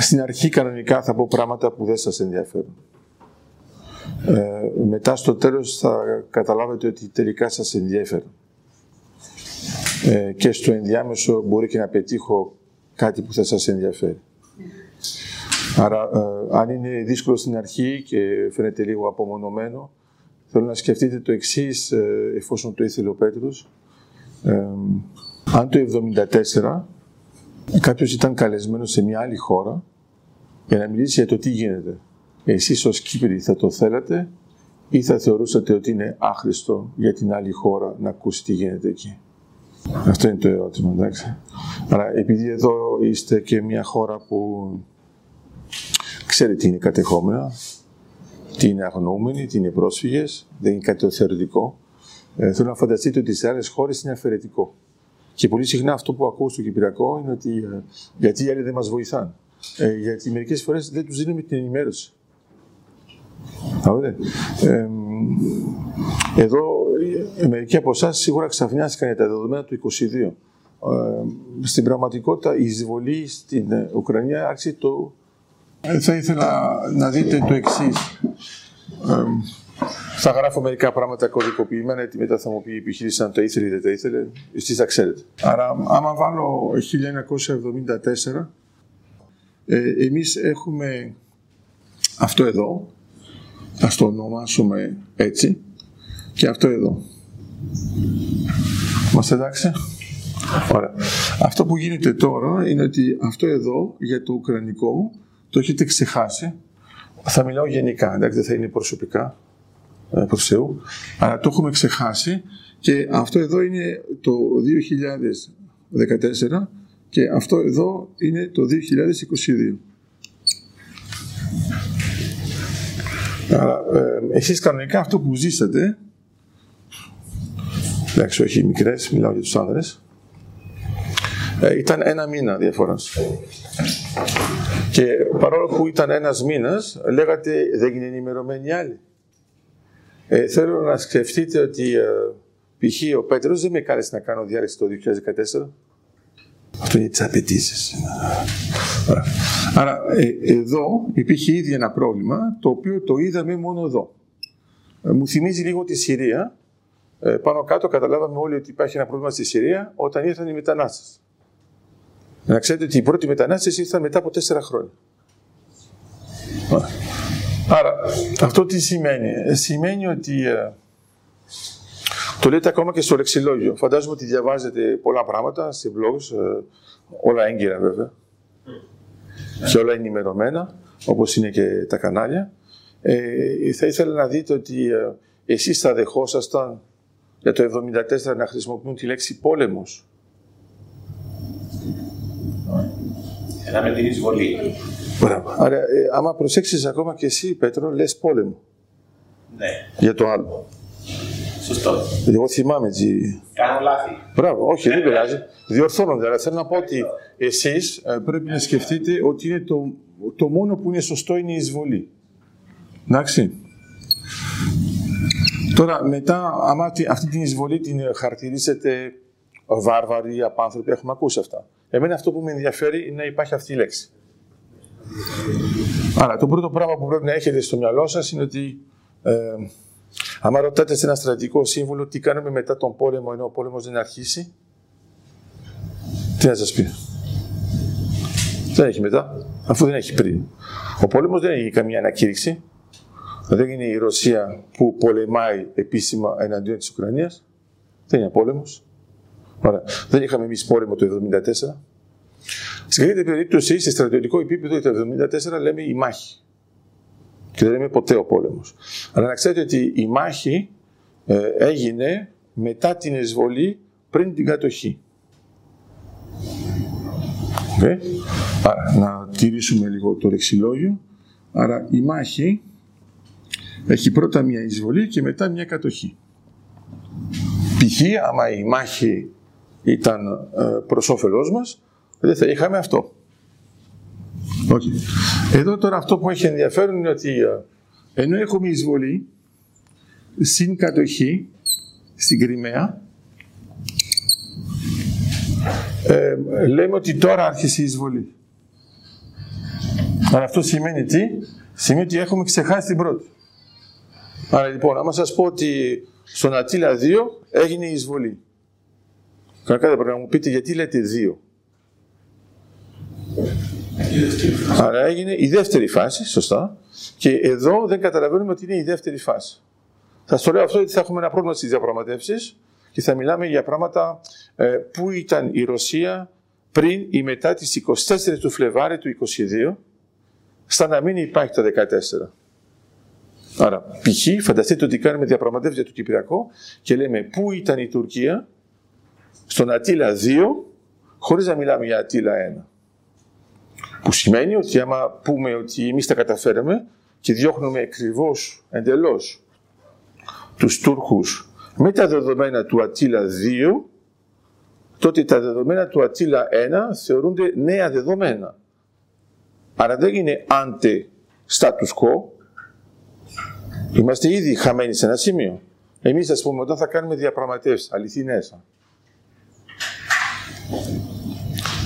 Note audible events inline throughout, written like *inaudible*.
στην αρχή κανονικά θα πω πράγματα που δεν σας ενδιαφέρουν. Ε, μετά στο τέλος θα καταλάβετε ότι τελικά σας ενδιαφέρουν. Ε, και στο ενδιάμεσο μπορεί και να πετύχω κάτι που θα σας ενδιαφέρει. Άρα, ε, αν είναι δύσκολο στην αρχή και φαίνεται λίγο απομονωμένο, θέλω να σκεφτείτε το εξής, ε, εφόσον το ήθελε ο Πέτρος. Ε, αν το 1974 κάποιος ήταν καλεσμένος σε μια άλλη χώρα για να μιλήσει για το τι γίνεται. Εσείς ως Κύπροι θα το θέλατε ή θα θεωρούσατε ότι είναι άχρηστο για την άλλη χώρα να ακούσει τι γίνεται εκεί; Αυτό είναι το ερώτημα, εντάξει. Άρα, επειδή εδώ είστε και μια χώρα που ξέρει τι είναι κατεχόμενα, τι είναι αγνοούμενοι, τι είναι πρόσφυγες, δεν είναι κάτι το θεωρητικό. Ε, θέλω να φανταστείτε ότι σε άλλες χώρες είναι αφαιρετικό. Και πολύ συχνά αυτό που ακούω στο Κυπριακό είναι ότι ε, γιατί οι άλλοι δεν μας βοηθάνε. Ε, γιατί μερικές φορές δεν τους δίνουμε την ενημέρωση. Ε, εδώ ε, μερικοί από εσάς σίγουρα ξαφνιάστηκαν για τα δεδομένα του 22. Ε, στην πραγματικότητα η εισβολή στην Ουκρανία άρχισε το... θα ήθελα να δείτε το εξής. Θα γράφω μερικά πράγματα κωδικοποιημένα, γιατί μετά θα μου πει η επιχείρηση αν το ήθελε ή δεν το ήθελε. Εσείς θα ξέρετε. Άρα, άμα βάλω 1974, ε, εμείς έχουμε αυτό εδώ, θα το ονομάσουμε έτσι, και αυτό εδώ. Είμαστε εντάξει; Ωραία. Αυτό που γίνεται τώρα είναι ότι αυτό εδώ για το ουκρανικό το έχετε ξεχάσει. Θα μιλάω γενικά, εντάξει, δεν θα είναι προσωπικά ε, προς Θεού, αλλά το έχουμε ξεχάσει και αυτό εδώ είναι το 2014 και αυτό εδώ είναι το 2022. Άρα, ε, εσείς κανονικά αυτό που ζήσατε, εντάξει όχι μικρές, μιλάω για τους άνδρες, ε, ήταν ένα μήνα διαφοράς. Και παρόλο που ήταν ένας μήνας, λέγατε δεν είναι ενημερωμένοι άλλοι. Ε, θέλω να σκεφτείτε ότι ε, π.χ. ο Πέτρος δεν με κάλεσε να κάνω διάλεξη το 2014. Αυτό είναι τις απαιτήσεις. Άρα ε, εδώ υπήρχε ήδη ένα πρόβλημα το οποίο το είδαμε μόνο εδώ. Ε, μου θυμίζει λίγο τη Συρία. Ε, πάνω κάτω καταλάβαμε όλοι ότι υπάρχει ένα πρόβλημα στη Συρία όταν ήρθαν οι μετανάστες. Να ξέρετε ότι οι πρώτοι μετανάστες ήρθαν μετά από τέσσερα χρόνια. Άρα αυτό τι σημαίνει; Ε, σημαίνει ότι ε, το λέτε ακόμα και στο λεξιλόγιο. Φαντάζομαι ότι διαβάζετε πολλά πράγματα σε blogs, ε, όλα έγκυρα βέβαια. Και όλα ενημερωμένα, όπως είναι και τα κανάλια. Ε, θα ήθελα να δείτε ότι ε, εσείς θα δεχόσασταν για το 1974 να χρησιμοποιούν τη λέξη πόλεμος. Ένα με την εισβολή. Μπράβο. Άρα, ε, άμα προσέξεις ακόμα και εσύ, Πέτρο, λες πόλεμο. Ναι. Για το άλλο. Σωστό. Εγώ θυμάμαι έτσι. Κάνω λάθη. Μπράβο, όχι, δεν πειράζει. Διορθώνονται. Αλλά θέλω να πω ότι εσείς πρέπει να σκεφτείτε ότι είναι το, το μόνο που είναι σωστό είναι η εισβολή. Εντάξει. Τώρα, μετά, άμα αυτή την εισβολή την χαρακτηρίσετε βάρβαροι, απάνθρωποι, έχουμε ακούσει αυτά. Εμένα αυτό που με ενδιαφέρει είναι να υπάρχει αυτή η λέξη. Άρα, το πρώτο πράγμα που πρέπει να έχετε στο μυαλό σας είναι ότι ε, άμα ρωτάτε σε ένα στρατηγικό σύμβουλο τι κάνουμε μετά τον πόλεμο ενώ ο πόλεμος δεν αρχίσει, τι να σας πει; Δεν έχει μετά, αφού δεν έχει πριν. Ο πόλεμος δεν έχει καμία ανακήρυξη. Δεν είναι η Ρωσία που πολεμάει επίσημα εναντίον της Ουκρανίας. Δεν είναι πόλεμος. Άρα, δεν είχαμε εμείς πόλεμο το 1974. Στην καλύτερη περίπτωση, σε στρατιωτικό επίπεδο το 1974 λέμε η μάχη. Και δεν λέμε ποτέ ο πόλεμος. Αλλά να ξέρετε ότι η μάχη ε, έγινε μετά την εισβολή πριν την κατοχή. Okay. Άρα, να τηρήσουμε λίγο το λεξιλόγιο. Άρα η μάχη έχει πρώτα μια εισβολή και μετά μια κατοχή. Π.χ. άμα η μάχη ήταν ε, προς όφελός μας, δεν θα είχαμε αυτό. Okay. Εδώ τώρα αυτό που έχει ενδιαφέρον είναι ότι ε, ενώ έχουμε εισβολή στην κατοχή στην Κρυμαία, ε, λέμε ότι τώρα άρχισε η εισβολή. Αλλά αυτό σημαίνει τι, σημαίνει ότι έχουμε ξεχάσει την πρώτη. Άρα λοιπόν, άμα σας πω ότι στον Ατήλα 2 έγινε η εισβολή. Κανονικά δεν πρέπει να μου πείτε γιατί λέτε 2. Άρα έγινε η δεύτερη φάση, σωστά. Και εδώ δεν καταλαβαίνουμε ότι είναι η δεύτερη φάση. Θα το λέω αυτό γιατί θα έχουμε ένα πρόβλημα στις διαπραγματεύσεις και θα μιλάμε για πράγματα ε, που ήταν η Ρωσία πριν ή μετά τις 24 του Φλεβάρι του 22, στα να μην υπάρχει το 14. Άρα, π.χ. φανταστείτε ότι κάνουμε διαπραγματεύσεις για το Κυπριακό και λέμε πού ήταν η Τουρκία στον Ατήλα 2, χωρίς να μιλάμε για Ατήλα 1. Που σημαίνει ότι άμα πούμε ότι εμείς τα καταφέραμε και διώχνουμε ακριβώς εντελώς τους Τούρκους με τα δεδομένα του Ατήλα 2, τότε τα δεδομένα του Ατήλα 1 θεωρούνται νέα δεδομένα. Άρα δεν είναι άντε status quo. Είμαστε ήδη χαμένοι σε ένα σημείο. Εμείς ας πούμε όταν θα κάνουμε διαπραγματεύσεις αληθινές.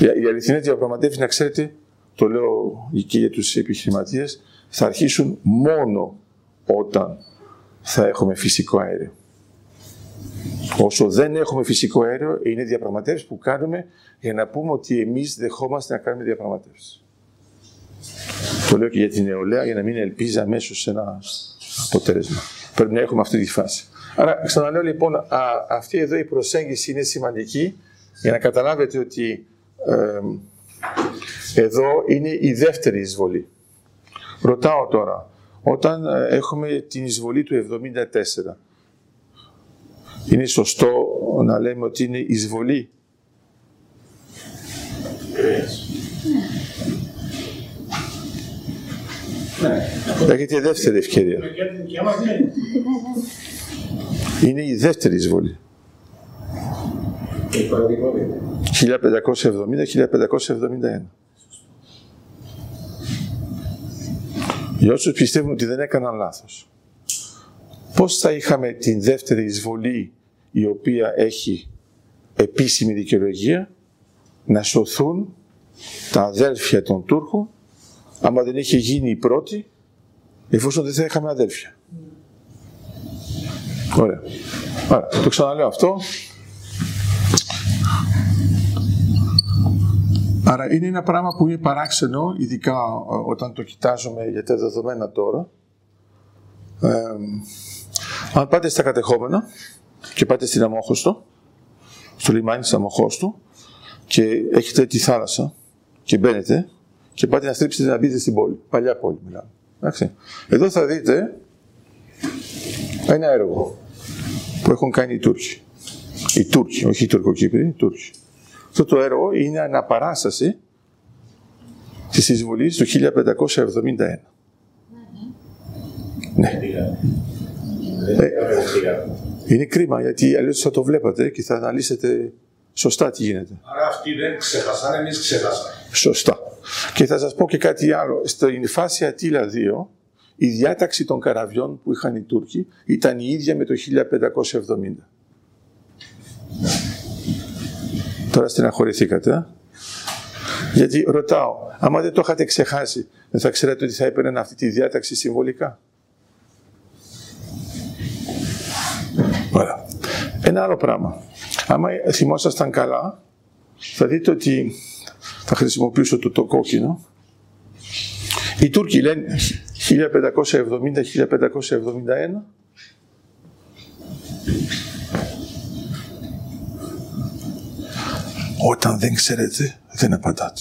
Οι αληθινές διαπραγματεύσεις να ξέρετε, το λέω και για τους επιχειρηματίες, θα αρχίσουν μόνο όταν θα έχουμε φυσικό αέριο. Όσο δεν έχουμε φυσικό αέριο, είναι διαπραγματεύσεις που κάνουμε για να πούμε ότι εμείς δεχόμαστε να κάνουμε διαπραγματεύσεις. Το λέω και για την νεολαία, για να μην ελπίζει αμέσως σε ένα αποτέλεσμα. Πρέπει να έχουμε αυτή τη φάση. Άρα, ξαναλέω λοιπόν, α, αυτή εδώ η προσέγγιση είναι σημαντική για να καταλάβετε ότι ε, εδώ είναι η δεύτερη εισβολή. Ρωτάω τώρα, όταν ε, έχουμε την εισβολή του 74, είναι σωστό να λέμε ότι είναι εισβολή; Ναι. Έχετε δεύτερη ευκαιρία. Είναι η δεύτερη εισβολή. 1570-1571. Για όσους πιστεύουν ότι δεν έκαναν λάθος. Πώς θα είχαμε την δεύτερη εισβολή η οποία έχει επίσημη δικαιολογία να σωθούν τα αδέλφια των Τούρκων άμα δεν είχε γίνει η πρώτη εφόσον δεν θα είχαμε αδέλφια. Ωραία. Άρα, το ξαναλέω αυτό. Άρα είναι ένα πράγμα που είναι παράξενο, ειδικά όταν το κοιτάζουμε για τα δεδομένα τώρα. Ε, αν πάτε στα κατεχόμενα, και πάτε στην Αμόχωστο, στο λιμάνι της Αμοχώστου και έχετε τη θάλασσα και μπαίνετε και πάτε να στρίψετε να μπείτε στην πόλη. Παλιά πόλη μιλάμε. Εντάξει. Εδώ θα δείτε ένα έργο που έχουν κάνει οι Τούρκοι. Οι Τούρκοι, όχι οι Τουρκοκύπροι, οι Τούρκοι. Αυτό το έργο είναι αναπαράσταση της εισβολής του 1571. Ναι. Ε, είναι κρίμα γιατί αλλιώς θα το βλέπατε και θα αναλύσετε σωστά τι γίνεται. Άρα αυτοί δεν ξέχασαν, εμείς ξέχασαμε. Σωστά. Και θα σας πω και κάτι άλλο. Στην φάση Ατήλα 2, η διάταξη των καραβιών που είχαν οι Τούρκοι ήταν η ίδια με το 1570. Τώρα στεναχωρηθήκατε. Ε; Γιατί ρωτάω, άμα δεν το είχατε ξεχάσει, δεν θα ξέρατε ότι θα έπαιρναν αυτή τη διάταξη συμβολικά; Ένα άλλο πράγμα. Άμα θυμόσασταν καλά, θα δείτε ότι θα χρησιμοποιήσω το, το κόκκινο. Οι Τούρκοι λένε 1570-1571. Όταν δεν ξέρετε, δεν απαντάτε.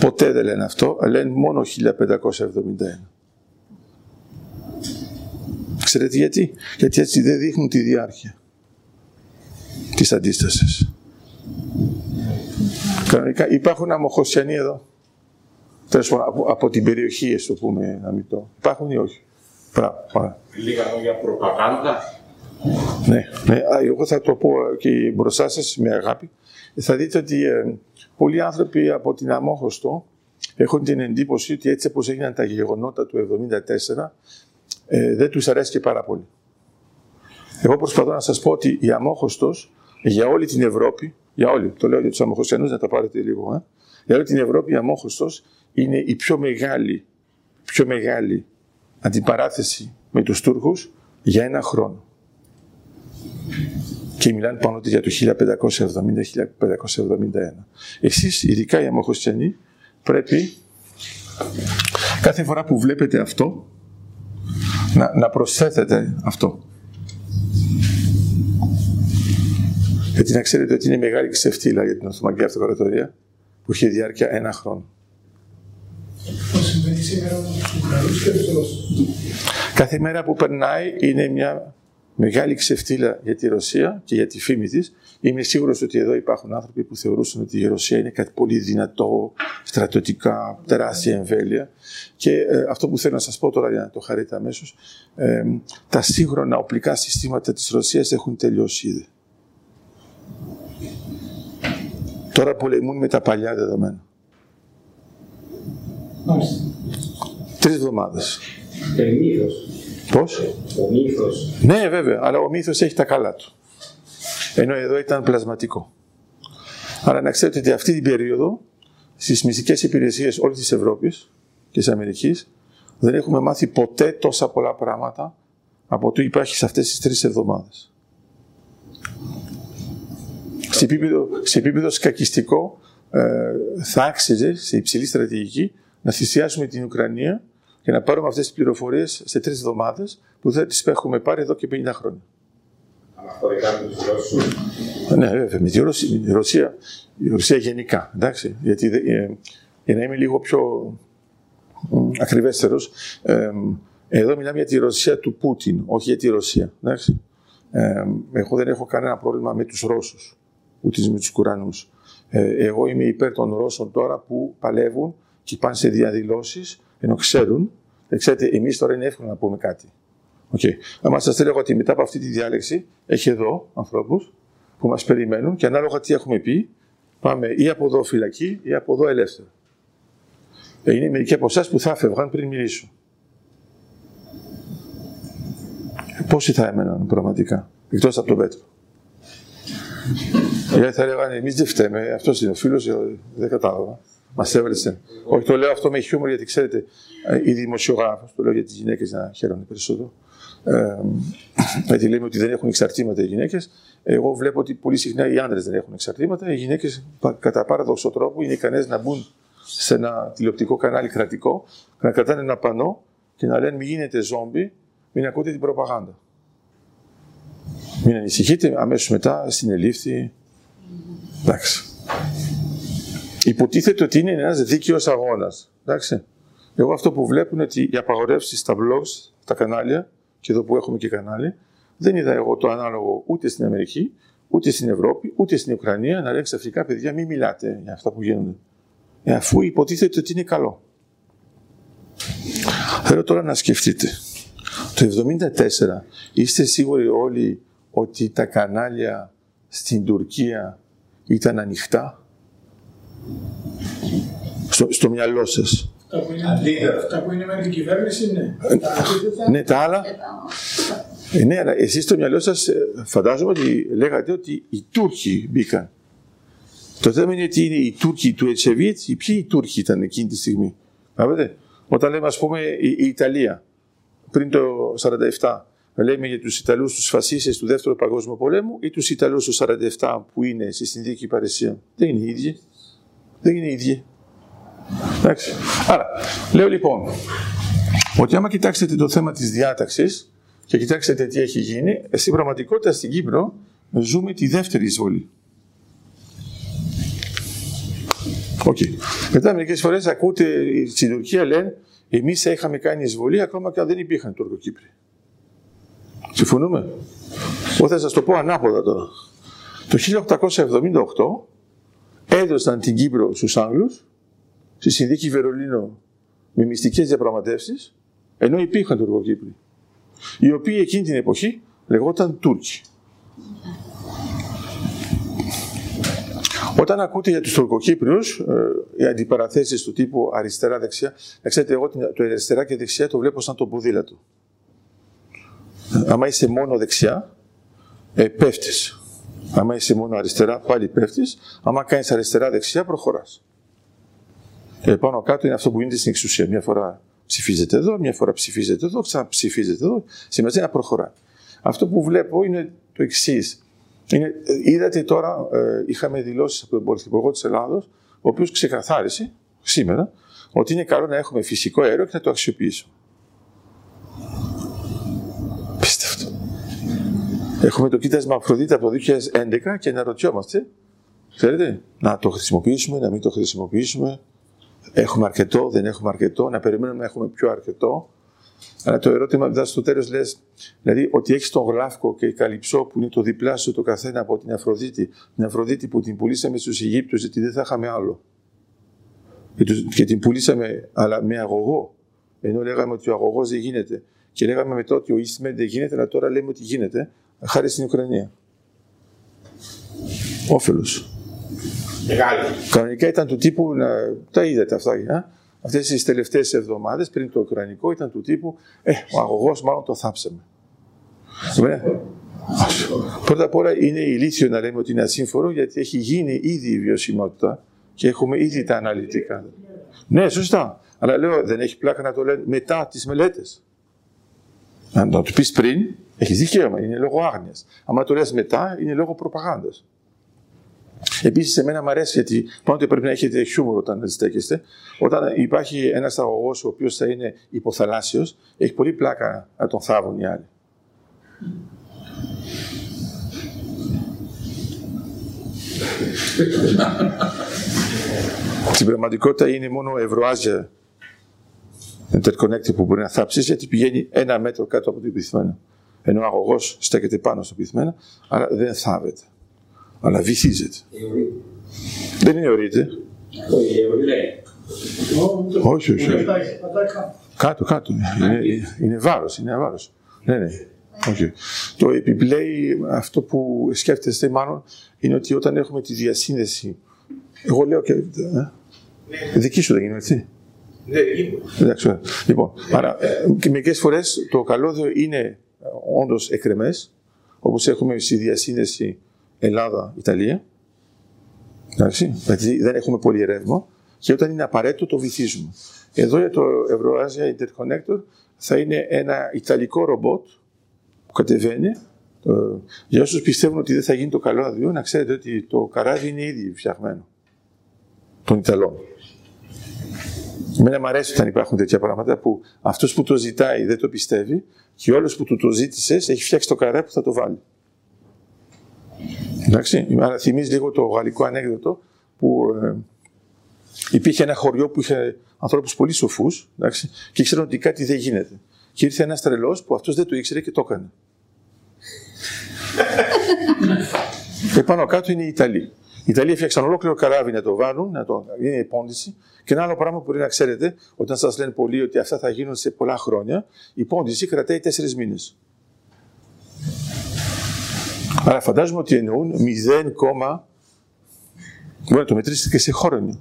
Ποτέ δεν λένε αυτό, λένε μόνο 1571. Ξέρετε γιατί; Γιατί έτσι δεν δείχνουν τη διάρκεια της αντίστασης. Κανονικά υπάρχουν αμοχωσιανοί εδώ. Τέλος από, από την περιοχή, ας το πούμε, να μην το. Υπάρχουν ή όχι; Πράγμα. Λίγα λόγια προπαγάνδα. Ναι, ναι, εγώ θα το πω και μπροστά σας με αγάπη. Θα δείτε ότι ε, πολλοί άνθρωποι από την Αμόχωστο έχουν την εντύπωση ότι έτσι όπως έγιναν τα γεγονότα του 1974 ε, δεν τους αρέσει και πάρα πολύ. Εγώ προσπαθώ να σας πω ότι η Αμόχωστος για όλη την Ευρώπη, για όλη, το λέω για τους Αμοχωστιανούς να τα πάρετε λίγο, ε, Για την Ευρώπη η αμόχωστος είναι η πιο μεγάλη, πιο μεγάλη αντιπαράθεση με τους Τούρκους για ένα χρόνο. Και μιλάνε πάνω για το 1570-1571. Εσείς, ειδικά οι αμοχωστιανοί, πρέπει κάθε φορά που βλέπετε αυτό, να, να προσθέτετε αυτό. Γιατί να ξέρετε ότι είναι μεγάλη ξεφτύλα για την Οθωμανική Αυτοκρατορία που είχε διάρκεια ένα χρόνο. συμβαίνει σήμερα με τους και Κάθε μέρα που περνάει είναι μια μεγάλη ξεφτύλα για τη Ρωσία και για τη φήμη της. Είμαι σίγουρος ότι εδώ υπάρχουν άνθρωποι που θεωρούσαν ότι η Ρωσία είναι κάτι πολύ δυνατό, στρατιωτικά, τεράστια εμβέλεια. Και ε, αυτό που θέλω να σας πω τώρα για να το χαρείτε αμέσως, ε, τα σύγχρονα οπλικά συστήματα της Ρωσίας έχουν τελειώσει ήδη. Τώρα πολεμούν με τα παλιά δεδομένα. Τρεις εβδομάδες. Μύθος. Πώς; Ο μύθος. Ναι, βέβαια, αλλά ο μύθος έχει τα καλά του. Ενώ εδώ ήταν πλασματικό. Αλλά να ξέρετε ότι αυτή την περίοδο στις μυστικές υπηρεσίες όλης της Ευρώπης και της Αμερικής δεν έχουμε μάθει ποτέ τόσα πολλά πράγματα από το υπάρχει σε αυτές τις τρεις εβδομάδες. Σε επίπεδο, σε επίπεδο σκακιστικό ε, θα άξιζε σε υψηλή στρατηγική να θυσιάσουμε την Ουκρανία και να πάρουμε αυτές τις πληροφορίες σε τρεις εβδομάδες που δεν τις έχουμε πάρει εδώ και 50 χρόνια. Αναφορικά με τους Ρώσους. Ναι, βέβαια, με τη Ρωσία, η Ρωσία, η Ρωσία γενικά, εντάξει, γιατί ε, για να είμαι λίγο πιο ακριβέστερος, ε, εδώ μιλάμε για τη Ρωσία του Πούτιν, όχι για τη Ρωσία, εντάξει. Ε, εγώ δεν έχω κανένα πρόβλημα με τους Ρώσους, ούτε με τους Ουκρανούς. Ε, εγώ είμαι υπέρ των Ρώσων τώρα που παλεύουν και πάνε σε διαδηλώσεις ενώ ξέρουν, ξέρετε, εμείς τώρα είναι εύκολο να πούμε κάτι. Okay. Αν σας έλεγα ότι μετά από αυτή τη διάλεξη έχει εδώ ανθρώπους που μας περιμένουν και ανάλογα τι έχουμε πει, πάμε ή από εδώ φυλακή ή από εδώ ελεύθερα. Ε, είναι μερικοί από εσάς που θα έφευγαν πριν μιλήσω. Ε, πόσοι θα έμεναν πραγματικά, εκτός από τον Πέτρο; Γιατί θα έλεγαν εμείς δεν φταίμε, αυτός είναι ο φίλος, ε, δεν κατάλαβα. Μας έβρεσε. Όχι, το λέω αυτό με χιούμορ γιατί ξέρετε, οι δημοσιογράφοι, το λέω για τις γυναίκες να χαίρονται περισσότερο. Ε, γιατί λέμε ότι δεν έχουν εξαρτήματα οι γυναίκες. Εγώ βλέπω ότι πολύ συχνά οι άντρε δεν έχουν εξαρτήματα. Οι γυναίκες, κατά παραδοξό τρόπο, είναι ικανές να μπουν σε ένα τηλεοπτικό κανάλι κρατικό, να κρατάνε ένα πανό και να λένε μην γίνετε ζόμπι, μην ακούτε την προπαγάνδα. Μην ανησυχείτε, αμέσως μετά συνελήφθη. Εντάξει. Υποτίθεται ότι είναι ένας δίκαιος αγώνας. Εγώ αυτό που βλέπω είναι ότι οι απαγορεύσεις στα blogs, στα κανάλια, και εδώ που έχουμε και κανάλι, δεν είδα εγώ το ανάλογο ούτε στην Αμερική, ούτε στην Ευρώπη, ούτε στην Ουκρανία να λένε ξαφνικά παιδιά μην μιλάτε για αυτά που γίνονται. Ε, αφού υποτίθεται ότι είναι καλό. Θέλω τώρα να σκεφτείτε. Το 1974 είστε σίγουροι όλοι ότι τα κανάλια στην Τουρκία ήταν ανοιχτά; Στο, στο μυαλό σας. Αυτά που είναι με την κυβέρνηση, ναι. Ναι, τα άλλα. Ε, ναι, αλλά εσείς στο μυαλό σας ε, φαντάζομαι ότι λέγατε ότι οι Τούρκοι μπήκαν. Το θέμα είναι ότι είναι οι Τούρκοι του Ετσεβίτ, οι ποιοι οι Τούρκοι ήταν εκείνη τη στιγμή. Βλέπετε, όταν λέμε ας πούμε η, η Ιταλία πριν το 1947, λέμε για τους Ιταλούς τους φασίστες του Δεύτερου Παγκόσμιου Πολέμου ή τους Ιταλούς του 1947 που είναι στη Συνδίκη Παρισία. Δεν είναι οι ίδιοι. Δεν είναι οι ίδιοι. Εντάξει. Άρα, λέω λοιπόν, ότι άμα κοιτάξετε το θέμα της διάταξης και κοιτάξετε τι έχει γίνει, στην πραγματικότητα στην Κύπρο ζούμε τη δεύτερη εισβολή. OK. Okay. Μετά μερικές φορές ακούτε στην Τουρκία λένε εμείς είχαμε κάνει εισβολή ακόμα και αν δεν υπήρχαν Τουρκοκύπροι. Συμφωνούμε; Εγώ θα σας το πω ανάποδα τώρα. Το 1878 έδωσαν την Κύπρο στους Άγγλους στη συνθήκη Βερολίνο με μυστικές διαπραγματεύσεις ενώ υπήρχαν Τουρκοκύπροι οι οποίοι εκείνη την εποχή λεγόταν Τούρκοι. Όταν ακούτε για τους Τουρκοκύπριους, ε, οι αντιπαραθέσεις του τύπου αριστερά-δεξιά, να ξέρετε, εγώ το αριστερά και δεξιά το βλέπω σαν το ποδήλατο. Άμα είσαι μόνο δεξιά, ε, πέφτεις. Άμα είσαι μόνο αριστερά, πάλι πέφτεις. Άμα κάνεις αριστερά-δεξιά, προχωράς. Και πάνω κάτω είναι αυτό που γίνεται στην εξουσία. Μια φορά ψηφίζετε εδώ, μια φορά ψηφίζετε εδώ, ξαναψηφίζετε εδώ. Σημασία να προχωρά. Αυτό που βλέπω είναι το εξής. Είναι, είδατε τώρα, ε, είχαμε δηλώσεις από τον Πρωθυπουργό της Ελλάδος, ο οποίος ξεκαθάρισε σήμερα ότι είναι καλό να έχουμε φυσικό αέριο και να το αξιοποιήσουμε. Έχουμε το κοίτασμα Αφροδίτη από το 2011 και να ρωτιόμαστε, ξέρετε, να το χρησιμοποιήσουμε, να μην το χρησιμοποιήσουμε. Έχουμε αρκετό, δεν έχουμε αρκετό, να περιμένουμε να έχουμε πιο αρκετό. Αλλά το ερώτημα μετά στο τέλος λες, δηλαδή ότι έχεις τον γλάφκο και η καλυψό που είναι το διπλάσιο το καθένα από την Αφροδίτη, την Αφροδίτη που την πουλήσαμε στους Αιγύπτους γιατί δεν θα είχαμε άλλο. Και, και την πουλήσαμε αλλά με αγωγό. Ενώ λέγαμε ότι ο αγωγός δεν γίνεται. Και λέγαμε μετά ότι ο Ίστιμεν δεν γίνεται, αλλά τώρα λέμε ότι γίνεται, χάρη στην Ουκρανία. Όφελος. Μεγάλη. Κανονικά ήταν του τύπου, να, τα είδατε αυτά, ε; αυτές τις τελευταίες εβδομάδες πριν το Ουκρανικό ήταν του τύπου, ε, ο αγωγός μάλλον το θάψαμε. Πρώτα απ' όλα είναι ηλίθιο να λέμε ότι είναι ασύμφορο γιατί έχει γίνει ήδη η βιωσιμότητα και έχουμε ήδη τα αναλυτικά. Ναι, σωστά. Αλλά λέω δεν έχει πλάκα να το λένε μετά τις μελέτες. Αν το πεις πριν, έχεις δικαίωμα, είναι λόγω άγνοιας. Αν το λες μετά, είναι λόγω προπαγάνδας. Επίσης, εμένα μου αρέσει γιατί πάντοτε πρέπει να έχετε χιούμορ όταν στέκεστε. Όταν υπάρχει ένας αγωγός ο οποίος θα είναι υποθαλάσσιος, έχει πολύ πλάκα να τον θάβουν οι άλλοι. Στην πραγματικότητα είναι μόνο ευρωάζια interconnected που μπορεί να θάψεις γιατί πηγαίνει ένα μέτρο κάτω από το πυθμένο. Ενώ ο αγωγός στέκεται πάνω στο πυθμένο, αλλά δεν θάβεται αλλά βυθίζεται. Δεν είναι ορείται. Όχι, όχι. Κάτω, κάτω. Είναι, είναι βάρος, είναι βάρος. Ναι, ναι. Όχι. Το επιπλέει αυτό που σκέφτεστε μάλλον είναι ότι όταν έχουμε τη διασύνδεση εγώ λέω και... Ε, δική σου δεν είναι έτσι. Ναι, Εντάξει, λοιπόν, άρα και μερικές φορές το καλώδιο είναι όντως εκρεμές, όπως έχουμε στη διασύνδεση Ελλάδα-Ιταλία. Εντάξει, δηλαδή δεν έχουμε πολύ ρεύμα και όταν είναι απαραίτητο το βυθίζουμε. Εδώ για το Ευρωάζια Interconnector θα είναι ένα ιταλικό ρομπότ που κατεβαίνει. Για όσους πιστεύουν ότι δεν θα γίνει το καλώδιο, να ξέρετε ότι το καράβι είναι ήδη φτιαγμένο των Ιταλών. Εμένα μου αρέσει όταν υπάρχουν τέτοια πράγματα που αυτός που το ζητάει δεν το πιστεύει και όλος που του το ζήτησες έχει φτιάξει το καράβι που θα το βάλει. Εντάξει, άρα θυμίζει λίγο το γαλλικό ανέκδοτο που ε, υπήρχε ένα χωριό που είχε ανθρώπους πολύ σοφούς εντάξει, και ήξεραν ότι κάτι δεν γίνεται. Και ήρθε ένας τρελός που αυτός δεν το ήξερε και το έκανε. *laughs* και πάνω κάτω είναι οι Ιταλοί. Οι Ιταλοί έφτιαξαν ολόκληρο καράβι να το βάλουν, να το είναι υπόντιση. Και ένα άλλο πράγμα που μπορεί να ξέρετε, όταν σας λένε πολλοί ότι αυτά θα γίνουν σε πολλά χρόνια, η πόντιση κρατάει τέσσερις μήνες. Άρα φαντάζομαι ότι εννοούν 0, μπορεί να το μετρήσετε και σε χρόνο.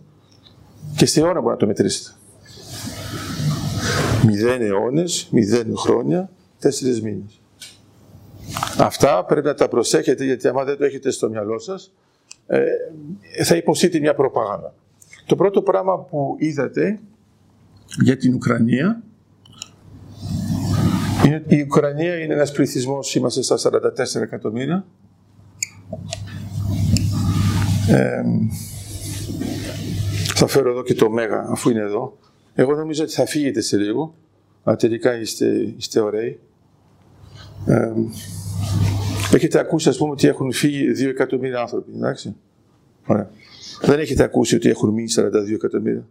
Και σε ώρα μπορεί να το μετρήσετε. 0 αιώνες, 0 χρόνια, 4 μήνες. Αυτά πρέπει να τα προσέχετε γιατί άμα δεν το έχετε στο μυαλό σας, ε, θα υποστείτε μια προπαγάνδα. Το πρώτο πράγμα που είδατε για την Ουκρανία η Ουκρανία είναι ένας πληθυσμός, είμαστε στα 44 εκατομμύρια. Ε, θα φέρω εδώ και το Μέγα, αφού είναι εδώ. Εγώ νομίζω ότι θα φύγετε σε λίγο. Αλλά τελικά είστε, είστε ωραίοι. Ε, έχετε ακούσει, ας πούμε, ότι έχουν φύγει 2 εκατομμύρια άνθρωποι, εντάξει. Ωραία. Δεν έχετε ακούσει ότι έχουν μείνει 42 εκατομμύρια;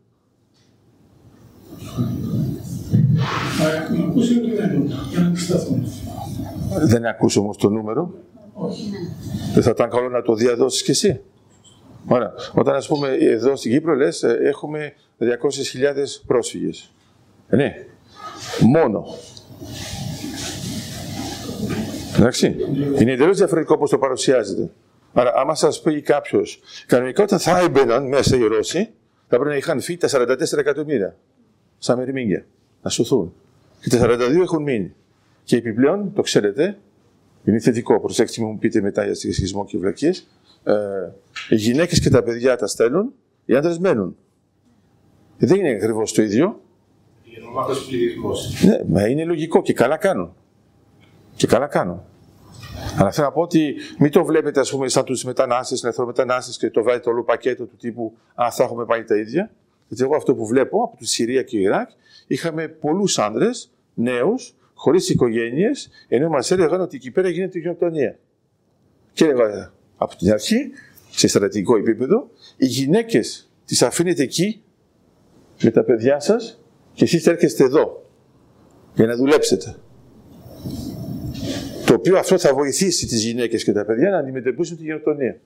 Δεν ακούσω όμως το νούμερο. Δεν θα ήταν καλό να το διαδώσεις κι εσύ. Ωραία. Όταν ας πούμε εδώ στην Κύπρο λες, έχουμε 200.000 πρόσφυγες. Ε, ναι. Μόνο. Εντάξει. Είναι εντελώς διαφορετικό όπω το παρουσιάζεται. Άρα, άμα σας πει κάποιος, κανονικά όταν θα έμπαιναν μέσα οι Ρώσοι, θα πρέπει να είχαν φύγει τα 44 εκατομμύρια. Σαν μερμήγκια. Να σωθούν. Και τα 42 έχουν μείνει. Και επιπλέον, το ξέρετε, είναι θετικό. Προσέξτε μου πείτε μετά για σεισμό και βλακίες. Ε, οι γυναίκες και τα παιδιά τα στέλνουν, οι άντρες μένουν. Δεν είναι ακριβώς το ίδιο. Γενομάχος πληθυσμός. Ναι, μα είναι λογικό και καλά κάνουν. Και καλά κάνουν. Αλλά θέλω να πω ότι μην το βλέπετε, ας πούμε, σαν τους μετανάστες, ελευθερομετανάστε και το βάλετε όλο πακέτο του τύπου Α, θα έχουμε πάλι τα ίδια. Γιατί εγώ αυτό που βλέπω από τη Συρία και Ιράκ, είχαμε πολλούς άντρε, νέους, χωρίς οικογένειες, ενώ μας έλεγαν ότι εκεί πέρα γίνεται γενοκτονία. Και έλεγα από την αρχή, σε στρατηγικό επίπεδο, οι γυναίκες τις αφήνετε εκεί με τα παιδιά σας και εσείς έρχεστε εδώ για να δουλέψετε. Το οποίο αυτό θα βοηθήσει τις γυναίκες και τα παιδιά να αντιμετωπίσουν τη γενοκτονία.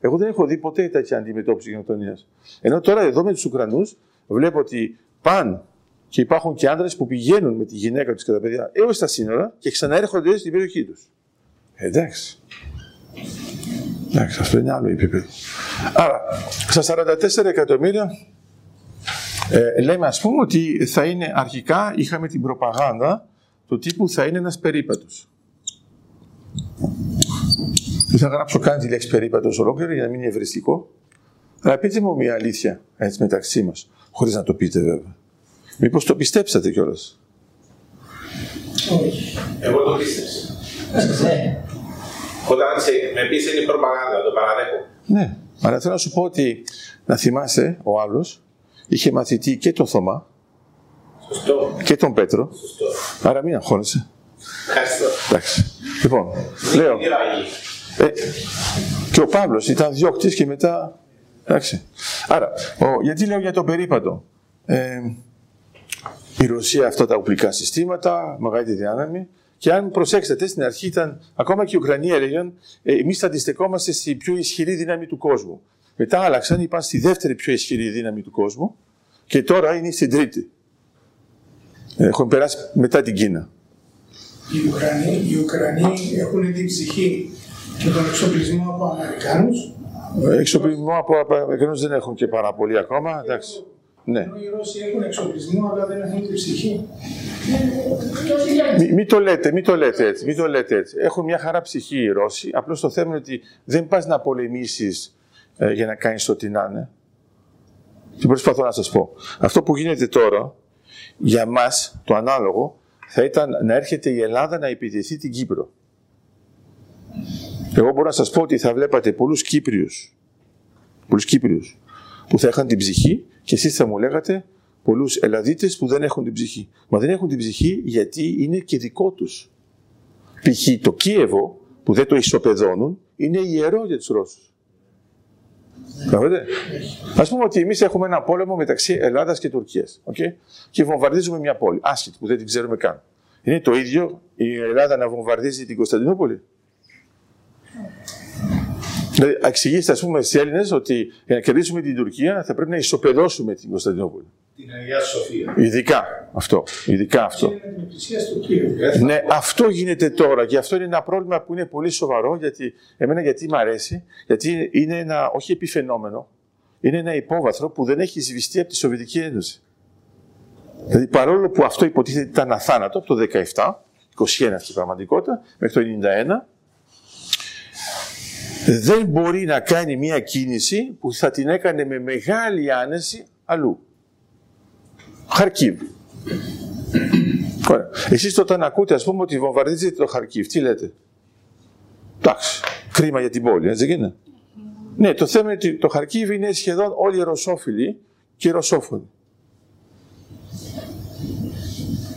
Εγώ δεν έχω δει ποτέ τέτοια αντιμετώπιση γενοκτονίας. Ενώ τώρα εδώ με τους Ουκρανούς βλέπω ότι πάνε και υπάρχουν και άντρες που πηγαίνουν με τη γυναίκα τους και τα παιδιά έως τα σύνορα και ξαναέρχονται στην περιοχή τους. Εντάξει. Εντάξει, αυτό είναι άλλο επίπεδο. Άρα, στα 44 εκατομμύρια ε, λέμε ας πούμε ότι θα είναι αρχικά είχαμε την προπαγάνδα του τύπου θα είναι ένας περίπατος. Δεν θα γράψω καν τη λέξη περίπατος ολόκληρη για να μην είναι ευριστικό. Αλλά πείτε μου μια αλήθεια έτσι μεταξύ μας, χωρίς να το πείτε βέβαια. Μήπως το πιστέψατε κιόλας; Εγώ το πίστεψα. Όταν σε, με πεις είναι προπαγάνδα, το παραδέχω. Ναι, αλλά θέλω να σου πω ότι να θυμάσαι ο άλλος είχε μαθητή και τον Θωμά Σωστό. και τον Πέτρο. Σωστό. Άρα μην αγχώνεσαι. Ευχαριστώ. Εντάξει. Λοιπόν, λέω. Τι ράγει. Ε, και ο Παύλος ήταν διώκτης και μετά... Εντάξει. Άρα, ο, γιατί λέω για τον περίπατο; Ε, η Ρωσία αυτά τα οπλικά συστήματα, μεγάλη δύναμη. Και αν προσέξετε, στην αρχή ήταν, ακόμα και οι Ουκρανοί έλεγαν, ε, εμείς θα αντιστεκόμαστε στη πιο ισχυρή δύναμη του κόσμου. Μετά άλλαξαν, είπαν στη δεύτερη πιο ισχυρή δύναμη του κόσμου και τώρα είναι στην τρίτη. Ε, Έχουν περάσει μετά την Κίνα. Οι Ουκρανοί, οι Ουκρανοί έχουν την ψυχή και τον εξοπλισμό από Αμερικάνους. Ε, Εξοπλισμό από Αμερικανούς δεν έχουν και πάρα πολύ ακόμα. Εντάξει. Ναι. Ενώ οι Ρώσοι έχουν εξοπλισμό αλλά δεν έχουν την ψυχή. Μην μη το λέτε, μην το λέτε έτσι. Μην το λέτε έτσι. Έχουν μια χαρά ψυχή οι Ρώσοι. Απλώς το θέμα είναι ότι δεν πας να πολεμήσεις ε, για να κάνεις ό,τι να είναι. Τι προσπαθώ να σας πω. Αυτό που γίνεται τώρα, για μας, το ανάλογο, θα ήταν να έρχεται η Ελλάδα να επιτεθεί την Κύπρο. Εγώ μπορώ να σας πω ότι θα βλέπατε πολλούς Κύπριους, πολλούς Κύπριους που θα είχαν την ψυχή και εσείς θα μου λέγατε πολλούς Ελλαδίτες που δεν έχουν την ψυχή. Μα δεν έχουν την ψυχή γιατί είναι και δικό τους. Π.χ. το Κίεβο που δεν το ισοπεδώνουν είναι ιερό για τους Ρώσους. Καταλαβαίνετε. Α πούμε ότι εμείς έχουμε ένα πόλεμο μεταξύ Ελλάδας και Τουρκίας. Okay? Και βομβαρδίζουμε μια πόλη, άσχητη που δεν την ξέρουμε καν. Είναι το ίδιο η Ελλάδα να βομβαρδίζει την Κωνσταντινούπολη; Δηλαδή, εξηγήστε, ας πούμε, στι Έλληνες ότι για να κερδίσουμε την Τουρκία θα πρέπει να ισοπεδώσουμε την Κωνσταντινούπολη. Την Αγία Σοφία. Ειδικά αυτό. Ειδικά αυτό. Είναι την εκκλησία στο Κίεβο. Ναι, αυτό γίνεται τώρα και αυτό είναι ένα πρόβλημα που είναι πολύ σοβαρό γιατί εμένα γιατί μου αρέσει, γιατί είναι ένα όχι επifαινόμενο, είναι ένα υπόβαθρο που δεν έχει σβηστεί από τη Σοβιετική Ένωση. Δηλαδή παρόλο που αυτό υποτίθεται ήταν αθάνατο από το 17, 21 αυτή η πραγματικότητα, μέχρι το 91, δεν μπορεί να κάνει μια κίνηση που θα την έκανε με μεγάλη άνεση αλλού. Χαρκίβ. Ωραία. Εσείς όταν ακούτε, ας πούμε, ότι βομβαρδίζετε το Χαρκίβ, τι λέτε; Εντάξει, κρίμα για την πόλη, έτσι δεν είναι; Ναι, το θέμα είναι ότι το Χαρκίβ είναι σχεδόν όλοι ρωσόφιλοι και ρωσόφωνοι.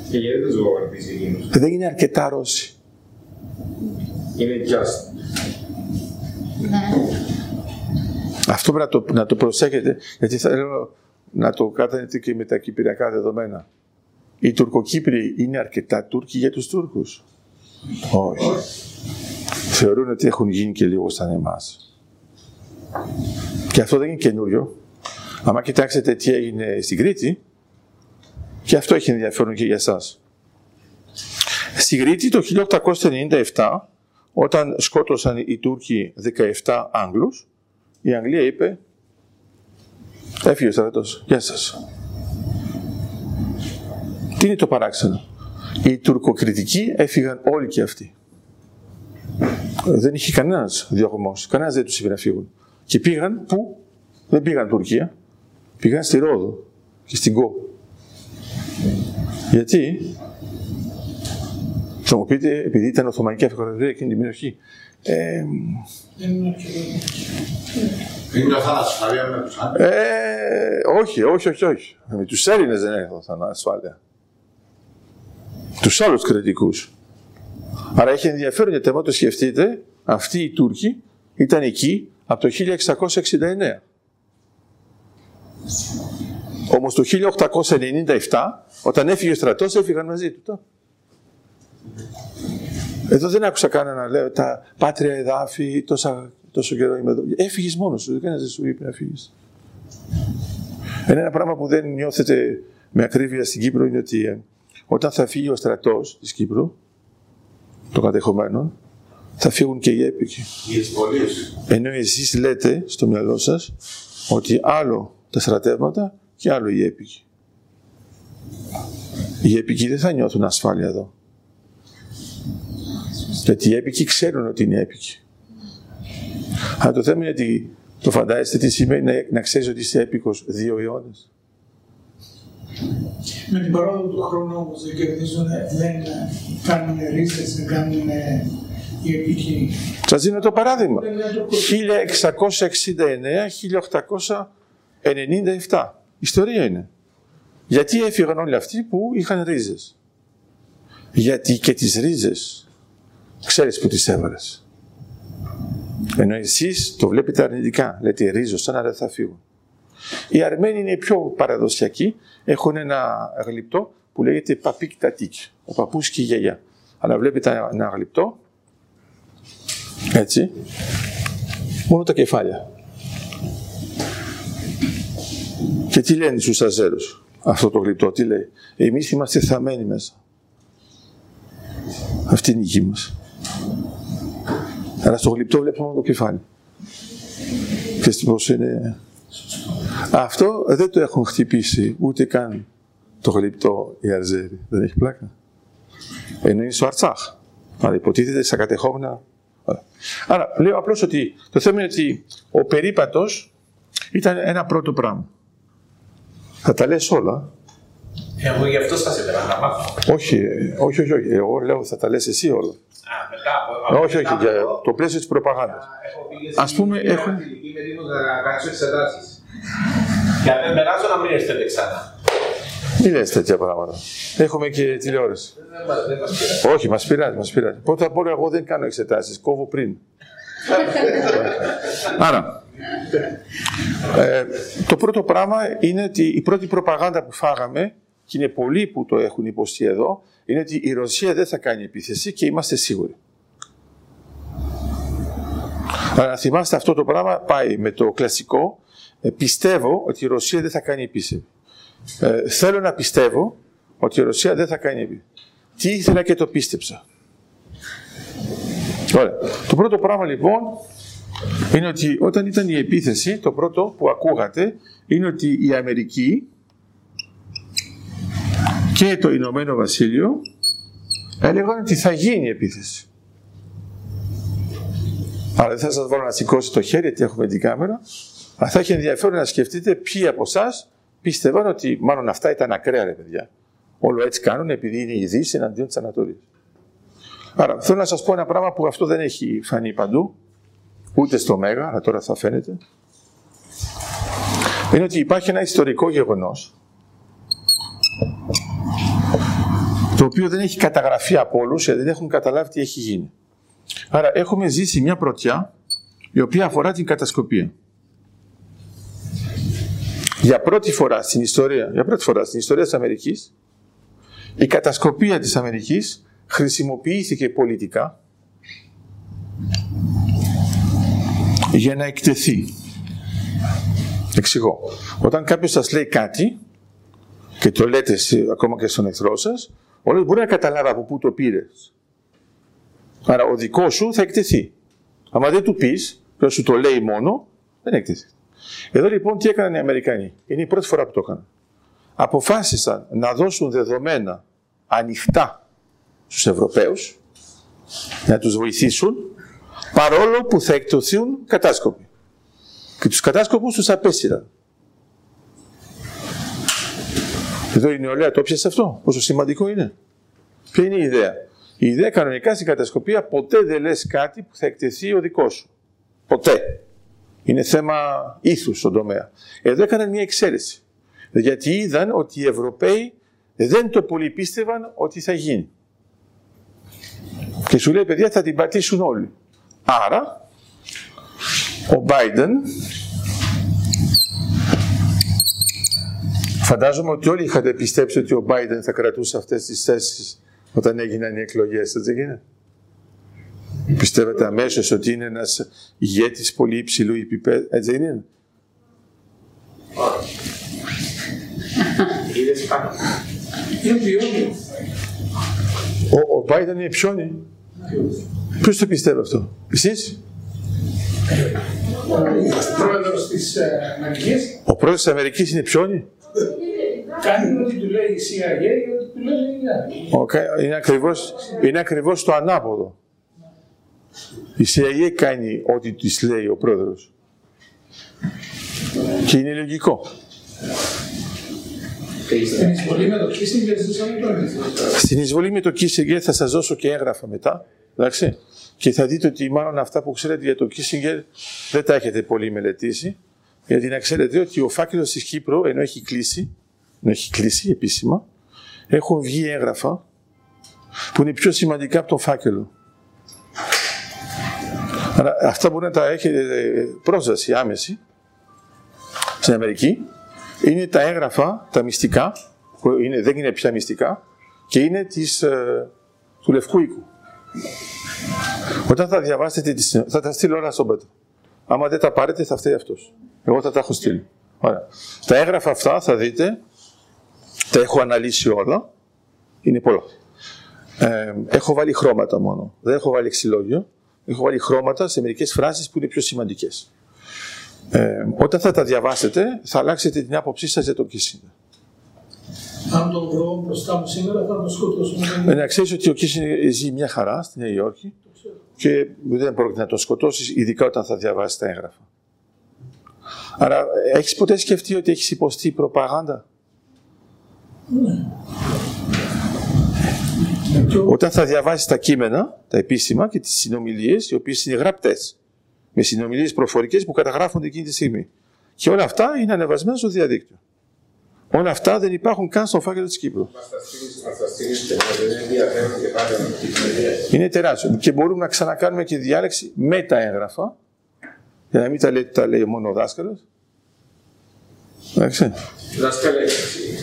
Και γιατί τους βομβαρδίζει εκείνους. Δεν είναι αρκετά Ρώσοι. Είναι just. Αυτό πρέπει να το, να το προσέχετε, γιατί θέλω να το κάνετε και με τα κυπριακά δεδομένα. Οι Τουρκοκύπροι είναι αρκετά Τούρκοι για τους Τούρκους. Όχι. Θεωρούν ότι έχουν γίνει και λίγο σαν εμάς. Και αυτό δεν είναι καινούριο. Αν κοιτάξετε τι έγινε στην Κρήτη, και αυτό έχει ενδιαφέρον και για εσάς. Στη Κρήτη το 1897, όταν σκότωσαν οι Τούρκοι 17 Άγγλους, η Αγγλία είπε Έφυγε ο στρατός. Γεια σας. Τι είναι το παράξενο; Οι τουρκοκριτικοί έφυγαν όλοι και αυτοί. Δεν είχε κανένας διωγμός. Κανένας δεν τους είπε να φύγουν. Και πήγαν πού; Δεν πήγαν Τουρκία. Πήγαν στη Ρόδο. και στην ΚΟ. Γιατί, θα μου πείτε, επειδή ήταν Οθωμανική Αυτοκρατορία εκείνη την περιοχή. Ε, Δεν είναι αρκετό. Είναι μια ασφαλεία με τους άντρες. ε, όχι, όχι, όχι, όχι. Με τους Έλληνες δεν έδωσαν ασφάλεια. Τους άλλους κριτικούς. Άρα έχει ενδιαφέρον γιατί άμα το σκεφτείτε, αυτοί οι Τούρκοι ήταν εκεί από το 1669. Όμως το 1897, όταν έφυγε ο στρατός, έφυγαν μαζί του. Τα. Εδώ δεν άκουσα κανένα να λέει τα πάτρια εδάφη, τόσα, τόσο καιρό είμαι εδώ. Έφυγες μόνος σου, κανένας δεν σου είπε να φύγεις. Είναι ένα πράγμα που δεν νιώθετε με ακρίβεια στην Κύπρο είναι ότι ε, όταν θα φύγει ο στρατός της Κύπρου, των κατεχομένων, θα φύγουν και οι έπικοι. Οι εισβολείς. Ενώ εσείς λέτε στο μυαλό σας ότι άλλο τα στρατεύματα και άλλο οι έπικοι. Οι έπικοι δεν θα νιώθουν ασφάλεια εδώ. Γιατί οι έπικοι ξέρουν ότι είναι έπικοι. Αλλά το θέμα είναι ότι το φαντάζεστε τι σημαίνει να, να ξέρεις ότι είσαι έπικος δύο αιώνες. Με την παρόδο του χρόνου όμως δεν κερδίζουν, δεν κάνουν ρίζες, δεν κάνουν οι επίκοι. Σας δίνω το παράδειγμα. Δεν είναι το 1669-1897. Ιστορία είναι. Γιατί έφυγαν όλοι αυτοί που είχαν ρίζες. Γιατί και τις ρίζες ξέρεις που τις έβαλες. Ενώ εσείς το βλέπετε αρνητικά. Λέτε ρίζος σαν να δεν θα φύγουν. Οι Αρμένοι είναι πιο παραδοσιακοί. Έχουν ένα γλυπτό που λέγεται παπίκ τατίκ. Ο παππούς και η γιαγιά. Αλλά βλέπετε ένα γλυπτό. Έτσι. Μόνο τα κεφάλια. Και τι λένε στους Αζέρους, αυτό το γλυπτό, τι λέει; Εμείς είμαστε θαμένοι μέσα. Αυτή είναι η γη μας. Αλλά στο γλυπτό βλέπουμε το κεφάλι. Και στην πώς είναι... Αυτό δεν το έχουν χτυπήσει ούτε καν το γλυπτό οι Αζέροι. Δεν έχει πλάκα. Ενώ είναι στο Αρτσάχ. Αλλά υποτίθεται στα κατεχόμενα. Άρα λέω απλώς ότι το θέμα είναι ότι ο περίπατος ήταν ένα πρώτο πράγμα. Θα τα λες όλα. Εγώ γι' αυτό σας ήθελα να μάθω. Όχι, ε, όχι, όχι, όχι. Εγώ λέω θα τα λες εσύ όλα. Α, μετά από... όχι, όχι, μετά για από- το πλαίσιο της προπαγάνδας. Έχω πήγε Ας πούμε, στην έχουν- Αγγλική, είμαι έτοιμος να κάνω εξετάσεις. Και αν δεν περάσω να μην έρθετε ξανά. Μην λες τέτοια πράγματα. Έχουμε και τηλεόραση. Δεν μας- Δεν μας πειράζει. όχι, μας πειράζει, μας πειράζει. Πρώτα απ' όλα εγώ δεν κάνω εξετάσεις, κόβω πριν. Άρα, ε, το πρώτο πράγμα είναι ότι η πρώτη προπαγάνδα που φάγαμε, και είναι πολλοί που το έχουν υποστεί εδώ, είναι ότι η Ρωσία δεν θα κάνει επίθεση και είμαστε σίγουροι. Αλλά να θυμάστε αυτό το πράγμα πάει με το κλασικό ε, πιστεύω ότι η Ρωσία δεν θα κάνει επίθεση. Ε, θέλω να πιστεύω ότι η Ρωσία δεν θα κάνει επίθεση. Τι ήθελα και το πίστεψα. Ωραία. Το πρώτο πράγμα λοιπόν είναι ότι όταν ήταν η επίθεση, το πρώτο που ακούγατε είναι ότι η Αμερική και το Ηνωμένο Βασίλειο έλεγαν ότι θα γίνει η επίθεση. Άρα δεν θα σας βάλω να σηκώσει το χέρι γιατί έχουμε την κάμερα, αλλά θα έχει ενδιαφέρον να σκεφτείτε ποιοι από εσάς πίστευαν ότι μάλλον αυτά ήταν ακραία ρε παιδιά. Όλο έτσι κάνουν επειδή είναι η Δύση εναντίον της Ανατολής. Άρα θέλω να σας πω ένα πράγμα που αυτό δεν έχει φανεί παντού, ούτε στο Μέγα, αλλά τώρα θα φαίνεται. Είναι ότι υπάρχει ένα ιστορικό γεγονός το οποίο δεν έχει καταγραφεί από όλους, γιατί δεν έχουν καταλάβει τι έχει γίνει. Άρα έχουμε ζήσει μια πρωτιά η οποία αφορά την κατασκοπία. Για πρώτη φορά στην ιστορία, για πρώτη φορά στην ιστορία της Αμερικής, η κατασκοπία της Αμερικής χρησιμοποιήθηκε πολιτικά για να εκτεθεί. Εξηγώ. Όταν κάποιος σας λέει κάτι και το λέτε σε- ακόμα και στον εχθρό σας, ο άλλος μπορεί να καταλάβει από πού το πήρες. Άρα ο δικός σου θα εκτεθεί. Αν δεν του πεις, ποιος σου το λέει μόνο, δεν εκτεθείς. Εδώ λοιπόν τι έκαναν οι Αμερικανοί. Είναι η πρώτη φορά που το έκαναν. Αποφάσισαν να δώσουν δεδομένα ανοιχτά στους Ευρωπαίους, να τους βοηθήσουν, παρόλο που θα εκτοθούν κατάσκοποι. Και τους κατάσκοπους τους απέσυραν. Εδώ η νεολαία το πιασε αυτό, πόσο σημαντικό είναι. Ποια είναι η ιδέα. Η ιδέα κανονικά στην κατασκοπία ποτέ δεν λες κάτι που θα εκτεθεί ο δικός σου. Ποτέ. Είναι θέμα ήθους στον τομέα. Εδώ έκαναν μια εξαίρεση. Γιατί είδαν ότι οι Ευρωπαίοι δεν το πολύ πίστευαν ότι θα γίνει. Και σου λέει, παιδιά, θα την πατήσουν όλοι. Άρα, ο Biden, φαντάζομαι ότι όλοι είχατε πιστέψει ότι ο Biden θα κρατούσε αυτές τις θέσεις όταν έγιναν οι εκλογές, έτσι δεν γίνεται. Πιστεύετε αμέσως ότι είναι ένας ηγέτης πολύ υψηλού επίπεδου, έτσι δεν είναι; Είδες πάνω. Είναι ποιόνιο. Ο, ο Biden είναι πιόνι. Ποιος το πιστεύει αυτό, εσείς; Ο πρόεδρος της ε, Αμερικής Ο πρόεδρος της Αμερικής είναι πιόνι. Κάνει ό,τι του λέει η CIA και ό,τι του λέει η άλλη. Ο κα- Είναι ακριβώς, είναι ακριβώς το ανάποδο. Η CIA κάνει ό,τι της λέει ο πρόεδρος. Και είναι λογικό. Στην εισβολή με το Kissinger ζούσαμε τον ίδιο. Στην εισβολή με το Kissinger θα σας δώσω και έγγραφα μετά. Εντάξει. Και θα δείτε ότι μάλλον αυτά που ξέρετε για το Kissinger δεν τα έχετε πολύ μελετήσει. Γιατί να ξέρετε ότι ο φάκελος της Κύπρου, ενώ έχει κλείσει, ενώ έχει κλείσει επίσημα, έχουν βγει έγγραφα που είναι πιο σημαντικά από τον φάκελο. Άρα αυτά μπορεί να τα έχετε ε, πρόσβαση άμεση στην Αμερική. Είναι τα έγγραφα, τα μυστικά, που είναι, δεν είναι πια μυστικά, και είναι της, ε, του Λευκού Οίκου. Όταν θα διαβάσετε, τις, θα τα στείλω όλα στον Πέτρο. Άμα δεν τα πάρετε θα φταίει αυτός. Εγώ θα τα έχω στείλει. Ωραία. Τα έγγραφα αυτά θα δείτε, τα έχω αναλύσει όλα, είναι πολλά. Ε, έχω βάλει χρώματα μόνο, δεν έχω βάλει εξυλόγιο. Έχω βάλει χρώματα σε μερικές φράσεις που είναι πιο σημαντικές. Ε, όταν θα τα διαβάσετε, θα αλλάξετε την άποψή σας για τον Kissinger. Αν τον βρω μπροστά μου σήμερα θα τον σκοτώσουμε. Ε, να ξέρεις ότι ο Kissinger ζει μια χαρά στη Νέα Υόρκη και δεν πρόκειται να τον σκοτώσεις, ειδικά όταν θα διαβάσει τα έγγραφα. Άρα, έχεις ποτέ σκεφτεί ότι έχεις υποστεί προπαγάνδα; Όταν θα διαβάσεις τα κείμενα, τα επίσημα και τις συνομιλίες, οι οποίες είναι γραπτές, με συνομιλίες προφορικές που καταγράφονται εκείνη τη στιγμή. Και όλα αυτά είναι ανεβασμένα στο διαδίκτυο. Όλα αυτά δεν υπάρχουν καν στο φάκελο της Κύπρου. Μας τα στείλεις, μας τα στείλεις και μας δεν ενδιαφέρον και πάλι με την ιδέα. Είναι τεράστιο. Και μπορούμε να ξανακάνουμε και διάλεξη με τα έγγραφα, για να μην τα λέει, τα λέει μόνο ο δάσκαλος. Εντάξει. Δάσκαλε,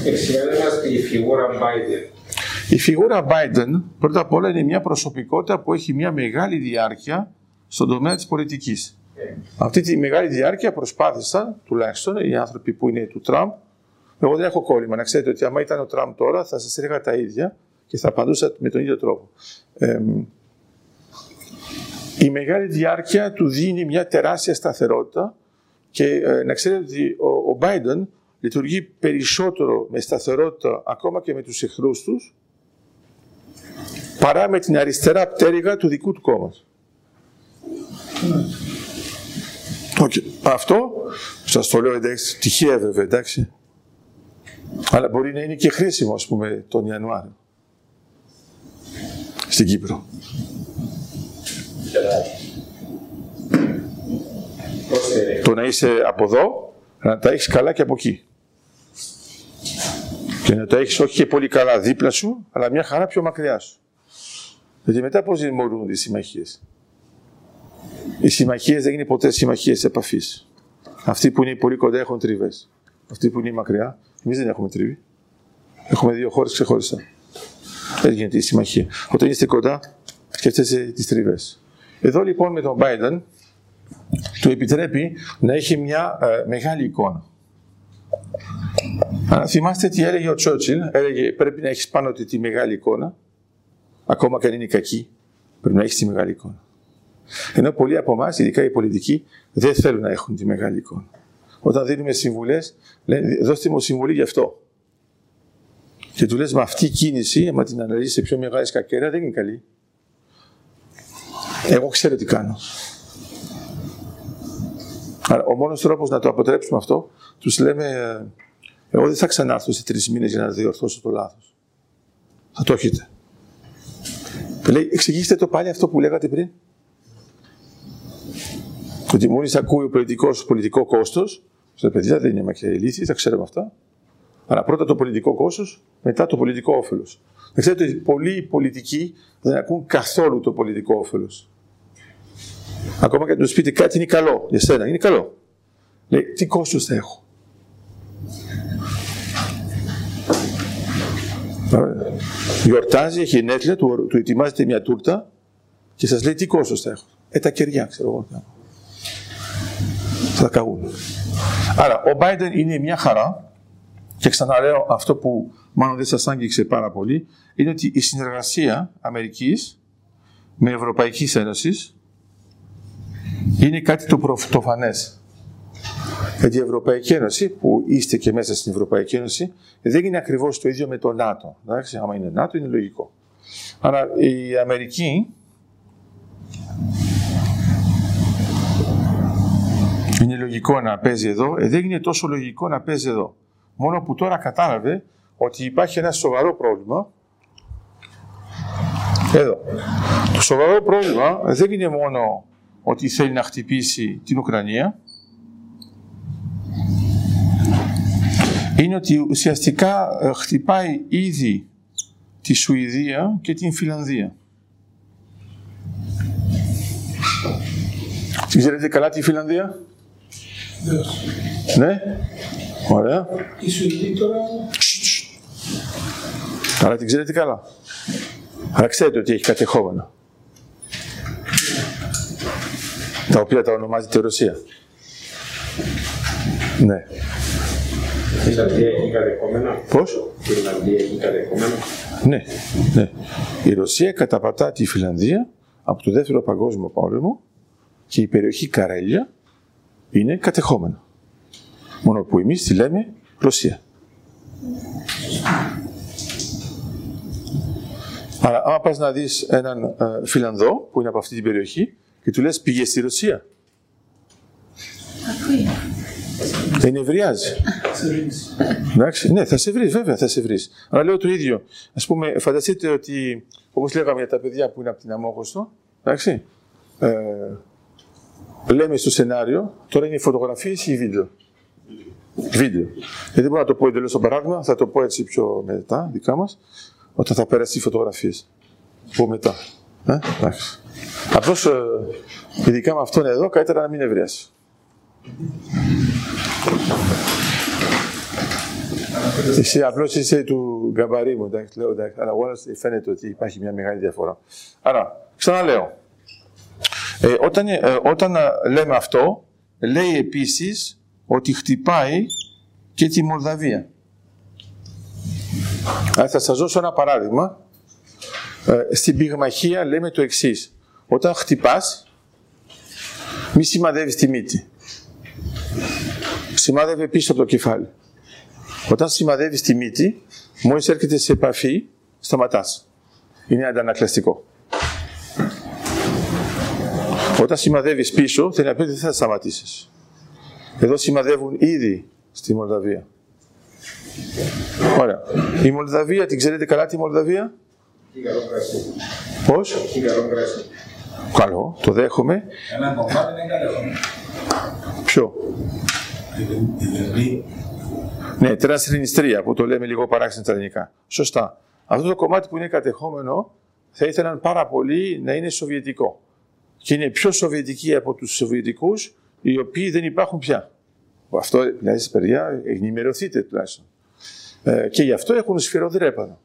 εξηγάνε μας τη φιγούρα Biden. Η φιγούρα Biden, πρώτα απ' όλα, είναι μια προσωπικότητα που έχει μια μεγάλη διάρκεια στον τομέα της πολιτικής. Αυτή τη μεγάλη διάρκεια προσπάθησαν, τουλάχιστον οι άνθρωποι που είναι του Τραμπ, εγώ δεν έχω κόλλημα. Να ξέρετε ότι άμα ήταν ο Τραμπ τώρα θα σας έλεγα τα ίδια και θα απαντούσα με τον ίδιο τρόπο. Ε, η μεγάλη διάρκεια του δίνει μια τεράστια σταθερότητα και ε, να ξέρετε ότι ο, ο Biden λειτουργεί περισσότερο με σταθερότητα ακόμα και με τους εχθρούς τους παρά με την αριστερά πτέρυγα του δικού του κόμματος. Okay. Αυτό σας το λέω εντάξει, τυχαία βέβαια, εντάξει. Αλλά μπορεί να είναι και χρήσιμο, ας πούμε, τον Ιανουάριο. Στην Κύπρο. Πώς είναι. Το να είσαι από εδώ, να τα έχεις καλά και από εκεί. Και να τα έχεις όχι και πολύ καλά δίπλα σου, αλλά μια χαρά πιο μακριά σου. Γιατί μετά πώς δημιουργούνται οι συμμαχίες; Οι συμμαχίες δεν είναι ποτέ συμμαχίες επαφής. Αυτοί που είναι πολύ κοντά έχουν τριβές. Αυτοί που είναι μακριά, εμείς δεν έχουμε τριβή. Έχουμε δύο χώρες ξεχωριστά. Δεν γίνεται η συμμαχία. Όταν είστε κοντά, σκέφτεσαι τις τριβές. Εδώ λοιπόν με τον Biden, του επιτρέπει να έχει μια ε, μεγάλη εικόνα. Αν θυμάστε τι έλεγε ο Τσότσιλ, έλεγε πρέπει να έχεις πάνω του τη μεγάλη εικόνα, ακόμα και αν είναι κακή, πρέπει να έχεις τη μεγάλη εικόνα. Ενώ πολλοί από εμάς, ειδικά οι πολιτικοί, δεν θέλουν να έχουν τη μεγάλη εικόνα. Όταν δίνουμε συμβουλές, λένε δώστε μου συμβουλή γι' αυτό. Και του λες με αυτή η κίνηση, άμα την αναλύσει σε πιο μεγάλη σκακέρα, δεν είναι καλή. Εγώ ξέρω τι κάνω. Άρα, ο μόνος τρόπος να το αποτρέψουμε αυτό, τους λέμε, ε, Εγώ δεν θα ξανάρθω σε τρεις μήνες για να διορθώσω το λάθος. Θα το έχετε. Λέει, εξηγήστε το πάλι αυτό που λέγατε πριν. Ότι μόλις ακούει ο πολιτικός πολιτικό κόστος, στα παιδιά δεν είναι μακριά ηλίθιοι, τα ξέρουμε αυτά. Αλλά πρώτα το πολιτικό κόστος, μετά το πολιτικό όφελος. Δεν ξέρετε ότι πολλοί πολιτικοί δεν ακούν καθόλου το πολιτικό όφελος. Ακόμα και να του πείτε κάτι είναι καλό για σένα, είναι καλό. Λέει, τι κόστος θα έχω; Γιορτάζει, έχει γενέθλια, του, του ετοιμάζεται μια τούρτα και σας λέει τι κόστος θα έχω. Ε, τα κεριά, ξέρω εγώ. Θα καγούν. Άρα, ο Biden είναι μια χαρά και ξαναλέω αυτό που μάλλον δεν σας άγγιξε πάρα πολύ, είναι ότι η συνεργασία Αμερικής με Ευρωπαϊκής Ένωσης είναι κάτι το προφανές. Γιατί η Ευρωπαϊκή Ένωση, που είστε και μέσα στην Ευρωπαϊκή Ένωση, δεν είναι ακριβώς το ίδιο με το ΝΑΤΟ. Εντάξει, άμα είναι ΝΑΤΟ, είναι λογικό. Άρα η Αμερική είναι λογικό να παίζει εδώ, ε, δεν είναι τόσο λογικό να παίζει εδώ. Μόνο που τώρα κατάλαβε ότι υπάρχει ένα σοβαρό πρόβλημα. Εδώ. Το σοβαρό πρόβλημα δεν είναι μόνο ότι θέλει να χτυπήσει την Ουκρανία, είναι ότι ουσιαστικά ε, χτυπάει ήδη τη Σουηδία και την Φιλανδία. Την ξέρετε καλά τη Φιλανδία; Ναι. Ωραία. Η Σουηδία τώρα... Άρα την ξέρετε καλά. Άρα ξέρετε ότι έχει κατεχόμενα. Τα οποία τα ονομάζεται Ρωσία. Ναι. Η Φιλανδία έχει κατεχόμενα. Πώς; Η Φιλανδία έχει κατεχόμενα. Ναι, ναι. Η Ρωσία καταπατά τη Φιλανδία από το δεύτερο παγκόσμιο πόλεμο και η περιοχή Καρέλια είναι κατεχόμενα. Μόνο που εμείς τη λέμε Ρωσία. Άρα, άμα πας να δεις έναν ε, Φιλανδό που είναι από αυτή την περιοχή και του λες πήγε στη Ρωσία. Ακούει. Δεν ευριάζει. Εντάξει, ναι, θα σε βρεις, βέβαια θα σε βρεις. Αλλά λέω το ίδιο. Α πούμε, φανταστείτε ότι, όπως λέγαμε για τα παιδιά που είναι από την Αμόχωστο, εντάξει, ε, λέμε στο σενάριο, τώρα είναι οι φωτογραφίες ή βίντεο; Βίντεο. Γιατί δεν μπορώ να το πω εντελώς στο παράδειγμα, θα το πω έτσι πιο μετά, δικά μας, όταν θα πέρασει οι φωτογραφίες. Πω μετά. Ε, εντάξει. Απλώς, ε, ειδικά με αυτόν εδώ, καλύτερα να μην ευριάσει. Εσύ απλώς είσαι του γκαμπαρί μου, εντάξει, λέω, εντάξει, αλλά όλας φαίνεται ότι υπάρχει μια μεγάλη διαφορά. Άρα, ξαναλέω, ε, όταν, ε, όταν ε, λέμε αυτό, λέει επίσης ότι χτυπάει και τη Μολδαβία. Ε, θα σας δώσω ένα παράδειγμα. Ε, στην πυγμαχία λέμε το εξής. Όταν χτυπάς, μη σημαδεύεις τη μύτη. Σημάδευε πίσω από το κεφάλι. Όταν σημαδεύεις τη μύτη, μόλις έρχεται σε επαφή, σταματάς. Είναι αντανακλαστικό. Όταν σημαδεύεις πίσω, θέλει να πεις ότι δεν θα σταματήσεις. Εδώ σημαδεύουν ήδη στη Μολδαβία. Ωραία. Η Μολδαβία, την ξέρετε καλά τη Μολδαβία; Πώς; Καλό, το δέχομαι. Ένα κομμάτι είναι κατεχόμενο. Ποιο; Δηλαδή, Ναι, Τρανσρινιστρία που το λέμε λίγο παράξενα στα ελληνικά. Σωστά. Αυτό το κομμάτι που είναι κατεχόμενο θα ήθελαν πάρα πολύ να είναι σοβιετικό. Και είναι πιο σοβιετικοί από τους σοβιετικούς οι οποίοι δεν υπάρχουν πια. Αυτό, δηλαδή, παιδιά, ενημερωθείτε τουλάχιστον. Ε, και γι' αυτό έχουν σφυροδρέπανο.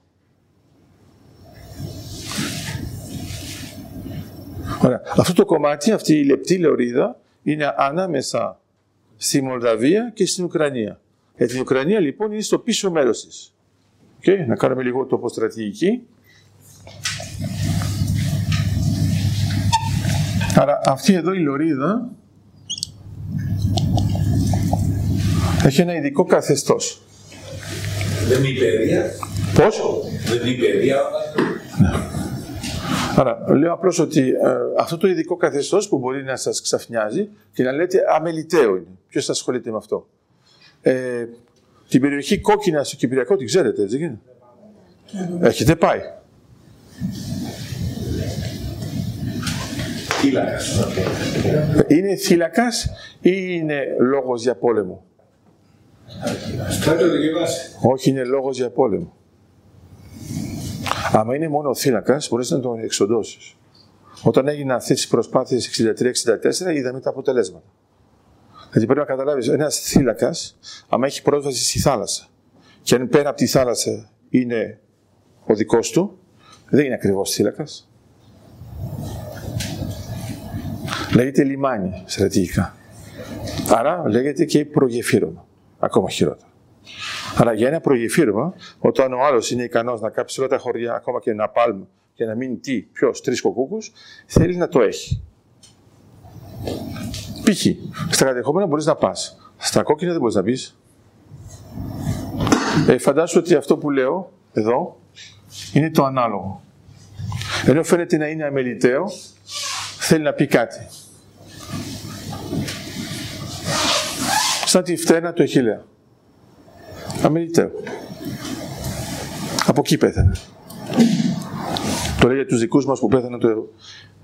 Ωραία. Αυτό το κομμάτι, αυτή η λεπτή λωρίδα, είναι ανάμεσα στη Μολδαβία και στην Ουκρανία. Για την Ουκρανία λοιπόν είναι στο πίσω μέρος της. Okay. Να κάνουμε λίγο τοποστρατηγική. Άρα αυτή εδώ η λωρίδα έχει ένα ειδικό καθεστώς. δεν είναι η παιδεία. Πώς; Δεν είναι η παιδεία. Άρα, λέω απλώς ότι ε, αυτό το ειδικό καθεστώς που μπορεί να σας ξαφνιάζει και να λέτε αμεληταίο είναι. Ποιος θα ασχολείται με αυτό; Ε, Την περιοχή κόκκινα στο Κυπριακό την ξέρετε, έτσι δεν είναι. Έχετε πάει. Φύλακας. Είναι θύλακας ή είναι λόγος για πόλεμο; Στρατιωτική βάση. Όχι, είναι λόγος για πόλεμο. Άμα είναι μόνο θύλακας, μπορείς να τον εξοντώσεις. Όταν έγιναν αυτές τις προσπάθειες 63-64, είδαμε τα αποτελέσματα. Δηλαδή πρέπει να καταλάβεις, ένας θύλακας, άμα έχει πρόσβαση στη θάλασσα, και αν πέρα από τη θάλασσα είναι ο δικός του, δεν είναι ακριβώς θύλακας. Λέγεται λιμάνι στρατηγικά. Άρα λέγεται και προγεφύρωμα. Ακόμα χειρότερα. Αλλά για ένα προγεφύρωμα, όταν ο άλλος είναι ικανός να κάψει όλα τα χωριά, ακόμα και ένα πάλμα, και να μείνει τι, ποιος, τρεις κοκκούκου, θέλει να το έχει. Π.χ. στα κατεχόμενα μπορείς να πας. Στα κόκκινα δεν μπορείς να μπει. Ε, φαντάσου ότι αυτό που λέω εδώ είναι το ανάλογο. Ενώ φαίνεται να είναι αμεληταίο, θέλει να πει κάτι. Σαν τη φταίνα του Εχίλεα. Αμεληταίο. Από εκεί πέθανε. Το λέει για τους δικούς μας που πέθανε το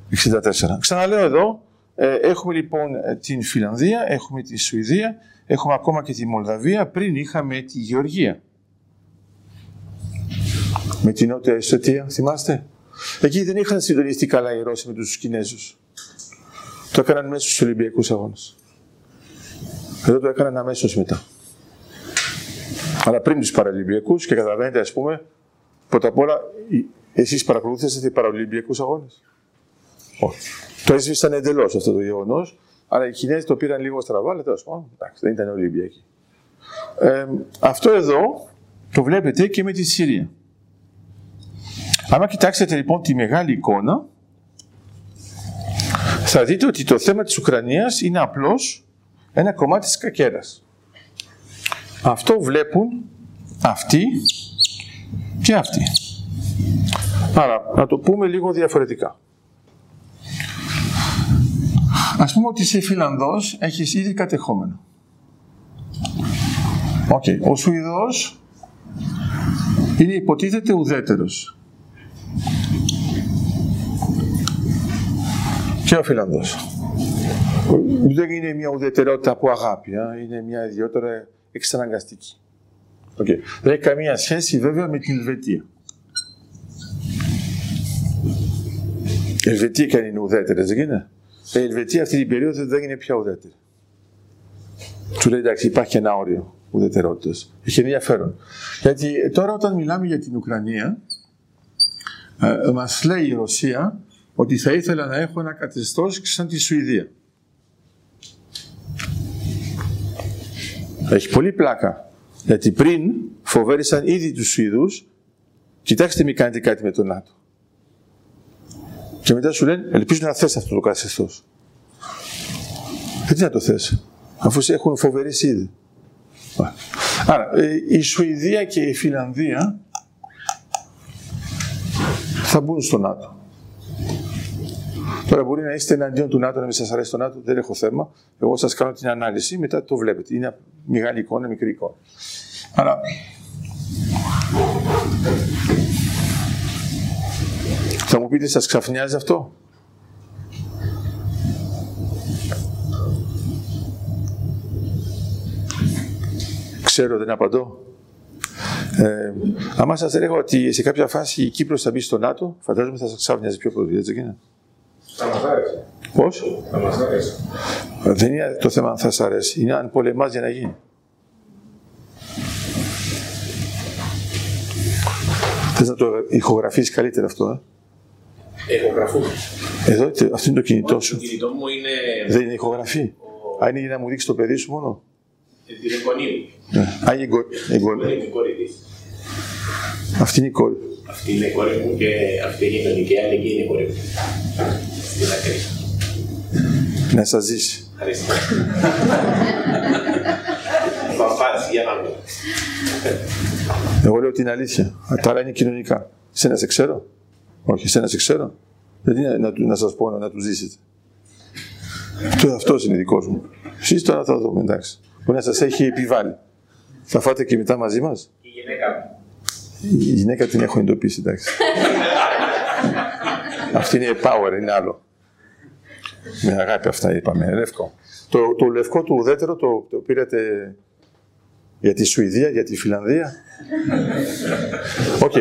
64. Ξαναλέω εδώ, ε, έχουμε λοιπόν ε, την Φιλανδία, έχουμε τη Σουηδία, έχουμε ακόμα και τη Μολδαβία, πριν είχαμε τη Γεωργία. Με την Νότια Εσωτία, θυμάστε; Εκεί δεν είχαν συντονιστεί καλά οι Ρώσοι με τους Κινέζους. Το έκαναν μέσα στους Ολυμπιακούς Αγώνες. Εδώ το έκαναν αμέσως μετά. Αλλά πριν τους Παραλυμπιακούς και καταλαβαίνετε ας πούμε, πρώτα απ' όλα, εσείς παρακολουθήσατε Παραλυμπιακούς Αγώνες; Όχι. Το έσβησαν εντελώς αυτό το γεγονός, αλλά οι Κινέζοι το πήραν λίγο στραβά, αλλά τέλος πάντων, εντάξει, δεν ήταν Ολυμπιακοί. Ε, αυτό εδώ το βλέπετε και με τη Συρία. Αν κοιτάξετε λοιπόν τη μεγάλη εικόνα, θα δείτε ότι το θέμα της Ουκρανίας είναι απλώς ένα κομμάτι της κακέρας. Αυτό βλέπουν αυτοί και αυτοί. Άρα, να το πούμε λίγο διαφορετικά. Ας πούμε ότι είσαι Φιλανδός, έχεις ήδη κατεχόμενο. Okay. Ο Σουηδός είναι υποτίθεται ουδέτερος. Και ο Φιλανδός. Δεν είναι μια ουδετερότητα από αγάπη, είναι μια ιδιότερα εξαναγκαστική. Okay. Δεν έχει καμία σχέση βέβαια με την Ελβετία. Η Ελβετία και αν είναι ουδέτερε, δεν είναι; Η Ελβετία αυτή την περίοδο δεν είναι πια ουδέτερη. Του λέει εντάξει, υπάρχει και ένα όριο ουδετερότητας. Έχει ενδιαφέρον. Γιατί τώρα όταν μιλάμε για την Ουκρανία, ε, μας λέει η Ρωσία ότι θα ήθελα να έχω ένα καθεστώς σαν τη Σουηδία. Έχει πολύ πλάκα. Γιατί πριν φοβέρισαν ήδη τους Σουηδούς, κοιτάξτε μην κάνετε κάτι με τον ΝΑΤΟ. Και μετά σου λένε, ελπίζω να θες αυτό το καθεστώ. Γιατί να το θες, αφού σε έχουν φοβερήσει ήδη. Άρα, ε, η Σουηδία και η Φιλανδία θα μπουν στο ΝΑΤΟ. Τώρα μπορεί να είστε εναντίον του ΝΑΤΟ, να μην σας αρέσει το ΝΑΤΟ, δεν έχω θέμα. Εγώ σας κάνω την ανάλυση, μετά το βλέπετε. Είναι μεγάλη εικόνα, μικρή εικόνα. Άρα, θα μου πείτε, σας ξαφνιάζει αυτό; Ξέρω, δεν απαντώ. Ε, άμα σας έλεγα ότι σε κάποια φάση η Κύπρος θα μπει στο ΝΑΤΟ, φαντάζομαι θα σας ξαφνιάζει πιο πολύ, έτσι δεν Θα μας άρεσε. Πώς; Θα μας άρεσε. Δεν είναι το θέμα αν θα σας αρέσει, είναι αν πολεμάς για να γίνει. Θες να το ηχογραφείς καλύτερα αυτό, ε; Ηχογραφούμε. Εδώ, αυτό είναι το κινητό σου. Το κινητό μου είναι Δεν είναι ηχογραφή. Α, είναι για να μου δείξει το παιδί σου μόνο. την εγγονή μου. Ναι. Α, είναι η κο- η κο- Είναι η κόρη της. Αυτή είναι η κόρη. Αυτή είναι η κόρη μου και αυτή είναι η γειτονική άλλη και είναι η κόρη μου. Στην άκρη. Να σας ζήσει. Ευχαριστώ. Παπάς, για να μου. Εγώ λέω την αλήθεια. Α, Τα άλλα είναι κοινωνικά. Σένα σε ξέρω. Όχι, σένα σε ξέρω. Γιατί να, να, του- να σας πω να, να τους ζήσετε. Το αυτός είναι δικός μου. Εσείς τώρα θα δούμε, εντάξει. Μπορεί να σας έχει επιβάλει. Θα φάτε και μετά μαζί μας; Η γυναίκα μου. Η γυναίκα την έχω εντοπίσει, εντάξει. *laughs* Αυτή είναι power, είναι άλλο. Με αγάπη αυτά είπαμε, λευκό. Το, το λευκό του ουδέτερο το, το πήρατε για τη Σουηδία, για τη Φιλανδία; Οκ.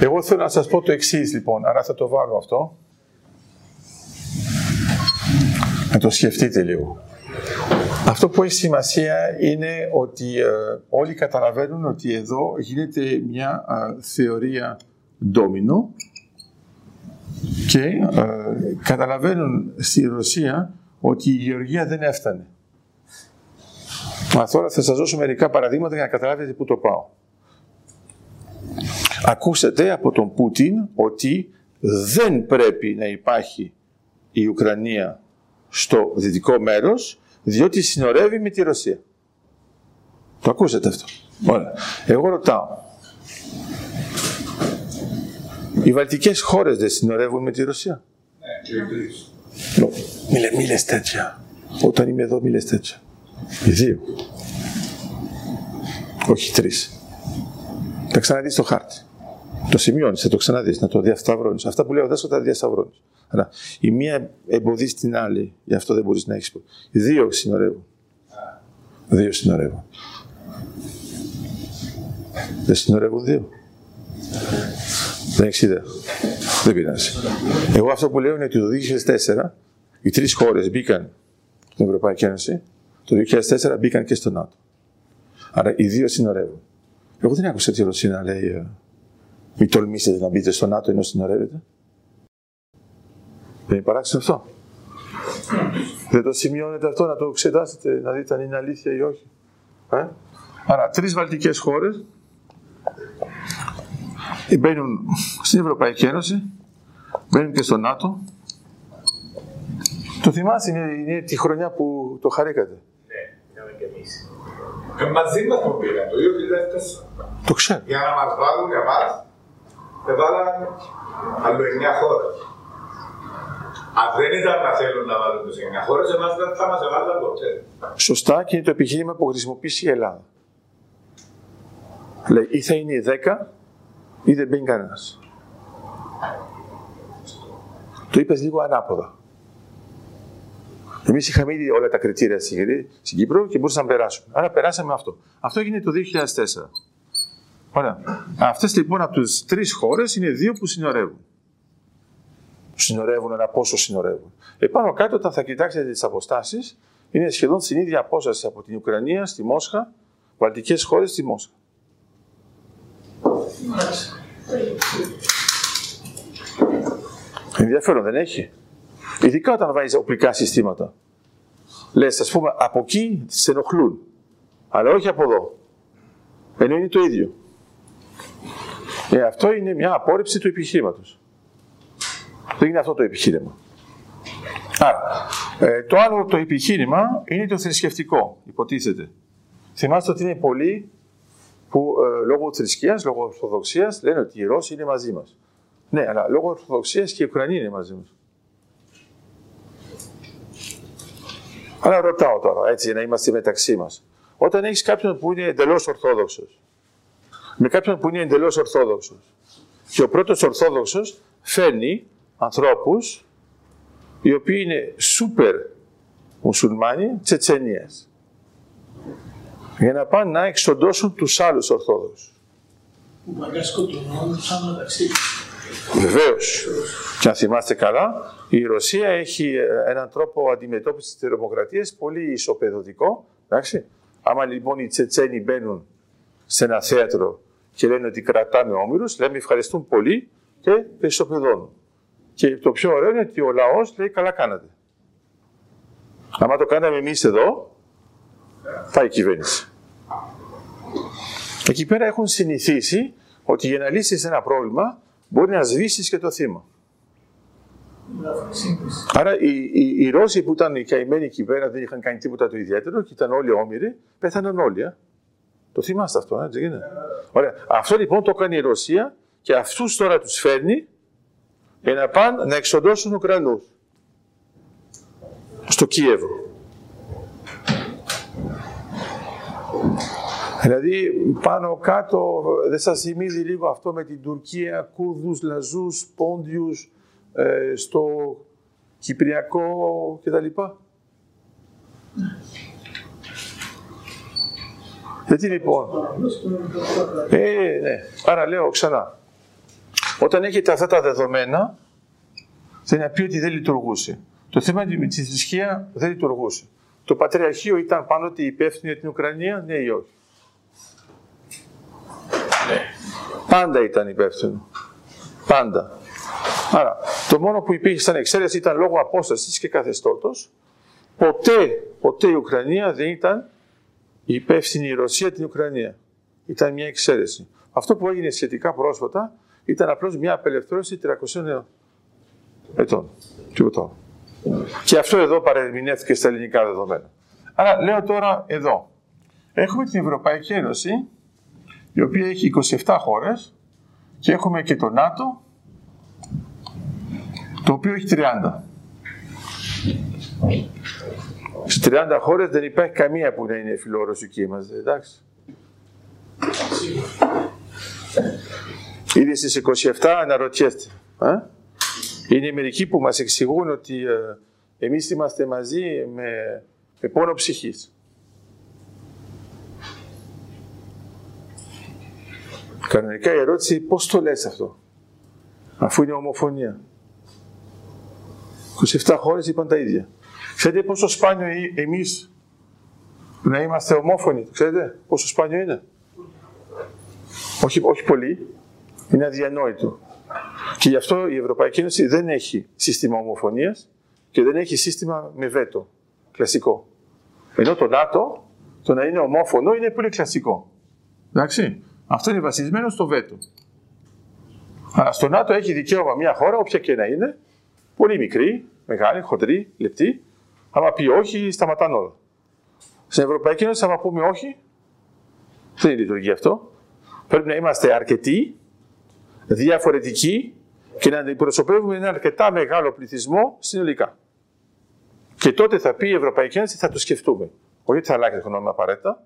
Εγώ θέλω να σας πω το εξής λοιπόν, άρα θα το βάλω αυτό. Να το σκεφτείτε λίγο. Αυτό που έχει σημασία είναι ότι ε, όλοι καταλαβαίνουν ότι εδώ γίνεται μια ε, θεωρία ντόμινο και ε, καταλαβαίνουν στη Ρωσία ότι η γεωργία δεν έφτανε. Μα τώρα θα σας δώσω μερικά παραδείγματα για να καταλάβετε πού το πάω. Ακούσατε από τον Πούτιν ότι δεν πρέπει να υπάρχει η Ουκρανία στο δυτικό μέρος διότι συνορεύει με τη Ρωσία. Το ακούσατε αυτό. Ωραία. Εγώ ρωτάω. Οι βαλτικές χώρες δεν συνορεύουν με τη Ρωσία. Ναι, Μη, λέ- μη λες τέτοια. Όταν είμαι εδώ μη λες τέτοια. Οι δύο. Όχι τρεις. Τα ξαναδείς στο χάρτη. Το σημειώνεις, θα το ξαναδείς, να το διασταυρώνεις. Αυτά που λέω δέσω τα διασταυρώνεις. Άρα, η μία εμποδίζει την άλλη, γι' αυτό δεν μπορείς να έχεις. Οι δύο συνορεύουν. Δύο συνορεύουν. Δεν συνορεύουν δύο. Δεν έχεις ιδέα. Δεν πειράζει. Εγώ αυτό που λέω είναι ότι το 2004 οι τρεις χώρες μπήκαν στην Ευρωπαϊκή Ένωση, το 2004 μπήκαν και στο ΝΑΤΟ. Άρα οι δύο συνορεύουν. Εγώ δεν άκουσα τη Ρωσία να λέει ε, μην τολμήσετε να μπείτε στο ΝΑΤΟ ενώ συνορεύετε. Δεν είναι παράξενο αυτό. Δεν το σημειώνετε αυτό, να το εξετάσετε, να δείτε αν είναι αλήθεια ή όχι. Ε; Άρα, τρεις βαλτικές χώρες μπαίνουν στην Ευρωπαϊκή Ένωση, μπαίνουν και στο ΝΑΤΟ. Το θυμάσαι, είναι, είναι τη χρονιά που το χαρήκατε. Ναι, είχαμε κι εμείς. Ε, μαζί μας το πήραν το 2004. Το ξέρω. Για να μας βάλουν εμάς, έβαλαν άλλο 9 χώρες. Αν δεν ήταν να θέλουν να βάλουν τους 9 χώρες, εμάς δεν θα μας έβαλαν ποτέ. Σωστά και είναι το επιχείρημα που χρησιμοποιήσει η Ελλάδα. Λέει, ή θα είναι οι 10 ή δεν μπαίνει κανένας. Το είπες λίγο ανάποδα. Εμείς είχαμε ήδη όλα τα κριτήρια στην Κυρή- στην Κύπρο και μπορούσαμε να περάσουμε. Άρα περάσαμε αυτό. Αυτό έγινε το 2004. Ωραία. Αυτές λοιπόν από τις τρεις χώρες είναι δύο που συνορεύουν. Συνορεύουν, αλλά πόσο συνορεύουν. Επάνω κάτω, όταν θα κοιτάξετε τις αποστάσεις, είναι σχεδόν στην ίδια απόσταση από την Ουκρανία στη Μόσχα, βαλτικές χώρες στη Μόσχα. Ενδιαφέρον δεν έχει; Ειδικά όταν βάζεις οπλικά συστήματα. Λες, ας πούμε, από εκεί σε ενοχλούν. Αλλά όχι από εδώ. Ενώ είναι το ίδιο. Ε, αυτό είναι μια απόρριψη του επιχείρηματος. Δεν είναι αυτό το επιχείρημα. Άρα, ε, το άλλο το επιχείρημα είναι το θρησκευτικό, υποτίθεται. Θυμάστε ότι είναι πολλοί που ε, λόγω θρησκείας, λόγω ορθοδοξίας λένε ότι οι Ρώσοι είναι μαζί μας. Ναι, αλλά λόγω ορθοδοξίας και οι Ουκρανοί είναι μαζί μας. Αλλά ρωτάω τώρα, έτσι, για να είμαστε μεταξύ μας. Όταν έχεις κάποιον που είναι εντελώς ορθόδοξος, με κάποιον που είναι εντελώς ορθόδοξος, και ο πρώτος ορθόδοξος φέρνει ανθρώπους οι οποίοι είναι σούπερ μουσουλμάνοι Τσετσενίας για να πάνε να εξοντώσουν τους άλλους ορθόδοξους. που παλιά σκοτωνόντουσαν μεταξύ τους. Βεβαίως. Και αν θυμάστε καλά, η Ρωσία έχει ε, έναν τρόπο αντιμετώπισης της τρομοκρατίας πολύ ισοπεδωτικό. Εντάξει. Άμα λοιπόν οι Τσετσένοι μπαίνουν σε ένα θέατρο και λένε ότι κρατάμε όμοιρους, λέμε ευχαριστούν πολύ και ισοπεδώνουν. Και το πιο ωραίο είναι ότι ο λαός λέει καλά κάνατε. Άμα το κάναμε εμείς εδώ, πάει η κυβέρνηση. Εκεί πέρα έχουν συνηθίσει ότι για να λύσεις ένα πρόβλημα μπορεί να σβήσεις και το θύμα. Άρα οι, οι, οι Ρώσοι που ήταν οι καημένοι εκεί πέρα δεν είχαν κάνει τίποτα το ιδιαίτερο και ήταν όλοι όμοιροι, πέθαναν όλοι. Ε. Το θυμάστε αυτό, έτσι γίνεται. Ωραία. Αυτό λοιπόν το κάνει η Ρωσία και αυτούς τώρα τους φέρνει για να πάνε να εξοντώσουν Ουκρανούς. Στο Κίεβο. Δηλαδή πάνω κάτω δεν σας θυμίζει λίγο αυτό με την Τουρκία, Κούρδους, Λαζούς, Πόντιους, ε, στο Κυπριακό κτλ. Γιατί λοιπόν. Ε, ναι. Άρα λέω ξανά. Όταν έχετε αυτά τα δεδομένα, δεν είναι πει ότι δεν λειτουργούσε. Το θέμα με τη θρησκείας δεν λειτουργούσε. Το Πατριαρχείο ήταν πάνω ότι υπεύθυνο για την Ουκρανία, ναι ή όχι; Πάντα ήταν υπεύθυνο. Πάντα. Άρα, το μόνο που υπήρχε σαν εξαίρεση ήταν λόγω απόστασης και καθεστώτος. Ποτέ, ποτέ η Ουκρανία δεν ήταν η υπεύθυνη η Ρωσία την Ουκρανία. Ήταν μια εξαίρεση. Αυτό που έγινε σχετικά πρόσφατα ήταν απλώς μια απελευθέρωση 300 ετών. Τίποτα. Και αυτό εδώ παρεμηνεύτηκε στα ελληνικά δεδομένα. Άρα λέω τώρα εδώ. Έχουμε την Ευρωπαϊκή Ένωση, η οποία έχει 27 χώρες και έχουμε και το ΝΑΤΟ, το οποίο έχει 30. Στις 30 χώρες δεν υπάρχει καμία που να είναι φιλορωσική μας, εντάξει. Ήδη στις 27 αναρωτιέστε. Ε; Είναι μερικοί που μας εξηγούν ότι ε, εμείς είμαστε μαζί με, με πόνο ψυχής. Κανονικά η ερώτηση πώς το λες αυτό, αφού είναι ομοφωνία. 27 χώρες είπαν τα ίδια. Ξέρετε πόσο σπάνιο είναι εμείς να είμαστε ομόφωνοι. Ξέρετε πόσο σπάνιο είναι. Όχι, όχι πολύ. Είναι αδιανόητο. Και γι' αυτό η Ευρωπαϊκή Ένωση δεν έχει σύστημα ομοφωνίας και δεν έχει σύστημα με βέτο. Κλασικό. Ενώ το ΝΑΤΟ, το να είναι ομόφωνο είναι πολύ κλασικό. Εντάξει. Αυτό είναι βασισμένο στο βέτο. Αλλά στο ΝΑΤΟ έχει δικαίωμα μια χώρα, όποια και να είναι, πολύ μικρή, μεγάλη, χοντρή, λεπτή, άμα πει όχι, σταματάνε όλα. Στην Ευρωπαϊκή Ένωση, άμα πούμε όχι, δεν λειτουργεί αυτό. Πρέπει να είμαστε αρκετοί, διαφορετικοί και να αντιπροσωπεύουμε ένα αρκετά μεγάλο πληθυσμό συνολικά. Και τότε θα πει η Ευρωπαϊκή Ένωση θα το σκεφτούμε. Όχι ότι θα αλλάξει το γνώμη απαραίτητα,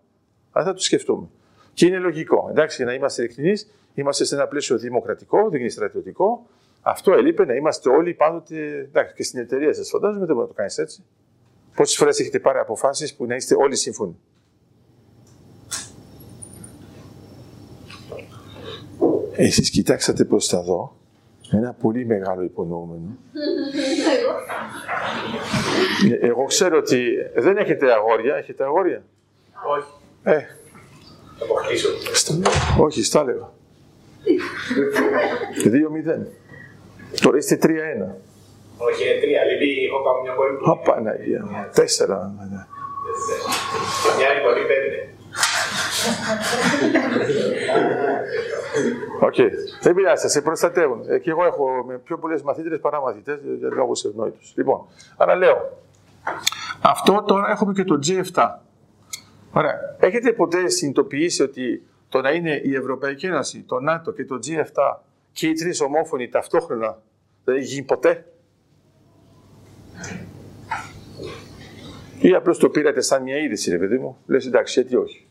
αλλά θα το σκεφτούμε. Και είναι λογικό. Εντάξει, για να είμαστε ειλικρινείς, είμαστε σε ένα πλαίσιο δημοκρατικό, δεν είναι στρατιωτικό. Αυτό ελείπει να είμαστε όλοι πάντοτε. Εντάξει, και στην εταιρεία σας φαντάζομαι δεν μπορεί να το κάνεις έτσι. Πόσες φορές έχετε πάρει αποφάσεις που να είστε όλοι σύμφωνοι; Εσείς κοιτάξατε προς τα δω, ένα πολύ μεγάλο υπονοούμενο. Ε, Εγώ ξέρω ότι δεν έχετε αγόρια, έχετε αγόρια; Όχι. Ε, Θα αποκτήσω. στα- όχι, στα έλεγα. 2-0. Τώρα είστε 3-1. Όχι, είναι τρία. Λείπει, έχω κάνει μια κόρη που Α, Παναγία μου. Τέσσερα. ναι. Μια είναι πολύ πέντε. Οκ. Δεν πειράζει, σε προστατεύουν. Ε, και εγώ έχω με πιο πολλές μαθήτριες παρά μαθητές για λόγους ευνόητους. Λοιπόν, άρα λέω. Αυτό τώρα έχουμε και το G7. Ωραία. Έχετε ποτέ συνειδητοποιήσει ότι το να είναι η Ευρωπαϊκή Ένωση, το ΝΑΤΟ και το G7 και οι τρεις ομόφωνοι ταυτόχρονα δεν έχει γίνει ποτέ; Ή απλώς το πήρατε σαν μια είδηση, ρε παιδί μου; Λες εντάξει, γιατί όχι;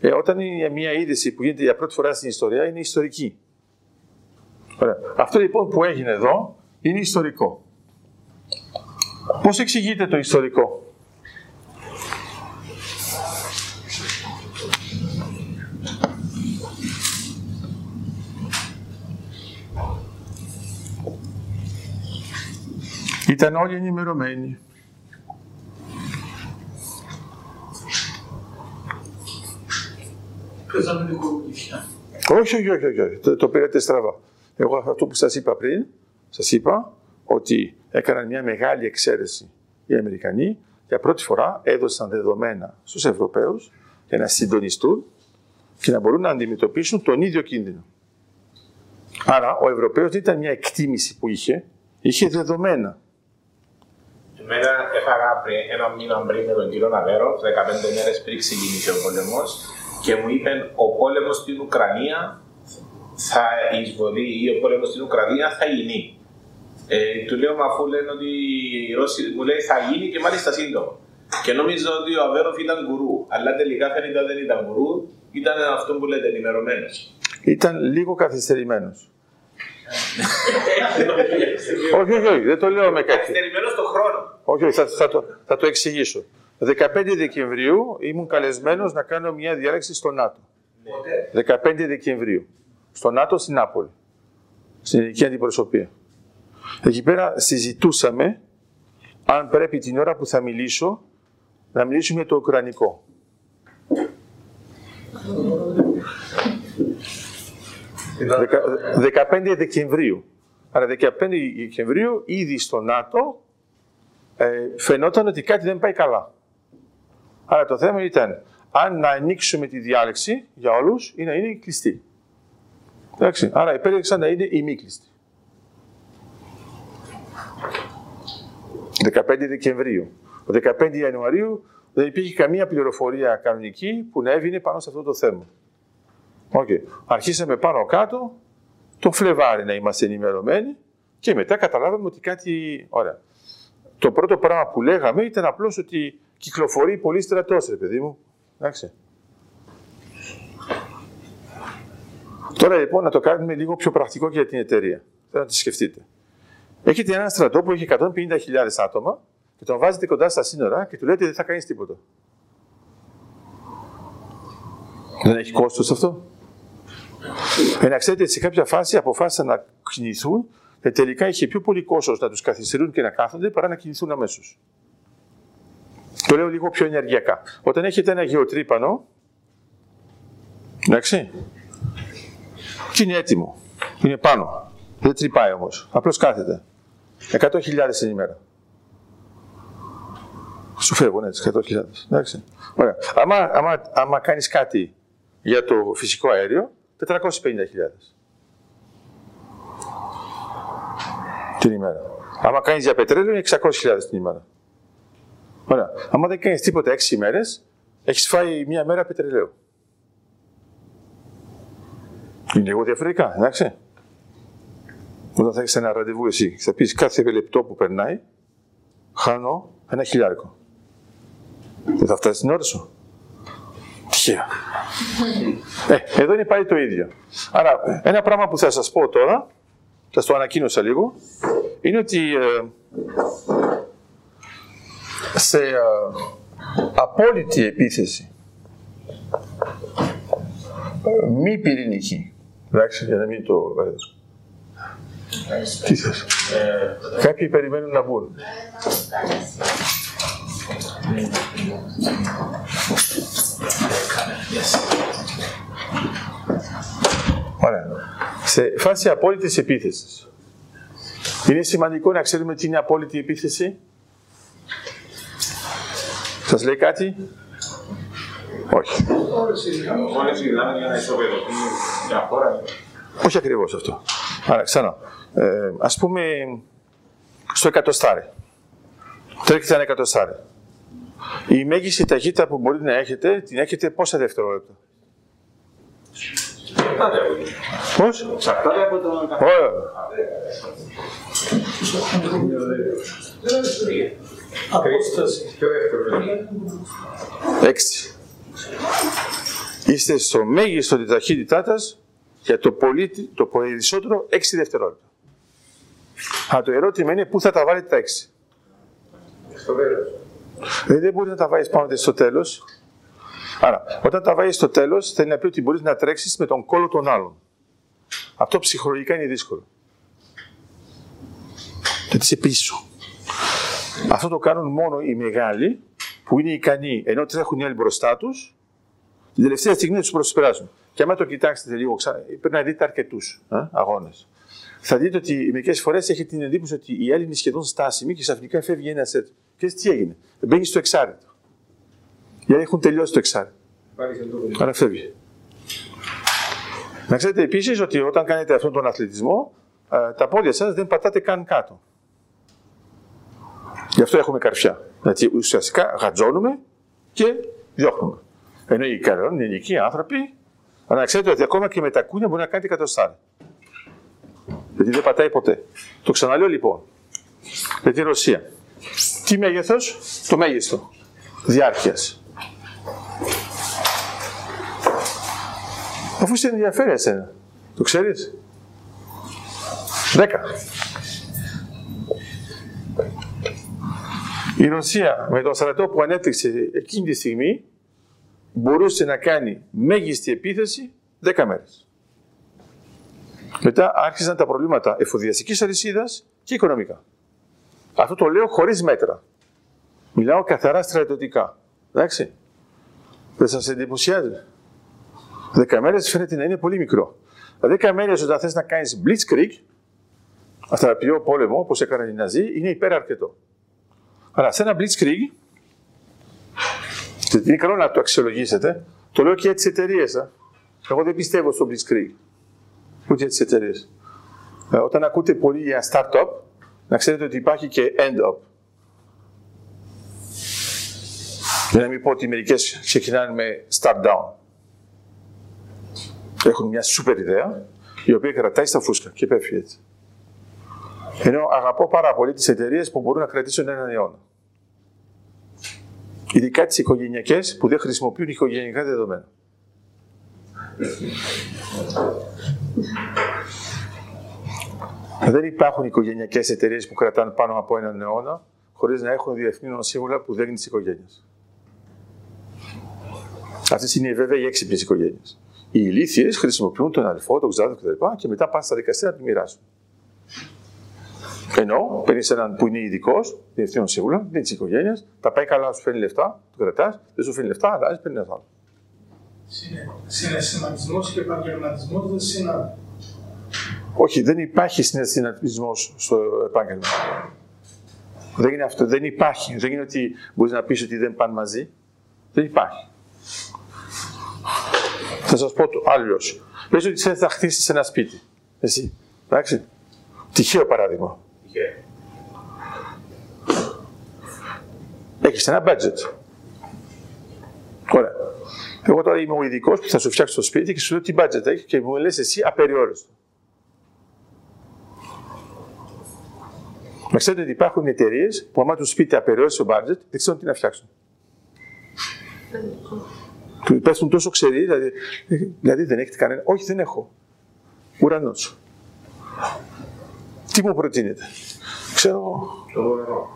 Ε, όταν είναι μια είδηση που γίνεται για πρώτη φορά στην ιστορία, είναι ιστορική. Ωραία. Αυτό λοιπόν που έγινε εδώ είναι ιστορικό. Πώς εξηγείται το ιστορικό; Ήταν όλοι ενημερωμένοι. Παίζαμε την κοροϊδιά. Όχι, όχι, όχι, όχι, όχι. Το, το πήρατε στραβά. Εγώ αυτό που σας είπα πριν, σας είπα ότι έκαναν μια μεγάλη εξαίρεση οι Αμερικανοί. Για πρώτη φορά έδωσαν δεδομένα στους Ευρωπαίους για να συντονιστούν και να μπορούν να αντιμετωπίσουν τον ίδιο κίνδυνο. Άρα ο Ευρωπαίος δεν ήταν μια εκτίμηση που είχε, είχε δεδομένα. Εμένα έφαγα πριν, ένα μήνα πριν με τον κύριο Ναβέρο, 15 μέρες πριν ξεκινήσει ο πόλεμος, και μου είπε ο πόλεμος στην Ουκρανία θα η εισβολή ή ο πόλεμος στην Ουκρανία θα γίνει. Ε, του λέω, μα αφού λένε ότι οι Ρώσοι μου λέει θα γίνει και μάλιστα σύντομα. Και νόμιζα ότι ο Αβέροφ ήταν γκουρού, αλλά τελικά φαίνεται ότι δεν ήταν γκουρού, Ήταν αυτό που λέτε ενημερωμένος. Ήταν λίγο καθυστερημένος. όχι, όχι, όχι, δεν το λέω με κάτι. Καθυστερημένος στον χρόνο. Όχι, όχι, θα, θα, το, θα το εξηγήσω. 15 Δεκεμβρίου ήμουν καλεσμένος να κάνω μια διάλεξη στο ΝΑΤΟ. 15 Δεκεμβρίου. Στο ΝΑΤΟ στην Νάπολη. Στην ελληνική αντιπροσωπεία. Εκεί πέρα συζητούσαμε αν πρέπει την ώρα που θα μιλήσω να μιλήσουμε το Ουκρανικό. Δεκα- 15 Δεκεμβρίου. Άρα 15 Δεκεμβρίου ήδη στο ΝΑΤΟ ε, φαινόταν ότι κάτι δεν πάει καλά. Άρα το θέμα ήταν αν να ανοίξουμε τη διάλεξη για όλους ή να είναι κλειστή. Εντάξει, άρα επέλεξα να είναι ημίκλειστη. 15 Δεκεμβρίου. Ο 15 Ιανουαρίου δεν υπήρχε καμία πληροφορία κανονική που να έβγαινε πάνω σε αυτό το θέμα. Okay. Αρχίσαμε πάνω κάτω, το Φλεβάρι να είμαστε ενημερωμένοι και μετά καταλάβαμε ότι κάτι... Ωραία. Το πρώτο πράγμα που λέγαμε ήταν απλώς ότι κυκλοφορεί πολύ στρατός, ρε παιδί μου. Εντάξει. Τώρα λοιπόν να το κάνουμε λίγο πιο πρακτικό και για την εταιρεία. Θέλω να τη σκεφτείτε. Έχετε ένα στρατό που έχει 150.000 άτομα και τον βάζετε κοντά στα σύνορα και του λέτε δεν θα κάνεις τίποτα. Δεν έχει κόστος αυτό. Ε, να ξέρετε, σε κάποια φάση αποφάσισαν να κινηθούν και τελικά είχε πιο πολύ κόστος να τους καθυστερούν και να κάθονται παρά να κινηθούν αμέσως. Το λέω λίγο πιο ενεργειακά. Όταν έχετε ένα γεωτρύπανο, εντάξει, και είναι έτοιμο, είναι πάνω, δεν τρυπάει όμως, απλώς κάθεται. 100.000 την ημέρα. Σου φεύγουν έτσι, 100.000. Εντάξει. Ωραία. Άμα, άμα, άμα κάνεις κάτι για το φυσικό αέριο, 450.000 την ημέρα. Άμα κάνεις για πετρέλαιο, είναι 600.000 την ημέρα. Ωραία. Άμα δεν κάνεις τίποτα 6 ημέρε, έχεις φάει μία μέρα πετρελαίου. Είναι λίγο διαφορετικά, εντάξει. Όταν θα έχεις ένα ραντεβού εσύ, θα πεις κάθε λεπτό που περνάει, χάνω ένα χιλιάρικο. Δεν θα φτάσεις την ώρα σου. Τυχαία. Ε, εδώ είναι πάλι το ίδιο. Άρα, ένα πράγμα που θα σας πω τώρα, θα το ανακοίνωσα λίγο, είναι ότι ε, σε ε, απόλυτη επίθεση, ε, μη πυρηνική, εντάξει, για να μην το... ε, τι θες; Κάποιοι περιμένουν να μπουν. Ωραία. Σε φάση απόλυτης επίθεσης. Είναι σημαντικό να ξέρουμε τι είναι απόλυτη επίθεση; Σας λέει κάτι; Όχι. Όλε οι δυνάμει για να ισοπεδωθεί μια χώρα. Όχι ακριβώς αυτό. Άρα, ξανά. Ε, ας πούμε, στο εκατοστάρι. Τρέχετε ένα εκατοστάρι. Η μέγιστη ταχύτητα που μπορείτε να έχετε, την έχετε πόσα δευτερόλεπτα; Πώς; Εξαρτάται από τον Ωραία. Απόσταση. Πιο εύκολο. Έξι. Είστε στο μέγιστο τη ταχύτητά σας για το, πολύ, το περισσότερο 6 δευτερόλεπτα. Α, το ερώτημα είναι πού θα τα βάλετε τα 6. Στο τέλος. Δηλαδή δεν μπορεί να τα βάλει πάνω στο τέλος. Άρα, όταν τα βάλει στο τέλος, θέλει να πει ότι μπορείς να τρέξεις με τον κόλο των άλλων. Αυτό ψυχολογικά είναι δύσκολο. Γιατί είσαι πίσω. Αυτό το κάνουν μόνο οι μεγάλοι που είναι ικανοί, ενώ τρέχουν οι άλλοι μπροστά τους, την τελευταία στιγμή να τους προσπεράσουν. Και άμα το κοιτάξετε λίγο, ξα... πρέπει να δείτε αρκετούς αγώνες. Θα δείτε ότι μερικές φορές έχετε την εντύπωση ότι η άλλη είναι σχεδόν στάσιμη και ξαφνικά φεύγει ένα σετ. Και τι έγινε. Μπαίνει στο εξάρι. Οι άλλοι έχουν τελειώσει το εξάρι. Πάλι σε το Άρα φεύγει. Να ξέρετε επίσης ότι όταν κάνετε αυτόν τον αθλητισμό, ε, τα πόδια σας δεν πατάτε καν κάτω. Γι' αυτό έχουμε καρφιά. Δηλαδή ουσιαστικά γατζώνουμε και διώχνουμε. Ενώ οι κανόνες, οι ελληνικοί άνθρωποι, αλλά να ξέρετε ότι ακόμα και με τα κούνια μπορεί να κάνετε εκατοστάρι. Γιατί δεν πατάει ποτέ. Το ξαναλέω λοιπόν. Με τη Ρωσία. Τι μέγεθος, το μέγιστο διάρκειας. Αφού σε ενδιαφέρει εσένα. Το ξέρεις; Δέκα. Η Ρωσία με το στρατό που ανέπτυξε εκείνη τη στιγμή μπορούσε να κάνει μέγιστη επίθεση 10 μέρες. Μετά άρχισαν τα προβλήματα εφοδιαστικής αλυσίδας και οικονομικά. Αυτό το λέω χωρίς μέτρα. Μιλάω καθαρά στρατιωτικά. Εντάξει. Δεν σας εντυπωσιάζει. 10 μέρες φαίνεται να είναι πολύ μικρό. 10 μέρες όταν θες να κάνεις blitzkrieg, αθεραπείο πόλεμο, όπως έκαναν οι Ναζί, είναι υπεραρκετό. Αλλά σε ένα blitzkrieg, και είναι καλό να το αξιολογήσετε, το λέω και για τις εταιρείες. ε. Εγώ δεν πιστεύω στο blitzkrieg. Ούτε για τις εταιρείες. Ε, όταν ακούτε πολύ για startup, να ξέρετε ότι υπάρχει και end-up. Για να μην πω ότι μερικές ξεκινάνε με start down. Έχουν μια σούπερ ιδέα, η οποία κρατάει στα φούσκα και πέφτει έτσι. Ενώ αγαπώ πάρα πολύ τις εταιρείες που μπορούν να κρατήσουν έναν αιώνα. Ειδικά τις οικογενειακές που δεν χρησιμοποιούν οικογενειακά δεδομένα. Δεν υπάρχουν οικογενειακές εταιρείες που κρατάνε πάνω από έναν αιώνα χωρίς να έχουν διεθνή νοσήγουλα που δεν είναι τη οικογένεια. Αυτές είναι βέβαια οι έξυπνες οικογένειες. Οι ηλίθιες χρησιμοποιούν τον αδελφό, τον ξάδερφο κτλ. Και μετά πάνε στα δικαστήρια να τη μοιράσουν. Ενώ παίρνεις έναν που είναι ειδικός, διευθύνων σίγουρα, δεν είναι της οικογένειας, τα πάει καλά, σου φέρνει λεφτά, το κρατάς, δεν σου φέρνει λεφτά, αλλάζεις, παίρνεις ένα άλλο. Συναισθηματισμός και επαγγελματισμός δεν συνάδουν. Όχι, δεν υπάρχει συναισθηματισμός στο επάγγελμα. Δεν είναι αυτό, δεν υπάρχει. Δεν είναι ότι μπορείς να πεις ότι δεν πάνε μαζί. Δεν υπάρχει. Θα σας πω το άλλος. Πες ότι θέλει να χτίσεις ένα σπίτι. Εσύ. Εντάξει. Τυχαίο παράδειγμα. Τυχαία. Έχεις ένα budget. Ωραία. Εγώ τώρα είμαι ο ειδικός που θα σου φτιάξει το σπίτι και σου λέω τι budget έχει και μου λες εσύ απεριόριστο. Να ξέρετε ότι υπάρχουν εταιρείες που άμα τους πείτε απεριόριστο budget δεν ξέρουν τι να φτιάξουν. Του πέφτουν τόσο ξεροί, δηλαδή, δηλαδή δεν έχετε κανένα. Όχι, δεν έχω. Ουρανός. Τι μου προτείνετε; Ξέρω εγώ. Το μπορώ.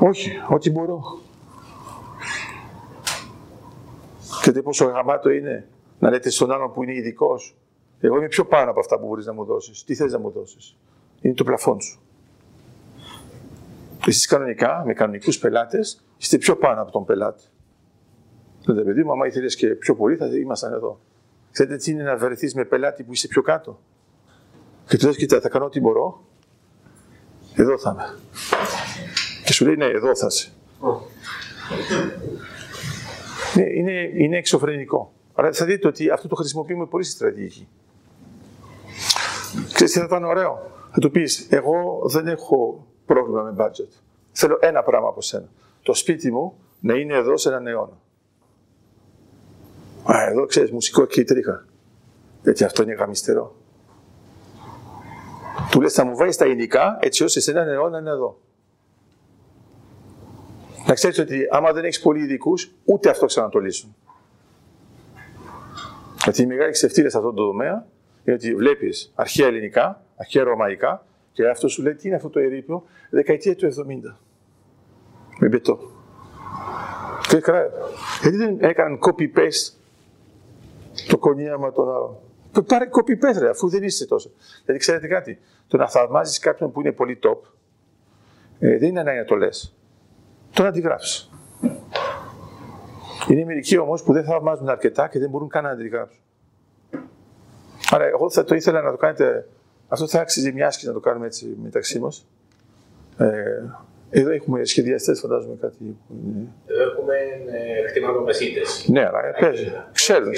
Όχι, ό,τι μπορώ. Ξέρετε πόσο γαμάτο είναι να λέτε στον άλλον που είναι ειδικός. Εγώ είμαι πιο πάνω από αυτά που μπορείς να μου δώσεις. Τι θες να μου δώσεις; Είναι το πλαφόν σου. Εσείς κανονικά, με κανονικούς πελάτες, είστε πιο πάνω από τον πελάτη. Λέτε, παιδί μου, άμα ήθελες και πιο πολύ, θα ήμασταν εδώ. Ξέρετε τι είναι να βρεθείς με πελάτη που είσαι πιο κάτω; Και του λες, κοίτα, θα κάνω ό,τι μπορώ. Εδώ θα είμαι. Και σου λέει, ναι, εδώ θα είσαι. Ναι, είναι, είναι εξωφρενικό. Αλλά θα δείτε ότι αυτό το χρησιμοποιούμε πολύ στη στρατηγική. Ξέρεις τι θα ήταν ωραίο; Θα του πεις, εγώ δεν έχω πρόβλημα με budget. Θέλω ένα πράγμα από σένα. Το σπίτι μου να είναι εδώ σε έναν αιώνα. Α, εδώ ξέρεις, μουσικό και η τρίχα. Γιατί αυτό είναι γαμιστερό. Του λες, θα μου βάλεις τα υλικά έτσι ώστε σε έναν αιώνα είναι εδώ. Να ξέρεις ότι άμα δεν έχεις πολλοί ειδικούς, ούτε αυτό ξανά το λύσουν. Γιατί οι μεγάλοι ξεφτύλες σε αυτό το τομέα είναι ότι βλέπεις αρχαία ελληνικά, αρχαία ρωμαϊκά και αυτό σου λέει τι είναι αυτό το ερείπιο, δεκαετία του 70. Με μπετό. Και καλά, γιατί δεν έκαναν copy-paste το κονίαμα των άλλων; Το πάρε copy-paste ρε, αφού δεν είστε τόσο. Δηλαδή ξέρετε κάτι, το να θαυμάζεις κάποιον που είναι πολύ top, ε, δεν είναι ανάγκη να το λες. Το να αντιγράψει. Είναι μερικοί όμως που δεν θαυμάζουν αρκετά και δεν μπορούν καν να αντιγράψουν. Άρα, εγώ θα το ήθελα να το κάνετε. Αυτό θα άξιζε μια άσκηση να το κάνουμε έτσι μεταξύ μας. Ε, εδώ έχουμε σχεδιαστές, φαντάζομαι κάτι. που είναι- Εδώ έχουμε ε, κτηματομεσίτε. Ναι, αλλά παίζει. Ξέρουν.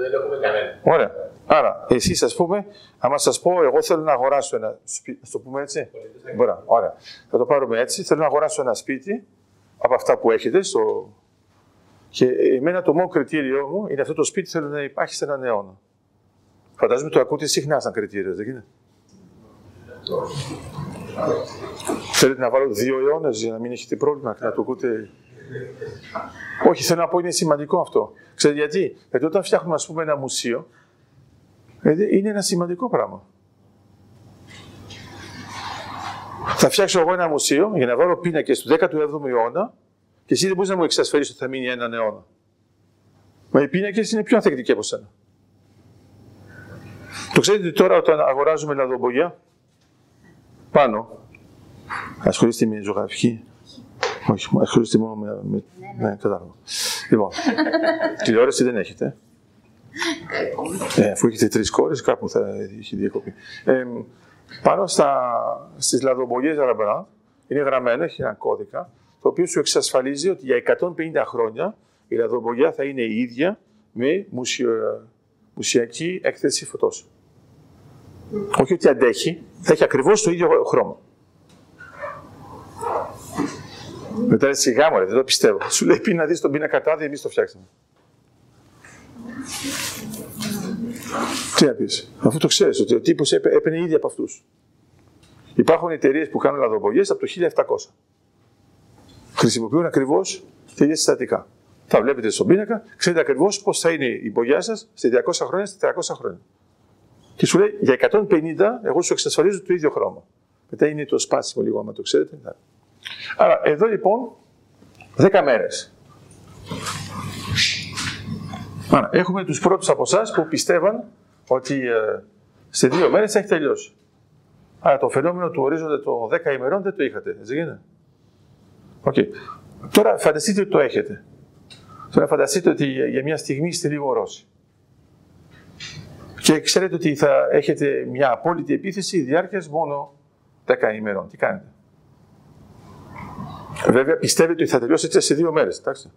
Δεν έχουμε κανένα. Ωραία. Άρα, εσείς, ας πούμε, άμα σας πω, εγώ θέλω να αγοράσω ένα σπίτι. Α το πούμε έτσι. Μπορεί. Ωραία. Θα το πάρουμε έτσι. Θέλω να αγοράσω ένα σπίτι από αυτά που έχετε. Στο... Και εμένα το μόνο κριτήριό μου είναι αυτό το σπίτι θέλω να υπάρχει σε έναν αιώνα. Φαντάζομαι το ακούτε συχνά σαν κριτήριο, δεν είναι; Θέλετε να βάλω δύο αιώνες για να μην έχετε πρόβλημα και να το ακούτε. Όχι, θέλω να πω είναι σημαντικό αυτό. Ξέρετε γιατί; Γιατί όταν φτιάχνουμε ας πούμε, ένα μουσείο, Δηλαδή είναι ένα σημαντικό πράγμα. Θα φτιάξω εγώ ένα μουσείο για να βάλω πίνακες του 17ου αιώνα και εσύ δεν μπορείς να μου εξασφαλίσεις ότι θα μείνει έναν αιώνα. Μα οι πίνακες είναι πιο ανθεκτικοί από σένα. Το ξέρετε ότι τώρα όταν αγοράζουμε λαδομπογιά πάνω, ασχολείστε με ζωγραφική. Όχι, ασχολείστε μόνο με. με... Ναι, κατάλαβα. Λοιπόν, τηλεόραση δεν έχετε. Ε, αφού έχετε τρεις κόρες, κάπου θα έχει διακοπεί. Ε, πάνω στα, στις λαδομπογιές Ραμπρά είναι γραμμένο, έχει ένα κώδικα, το οποίο σου εξασφαλίζει ότι για 150 χρόνια η λαδομπογιά θα είναι η ίδια με μουσιο, μουσιακή έκθεση φωτός. Όχι ότι αντέχει, θα έχει ακριβώς το ίδιο χρώμα. Μετά λέει σιγά μου, δεν το πιστεύω. Σου λέει πει να δεις τον πίνακα τάδε, εμείς το φτιάξαμε. Τι να πεις, αφού το ξέρεις ότι ο τύπος έπαι- έπαιρνε ήδη από αυτούς. Υπάρχουν εταιρείες που κάνουν λαδοπογιές από το 1700. Χρησιμοποιούν ακριβώς τα ίδια συστατικά. Τα βλέπετε στον πίνακα, ξέρετε ακριβώς πώς θα είναι η μπογιά σας σε 200 χρόνια, σε 300 χρόνια. Και σου λέει για 150 εγώ σου εξασφαλίζω το ίδιο χρώμα. Μετά είναι το σπάσιμο λίγο, άμα το ξέρετε. Ναι. Άρα εδώ λοιπόν 10 μέρες. Άρα, έχουμε τους πρώτους από εσάς που πιστεύαν ότι ε, σε δύο μέρες θα έχει τελειώσει. Άρα το φαινόμενο του ορίζοντα των 10 ημερών δεν το είχατε, έτσι γίνεται. Οκ. Τώρα φανταστείτε ότι το έχετε. Τώρα φανταστείτε ότι για για μια στιγμή είστε λίγο Ρώσοι. Και ξέρετε ότι θα έχετε μια απόλυτη επίθεση διάρκειας μόνο 10 ημερών. Τι κάνετε; Βέβαια πιστεύετε ότι θα τελειώσετε σε δύο μέρες, εντάξει.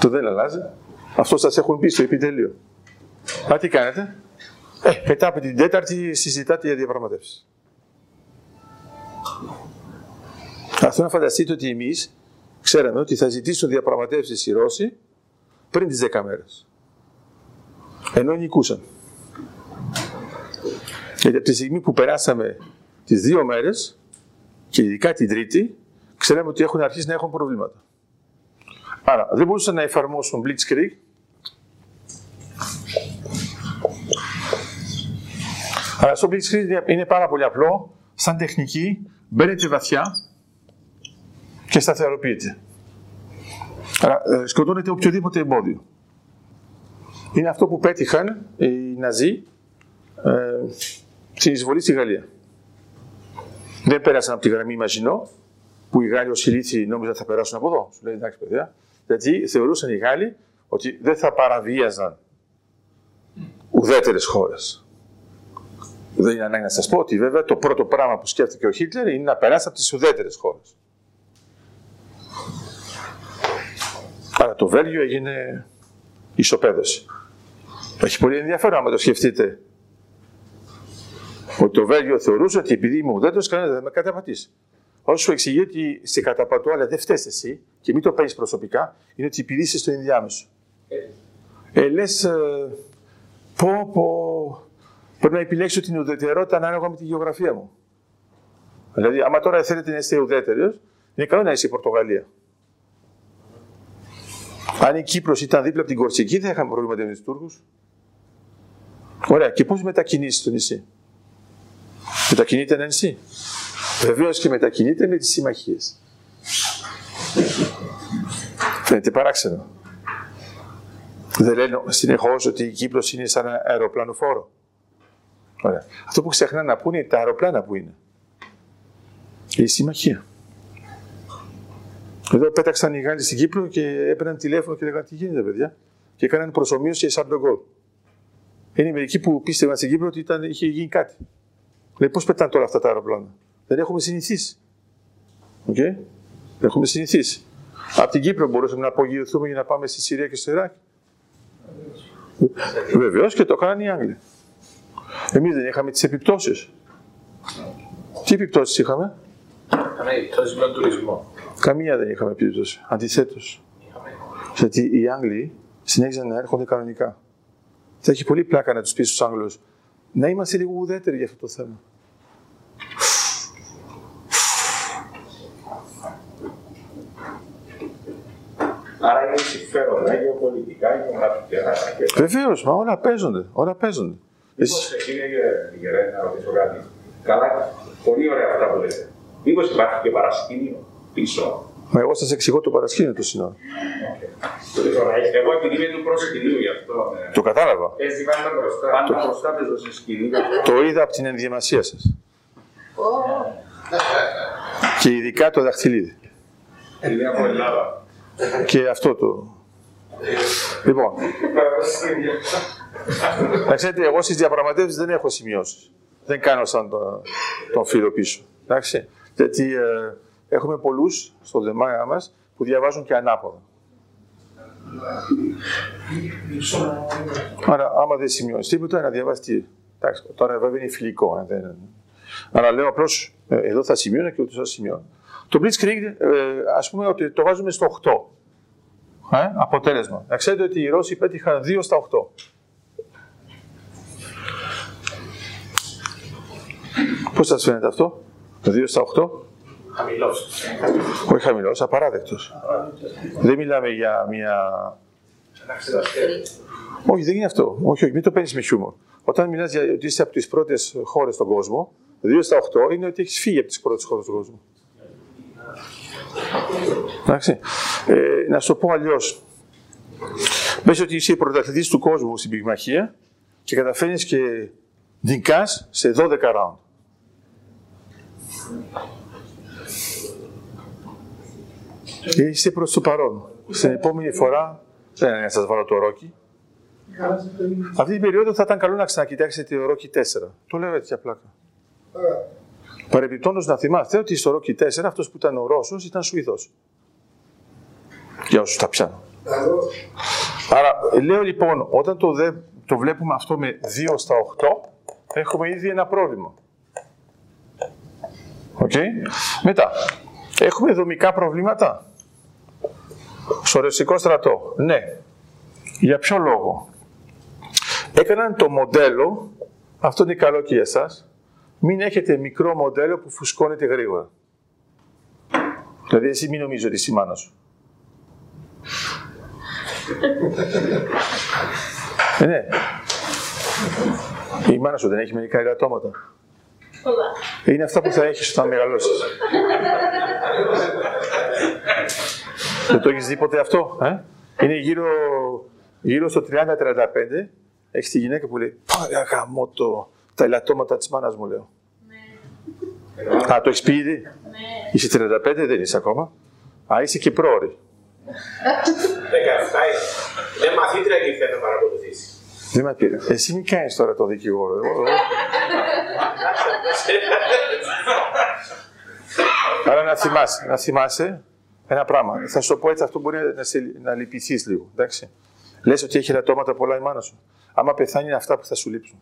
Το δεν αλλάζει. Αυτό σας έχουν πει στο επιτελείο. Α, τι κάνετε; Ε, μετά από την τέταρτη συζητάτε για διαπραγματεύσεις. Αυτό να φανταστείτε ότι εμείς ξέραμε ότι θα ζητήσουν διαπραγματεύσεις οι Ρώσοι πριν τις 10 μέρες. Ενώ νικούσαν. Γιατί από τη στιγμή που περάσαμε τις δύο μέρες και ειδικά την τρίτη, ξέραμε ότι έχουν αρχίσει να έχουν προβλήματα. Άρα δεν μπορούσαν να εφαρμόσουν Blitzkrieg. Αλλά στο Blitzkrieg είναι- είναι πάρα πολύ απλό. Σαν τεχνική μπαίνετε βαθιά και σταθεροποιείτε. Άρα ε, σκοτώνετε οποιοδήποτε εμπόδιο. Είναι αυτό που πέτυχαν οι Ναζί ε, στην εισβολή στη Γαλλία. Δεν πέρασαν από τη γραμμή Μαζινό, που οι Γάλλοι ως ηλίθιοι νόμιζαν θα περάσουν από εδώ. Σου λέει εντάξει παιδιά. Γιατί θεωρούσαν οι Γάλλοι ότι δεν θα παραβίαζαν ουδέτερες χώρες. Δεν είναι ανάγκη να σας πω ότι βέβαια το πρώτο πράγμα που σκέφτηκε ο Χίτλερ είναι να περάσει από τις ουδέτερες χώρες. Άρα το Βέλγιο έγινε ισοπαίδωση. Έχει πολύ ενδιαφέρον άμα το σκεφτείτε. Ότι το Βέλγιο θεωρούσε ότι επειδή είμαι ουδέτερος κανένας δεν θα με καταπατήσει. Όσο σου εξηγεί ότι σε καταπατώ, αλλά δεν φταίει εσύ και μην το παίρνεις προσωπικά, είναι ότι επειδή είσαι στο ενδιάμεσο. Ε, λες, πω, πω, πρέπει να επιλέξω την ουδετερότητα ανάλογα με τη γεωγραφία μου. Δηλαδή, άμα τώρα θέλετε να είστε ουδέτερος, είναι καλό να είσαι η Πορτογαλία. Αν η Κύπρος ήταν δίπλα από την Κορσική, δεν είχαμε προβλήματα με τους Τούρκους. Ωραία. Και πώς μετακινήσει το νησί; Μετακινείται ένα νησί; Βεβαίως και μετακινείται με τις συμμαχίες. Φαίνεται παράξενο. Δεν λένε συνεχώς ότι η Κύπρος είναι σαν ένα αεροπλανοφόρο. Ωραία. Αυτό που ξεχνάνε να πούνε είναι τα αεροπλάνα που είναι. Η συμμαχία. Εδώ πέταξαν οι Γάλλοι στην Κύπρο και έπαιρναν τηλέφωνο και λέγανε τι γίνεται παιδιά; Και έκαναν προσομοίωση Σαρλ ντε Γκωλ. Είναι μερικοί που πίστευαν στην Κύπρο ότι ήταν, είχε γίνει κάτι. Λέει πώς πετάνε τώρα αυτά τα αεροπλάνα; Δεν έχουμε συνηθίσει. Οκ. Δεν έχουμε συνηθίσει. Από την Κύπρο μπορούσαμε να απογειωθούμε για να πάμε στη Συρία και στο Ιράκ. Βεβαίως και το έκαναν οι Άγγλοι. Εμείς δεν είχαμε τις επιπτώσεις. Τι επιπτώσεις είχαμε, Είχαμε επιπτώσεις με τον τουρισμό. Καμία δεν είχαμε επίπτωση. Αντιθέτως. Γιατί οι Άγγλοι συνέχιζαν να έρχονται κανονικά. Θα έχει πολύ πλάκα να τους πεις στους Άγγλους να είμαστε λίγο ουδέτεροι για αυτό το θέμα. Άρα είναι συμφέροντα γεωπολιτικά, γεωγραφικά. και- Βεβαίως, μα όλα παίζονται. Όλα παίζονται. Εσύ- Μήπως, κύριε Γερέ, να ρωτήσω κάτι. Καλά, πολύ ωραία αυτά που λέτε. Μήπως υπάρχει και παρασκήνιο πίσω; Μα εγώ σας εξηγώ το παρασκήνιο του συνόλου. Εγώ επειδή είμαι του προσκυνείου γι' αυτό. ναι. Το κατάλαβα. Έτσι πάντα μπροστά. Πάντα μπροστά παίζω σε σκηνή. Το είδα από την ενδιαμασία σας. Και ειδικά το δαχτυλίδι. Είναι από Ελλάδα. Και αυτό το. Λοιπόν, να ξέρετε, εγώ στις διαπραγματεύσεις δεν έχω σημειώσεις. Δεν κάνω σαν τον, τον φίλο πίσω. Εντάξει. Γιατί ε, έχουμε πολλούς στο δεμάγα μας που διαβάζουν και ανάποδα. Άρα, άμα δεν σημειώσει τίποτα, να διαβάσεις τι. Εντάξει, τώρα βέβαια είναι φιλικό. ε, δεν... Αλλά λέω απλώς εδώ θα σημειώνω και ούτω θα σημειώνω. Το Blitzkrieg, ε, ας πούμε ότι το βάζουμε στο 8. Ε, αποτέλεσμα. Να ξέρετε ότι οι Ρώσοι πέτυχαν 2 στα 8. Πώς σας φαίνεται αυτό, 2 στα 8. Χαμηλός. Όχι χαμηλός, απαράδεκτος. Δεν μιλάμε για μια. Όχι, δεν είναι αυτό. Όχι, όχι, μην το παίρνει με χιούμορ. Όταν μιλάς για ότι είσαι από τις πρώτες χώρες στον κόσμο, 2 στα 8 είναι ότι έχεις φύγει από τις πρώτες χώρες στον κόσμο. Εντάξει. Ε, να σου το πω αλλιώς. Πες ότι είσαι πρωταθλητής του κόσμου στην πυγμαχία και καταφέρνεις και νικάς σε 12 round. Είστε προς το παρόν. Στην επόμενη φορά, δεν είναι να σας βάλω το ρόκι. Αυτή την περίοδο θα ήταν καλό να ξανακοιτάξετε το ρόκι 4. Το λέω έτσι απλά. Παρεμπιπτόντως να θυμάστε ότι στο ρόκι 4 αυτός που ήταν ο Ρώσος ήταν Σουηδός. Για όσους τα πιάνω. Άρα λέω λοιπόν, όταν το, δε, το βλέπουμε αυτό με 2 στα 8, έχουμε ήδη ένα πρόβλημα. Οκ. Μετά, έχουμε δομικά προβλήματα. Στο ρωσικό στρατό. Ναι. Για ποιο λόγο; Έκαναν το μοντέλο, αυτό είναι καλό και για εσάς, μην έχετε μικρό μοντέλο που φουσκώνεται γρήγορα. Δηλαδή εσύ μην νομίζω ότι είσαι η μάνας σου. ε, ναι. Η μάνα σου δεν έχει μερικά ελαττώματα. Πολλά. Είναι αυτά που θα έχεις όταν μεγαλώσεις. δεν το έχεις δει ποτέ αυτό, ε; Είναι γύρω, γύρω στο 30-35, έχεις τη γυναίκα που λέει «Πάρε γαμώ το, τα ελαττώματα της μάνας μου», λέω. Ναι. Α, το έχεις πει ήδη; Ναι. Είσαι 35, δεν είσαι ακόμα. Α, είσαι και πρόωρη. 17 είναι. Δεν μαθήτρια και ήρθε να παρακολουθήσεις. Δεν με πήρε. Εσύ μην κάνεις τώρα το δικηγόρο. Εγώ- εγώ- Άρα να θυμάσαι, να θυμάσαι ένα πράγμα. Θα σου το πω έτσι, αυτό μπορεί να, σε, να λυπηθείς λίγο. Εντάξει. Λες ότι έχει ελαττώματα πολλά η μάνα σου. Άμα πεθάνει είναι αυτά που θα σου λείψουν.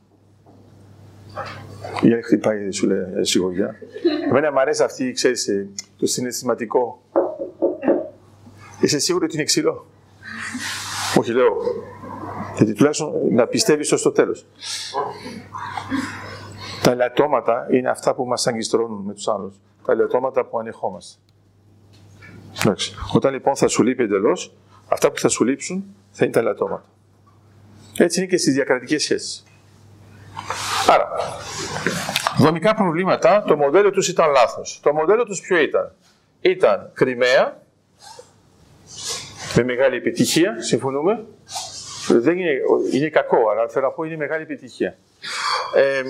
Η άλλη χτυπάει, σου λέει ε, σιγουριά. Εμένα μου αρέσει αυτή, ξέρεις, ε, το συναισθηματικό. Είσαι σίγουρο ότι είναι ξύλο; Όχι, λέω. Γιατί τουλάχιστον να πιστεύεις ως το τέλος. Τα ελαττώματα είναι αυτά που μας αγκιστρώνουν με τους άλλους. Τα ελαττώματα που ανεχόμαστε. Εντάξει. Όταν λοιπόν θα σου λείπει εντελώς, αυτά που θα σου λείψουν θα είναι τα ελαττώματα. Έτσι είναι και στις διακρατικές σχέσεις. Άρα, δομικά προβλήματα, το μοντέλο τους ήταν λάθος. Το μοντέλο τους ποιο ήταν; Ήταν Κρυμαία, με μεγάλη επιτυχία, συμφωνούμε. Δεν είναι, είναι κακό, αλλά θέλω να πω είναι μεγάλη επιτυχία. Ε,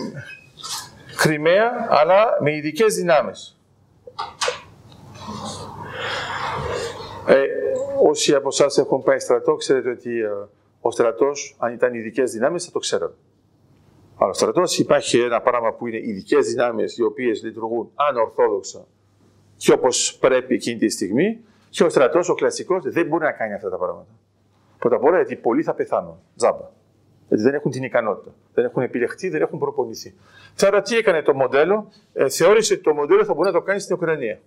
Κρυμαία, αλλά με ειδικές δυνάμεις. Ε, όσοι από εσάς έχουν πάει στρατό, ξέρετε ότι ε, ο στρατός, αν ήταν ειδικές δυνάμεις, θα το ξέρατε. Αλλά ο στρατό υπάρχει ένα πράγμα που είναι ειδικές δυνάμεις, οι οποίες λειτουργούν ανορθόδοξα και όπως πρέπει εκείνη τη στιγμή, και ο στρατός, ο κλασικός, δεν μπορεί να κάνει αυτά τα πράγματα. Πρώτα απ' όλα γιατί πολλοί θα πεθάνουν. Τζάμπα. Γιατί δεν έχουν την ικανότητα. Δεν έχουν επιλεχθεί, δεν έχουν προπονηθεί. Τώρα τι έκανε το μοντέλο, ε, θεώρησε ότι το μοντέλο θα μπορεί να το κάνει στην Ουκρανία.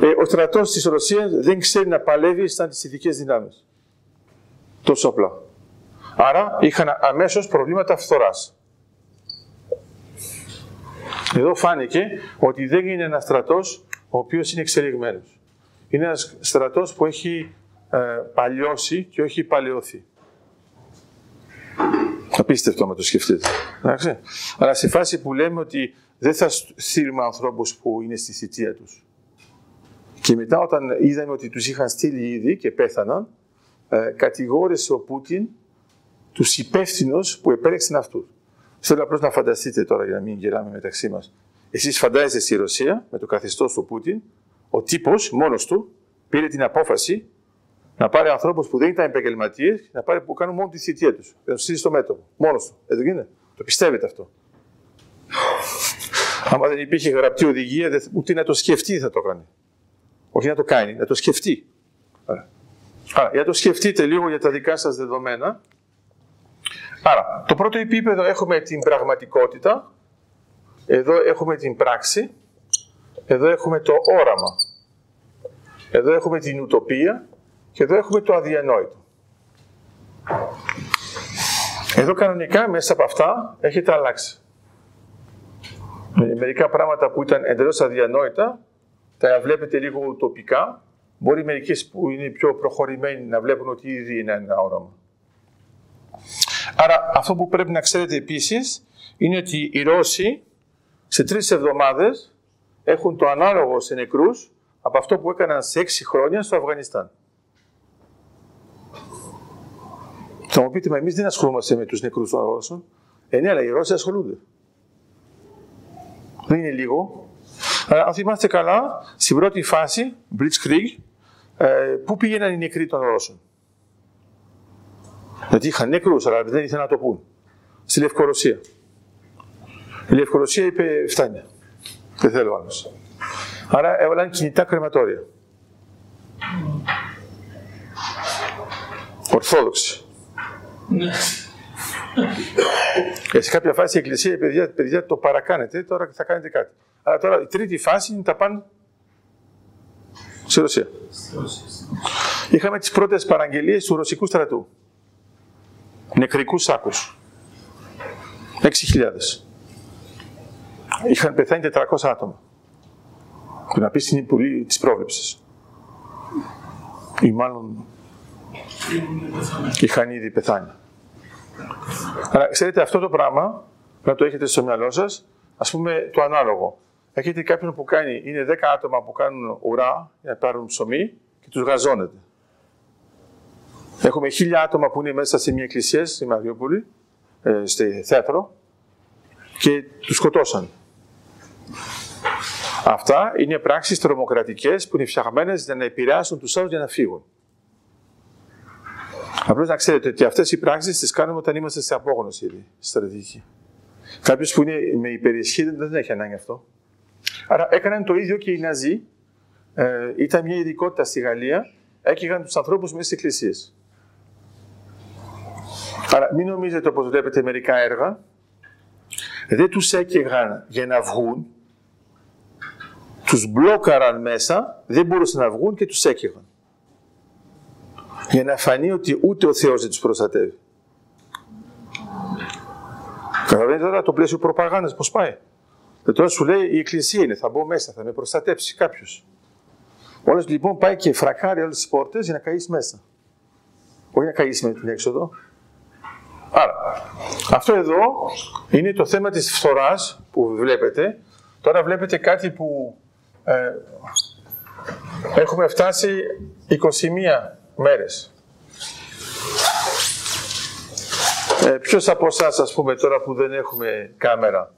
Ε, ο στρατός της Ρωσίας δεν ξέρει να παλεύει σαν τις ειδικές δυνάμεις. Τόσο απλά. Άρα είχαν αμέσως προβλήματα φθοράς. Εδώ φάνηκε ότι δεν είναι ένας στρατός ο οποίος είναι εξελιγμένος. Είναι ένας στρατός που έχει ε, παλιώσει και όχι παλαιωθεί. Απίστευτο να το σκεφτείτε. Εντάξει. Αλλά σε φάση που λέμε ότι δεν θα στείλουμε ανθρώπους που είναι στη θητεία τους. Και μετά όταν είδαμε ότι τους είχαν στείλει ήδη και πέθαναν, ε, κατηγόρησε ο Πούτιν τους υπεύθυνους που επέλεξαν αυτούς. Θέλω απλώς να φανταστείτε τώρα για να μην γελάμε μεταξύ μας. Εσείς φαντάζεστε στη Ρωσία με το καθεστώς του Πούτιν, ο τύπος μόνος του πήρε την απόφαση να πάρει ανθρώπους που δεν ήταν επαγγελματίες να πάρει που κάνουν μόνο τη θητεία τους. Να τους στείλει στο μέτωπο. Μόνος του. Έτσι γίνεται. Το πιστεύετε αυτό. Άμα δεν υπήρχε γραπτή οδηγία, ούτε να το σκεφτεί θα το κάνει. Όχι να το κάνει, να το σκεφτεί. Άρα, για να το σκεφτείτε λίγο για τα δικά σας δεδομένα. Άρα, το πρώτο επίπεδο έχουμε την πραγματικότητα, εδώ έχουμε την πράξη, εδώ έχουμε το όραμα, εδώ έχουμε την ουτοπία και εδώ έχουμε το αδιανόητο. Εδώ κανονικά μέσα από αυτά έχετε αλλάξει. Μερικά πράγματα που ήταν εντελώς αδιανόητα, τα βλέπετε λίγο ουτοπικά, μπορεί μερικές που είναι πιο προχωρημένοι να βλέπουν ότι ήδη είναι ένα όραμα. Άρα αυτό που πρέπει να ξέρετε επίσης είναι ότι οι Ρώσοι σε τρεις εβδομάδες έχουν το ανάλογο σε νεκρούς από αυτό που έκαναν σε έξι χρόνια στο Αφγανιστάν. Θα μου πείτε, μα εμείς δεν ασχολούμαστε με τους νεκρούς των Ρώσων. Ε, ναι, αλλά οι Ρώσοι ασχολούνται. Δεν είναι λίγο. Αλλά αν θυμάστε καλά, στην πρώτη φάση, Blitzkrieg, ε, πού πήγαιναν οι νεκροί των Ρώσων; Γιατί είχαν νεκρούς, αλλά δεν ήθελαν να το πούν. Στη Λευκορωσία. Η Λευκορωσία είπε, φτάνει. Δεν θέλω άλλος. Άρα έβαλαν κινητά κρεματόρια. Ορθόδοξη. Και σε κάποια φάση η Εκκλησία, παιδιά, παιδιά το παρακάνετε, τώρα θα κάνετε κάτι. Αλλά τώρα η τρίτη φάση είναι τα πάνε στη Ρωσία. Είχαμε τις πρώτες παραγγελίες του ρωσικού στρατού. Νεκρικούς σάκους. 6.000. Είχαν πεθάνει 400 άτομα. Που να πεις είναι πολύ της πρόβλεψης. Ή μάλλον είχαν ήδη πεθάνει. Αλλά ξέρετε αυτό το πράγμα, να το έχετε στο μυαλό σας, ας πούμε το ανάλογο. Έχετε κάποιον που κάνει, είναι 10 άτομα που κάνουν ουρά για να πάρουν ψωμί και τους γαζώνετε. Έχουμε χίλια άτομα που είναι μέσα σε μια εκκλησία στη Μαριούπολη, ε, στη θέατρο, και τους σκοτώσαν. Αυτά είναι πράξεις τρομοκρατικές που είναι φτιαγμένες για να επηρεάσουν τους άλλους για να φύγουν. Απλώς να ξέρετε ότι αυτές οι πράξεις τις κάνουμε όταν είμαστε σε απόγνωση ήδη, στρατηγική. Κάποιος που είναι με υπερισχύ δεν έχει ανάγκη αυτό. Άρα έκαναν το ίδιο και οι Ναζί. Ε, ήταν μια ειδικότητα στη Γαλλία. Έκυγαν τους ανθρώπους μέσα στις εκκλησίες. Άρα μην νομίζετε όπως βλέπετε μερικά έργα. Δεν τους έκαιγαν για να βγουν. Τους μπλόκαραν μέσα, δεν μπορούσαν να βγουν και τους έκαιγαν. Για να φανεί ότι ούτε ο Θεός δεν τους προστατεύει. Καταλαβαίνετε τώρα το πλαίσιο προπαγάνδας πώς πάει. Και τώρα σου λέει η εκκλησία είναι, θα μπω μέσα, θα με προστατέψει κάποιος. Όλες λοιπόν πάει και φρακάρει όλες τις πόρτες για να καείς μέσα. Όχι να καείς με την έξοδο. Άρα, αυτό εδώ είναι το θέμα της φθοράς που βλέπετε. Τώρα βλέπετε κάτι που ε, έχουμε φτάσει 21 μέρες. Ε, ποιος από εσάς, ας πούμε, τώρα που δεν έχουμε κάμερα,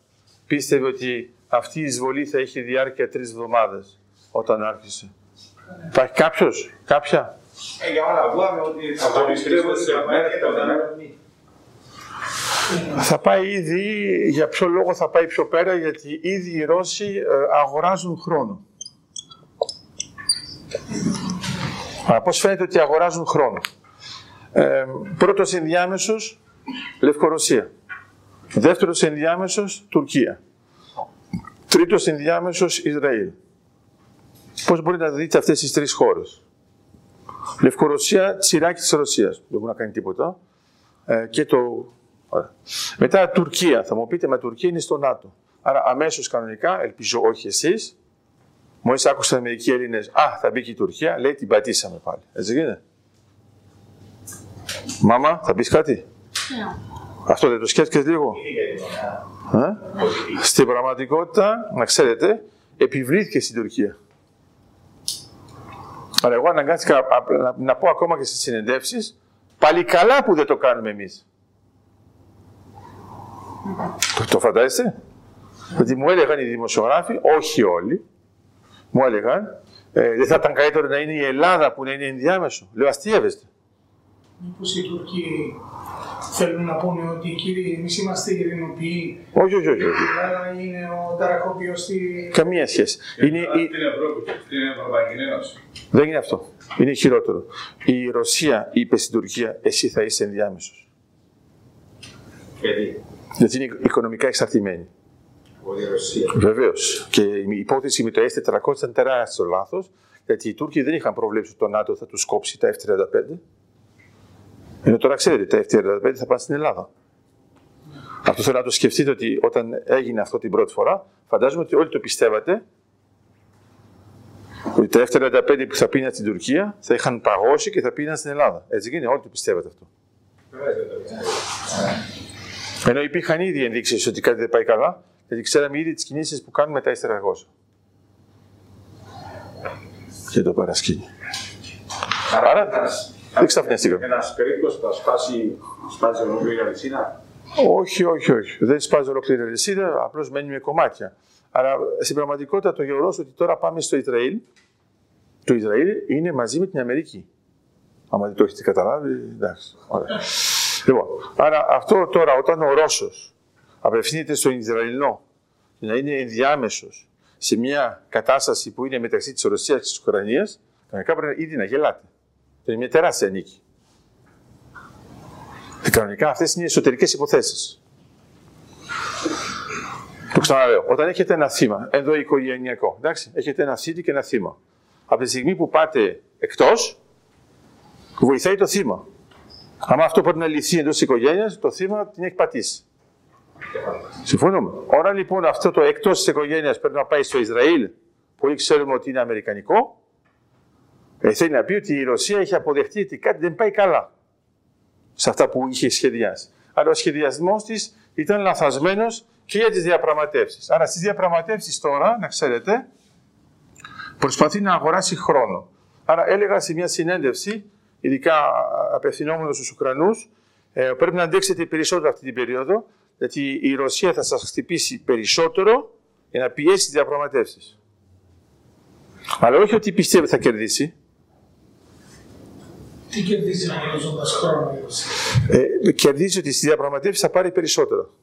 πίστευε ότι αυτή η εισβολή θα έχει διάρκεια τρεις εβδομάδες όταν άρχισε; Υπάρχει κάποιος, κάποια; Ε, για όλα βγούμε ότι θα παριστρέφονται σε θα πάει ήδη, για ποιο λόγο θα πάει πιο πέρα, γιατί ήδη οι Ρώσοι ε, αγοράζουν χρόνο. Αλλά πώς φαίνεται ότι αγοράζουν χρόνο; Ε, πρώτος ενδιάμεσος, Λευκορωσία. Δεύτερος ενδιάμεσος, Τουρκία. Τρίτος ενδιάμεσος, Ισραήλ. Πώς μπορείτε να δείτε αυτές τις τρεις χώρες; Λευκορωσία, τσιράκι της Ρωσίας. Δεν μπορεί να κάνει τίποτα. Ε, και το... Μετά Τουρκία. Θα μου πείτε, μα Τουρκία είναι στο ΝΑΤΟ. Άρα αμέσως κανονικά, ελπίζω όχι εσείς, Μόλις άκουσαν μερικοί Έλληνες, Α, θα μπει και η Τουρκία, λέει την πατήσαμε πάλι. Έτσι γίνεται. Μάμα, θα πεις κάτι; Αυτό δεν το σκέφτηκες λίγο; Ε; Στην πραγματικότητα, να ξέρετε, επιβλήθηκε στην Τουρκία. Αλλά εγώ αναγκάστηκα α- να, να πω ακόμα και στις συνεντεύσεις, πάλι καλά που δεν το κάνουμε εμείς. Το, το φαντάζεστε; Γιατί μου έλεγαν οι δημοσιογράφοι, όχι όλοι, μου έλεγαν, ε, δεν θα ήταν καλύτερο να είναι η Ελλάδα που να είναι ενδιάμεσο. Λέω, αστείευεστε. Μήπως οι Τούρκοι θέλουν να πούνε ότι κύριοι, εμείς είμαστε ειρηνοποιοί, Όχι, όχι, όχι. η όχι. Ελλάδα είναι ο ταρακόπιος στη... Καμία σχέση. Είναι, η- Στην Ευρώπη, στην Ευρωπαϊκή Ένωση. δεν είναι αυτό. Είναι χειρότερο. Η Ρωσία είπε στην Τουρκία, εσύ θα είσαι ενδιάμεσος. Γιατί; Γιατί είναι οικονομικά εξαρτημένη. από τη Ρωσία. Βεβαίως. Και η υπόθεση με το F-400 ήταν τεράστιο λάθος, γιατί οι Τούρκοι δεν είχαν προβλέψει ότι το ΝΑΤΟ θα τους κόψει τα F-35. Ενώ τώρα ξέρετε, τα F-35 θα πάνε στην Ελλάδα. Αυτό θέλω να το σκεφτείτε ότι όταν έγινε αυτό την πρώτη φορά, φαντάζομαι ότι όλοι το πιστεύατε ότι τα F-35 που θα πήγαιναν στην Τουρκία θα είχαν παγώσει και θα πήγαιναν στην Ελλάδα. Έτσι γίνεται, όλοι το πιστεύατε αυτό. Ενώ υπήρχαν ήδη ενδείξεις ότι κάτι δεν πάει καλά, γιατί ξέραμε ήδη τις κινήσεις που κάνουν μετά ύστερα αργότερα. Και το παρασκήνιο. Άρα δεν ξαφνιαστήκαμε. Ένα περίπτωση θα σπάσει, σπάσει ολόκληρη η αλυσίδα; Όχι, όχι, όχι. Δεν σπάζει ολόκληρη η αλυσίδα, απλώς μένει με κομμάτια. Αλλά στην πραγματικότητα το γεγονός ότι τώρα πάμε στο Ισραήλ, το Ισραήλ είναι μαζί με την Αμερική. Άμα δεν το έχετε καταλάβει, εντάξει. Ωραία. Λοιπόν, άρα αυτό τώρα όταν ο Ρώσος απευθύνεται στον Ισραηλινό για να είναι ενδιάμεσος σε μια κατάσταση που είναι μεταξύ της Ρωσίας και της Ουκρανίας, κανονικά πρέπει ήδη να γελάτε. Είναι μια τεράστια νίκη. Και κανονικά αυτές είναι οι εσωτερικές υποθέσεις. Το ξαναλέω. Όταν έχετε ένα θύμα, εδώ οικογενειακό, εντάξει, έχετε ένα θήτη και ένα θύμα. Από τη στιγμή που πάτε εκτός, βοηθάει το θύμα. Αν αυτό πρέπει να λυθεί εντός της οικογένειας, το θύμα την έχει πατήσει. Συμφωνούμε. Ώρα λοιπόν αυτό το εκτό της οικογένειας πρέπει να πάει στο Ισραήλ, που όλοι ξέρουμε ότι είναι αμερικανικό, ε, θέλει να πει ότι η Ρωσία έχει αποδεχτεί ότι κάτι δεν πάει καλά σε αυτά που είχε σχεδιάσει. Αλλά ο σχεδιασμός της ήταν λαθασμένο και για τις διαπραγματεύσεις. Άρα στις διαπραγματεύσεις τώρα, να ξέρετε, προσπαθεί να αγοράσει χρόνο. Άρα έλεγα σε μια συνέντευξη, ειδικά απευθυνόμενος στους Ουκρανούς, ε, πρέπει να αντέξετε περισσότερο αυτή την περίοδο, γιατί η Ρωσία θα σας χτυπήσει περισσότερο για να πιέσει τις διαπραγματεύσεις. Αλλά όχι ότι πιστεύει θα κερδίσει. Τι κερδίζει αγοράζοντα χρόνο η Ρωσία; Ε, κερδίζει ότι στις διαπραγματεύσεις θα πάρει περισσότερο.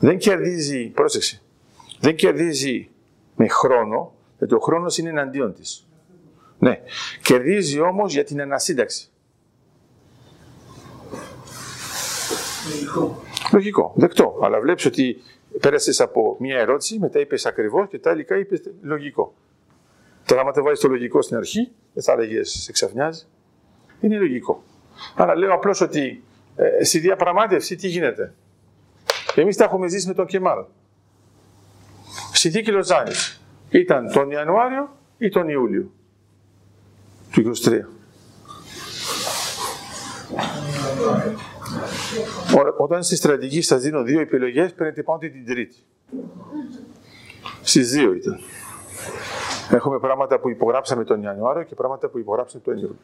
Δεν κερδίζει, πρόσεξε, δεν κερδίζει με χρόνο, γιατί ο χρόνος είναι εναντίον της. Ναι, κερδίζει όμως για την ανασύνταξη. Λογικό. Λογικό, δεκτό. Αλλά βλέπεις ότι πέρασες από μία ερώτηση, μετά είπες ακριβώς και τελικά είπες λογικό. Τώρα, άμα δεν βάζει το λογικό στην αρχή, δεν θα έλεγες σε ξαφνιάζει. Είναι λογικό. Άρα λέω απλώς ότι ε, στη διαπραγμάτευση τι γίνεται. Εμείς τα έχουμε ζήσει με τον Κεμάλ. Συνθήκη Λοζάνης. Ήταν τον Ιανουάριο ή τον Ιούλιο του 23. Ω- Όταν στη στρατηγική σας δίνω δύο επιλογές, παίρνετε πάντα την τρίτη. Στις δύο ήταν. Έχουμε πράγματα που υπογράψαμε τον Ιανουάριο και πράγματα που υπογράψαμε τον Ιούλιο.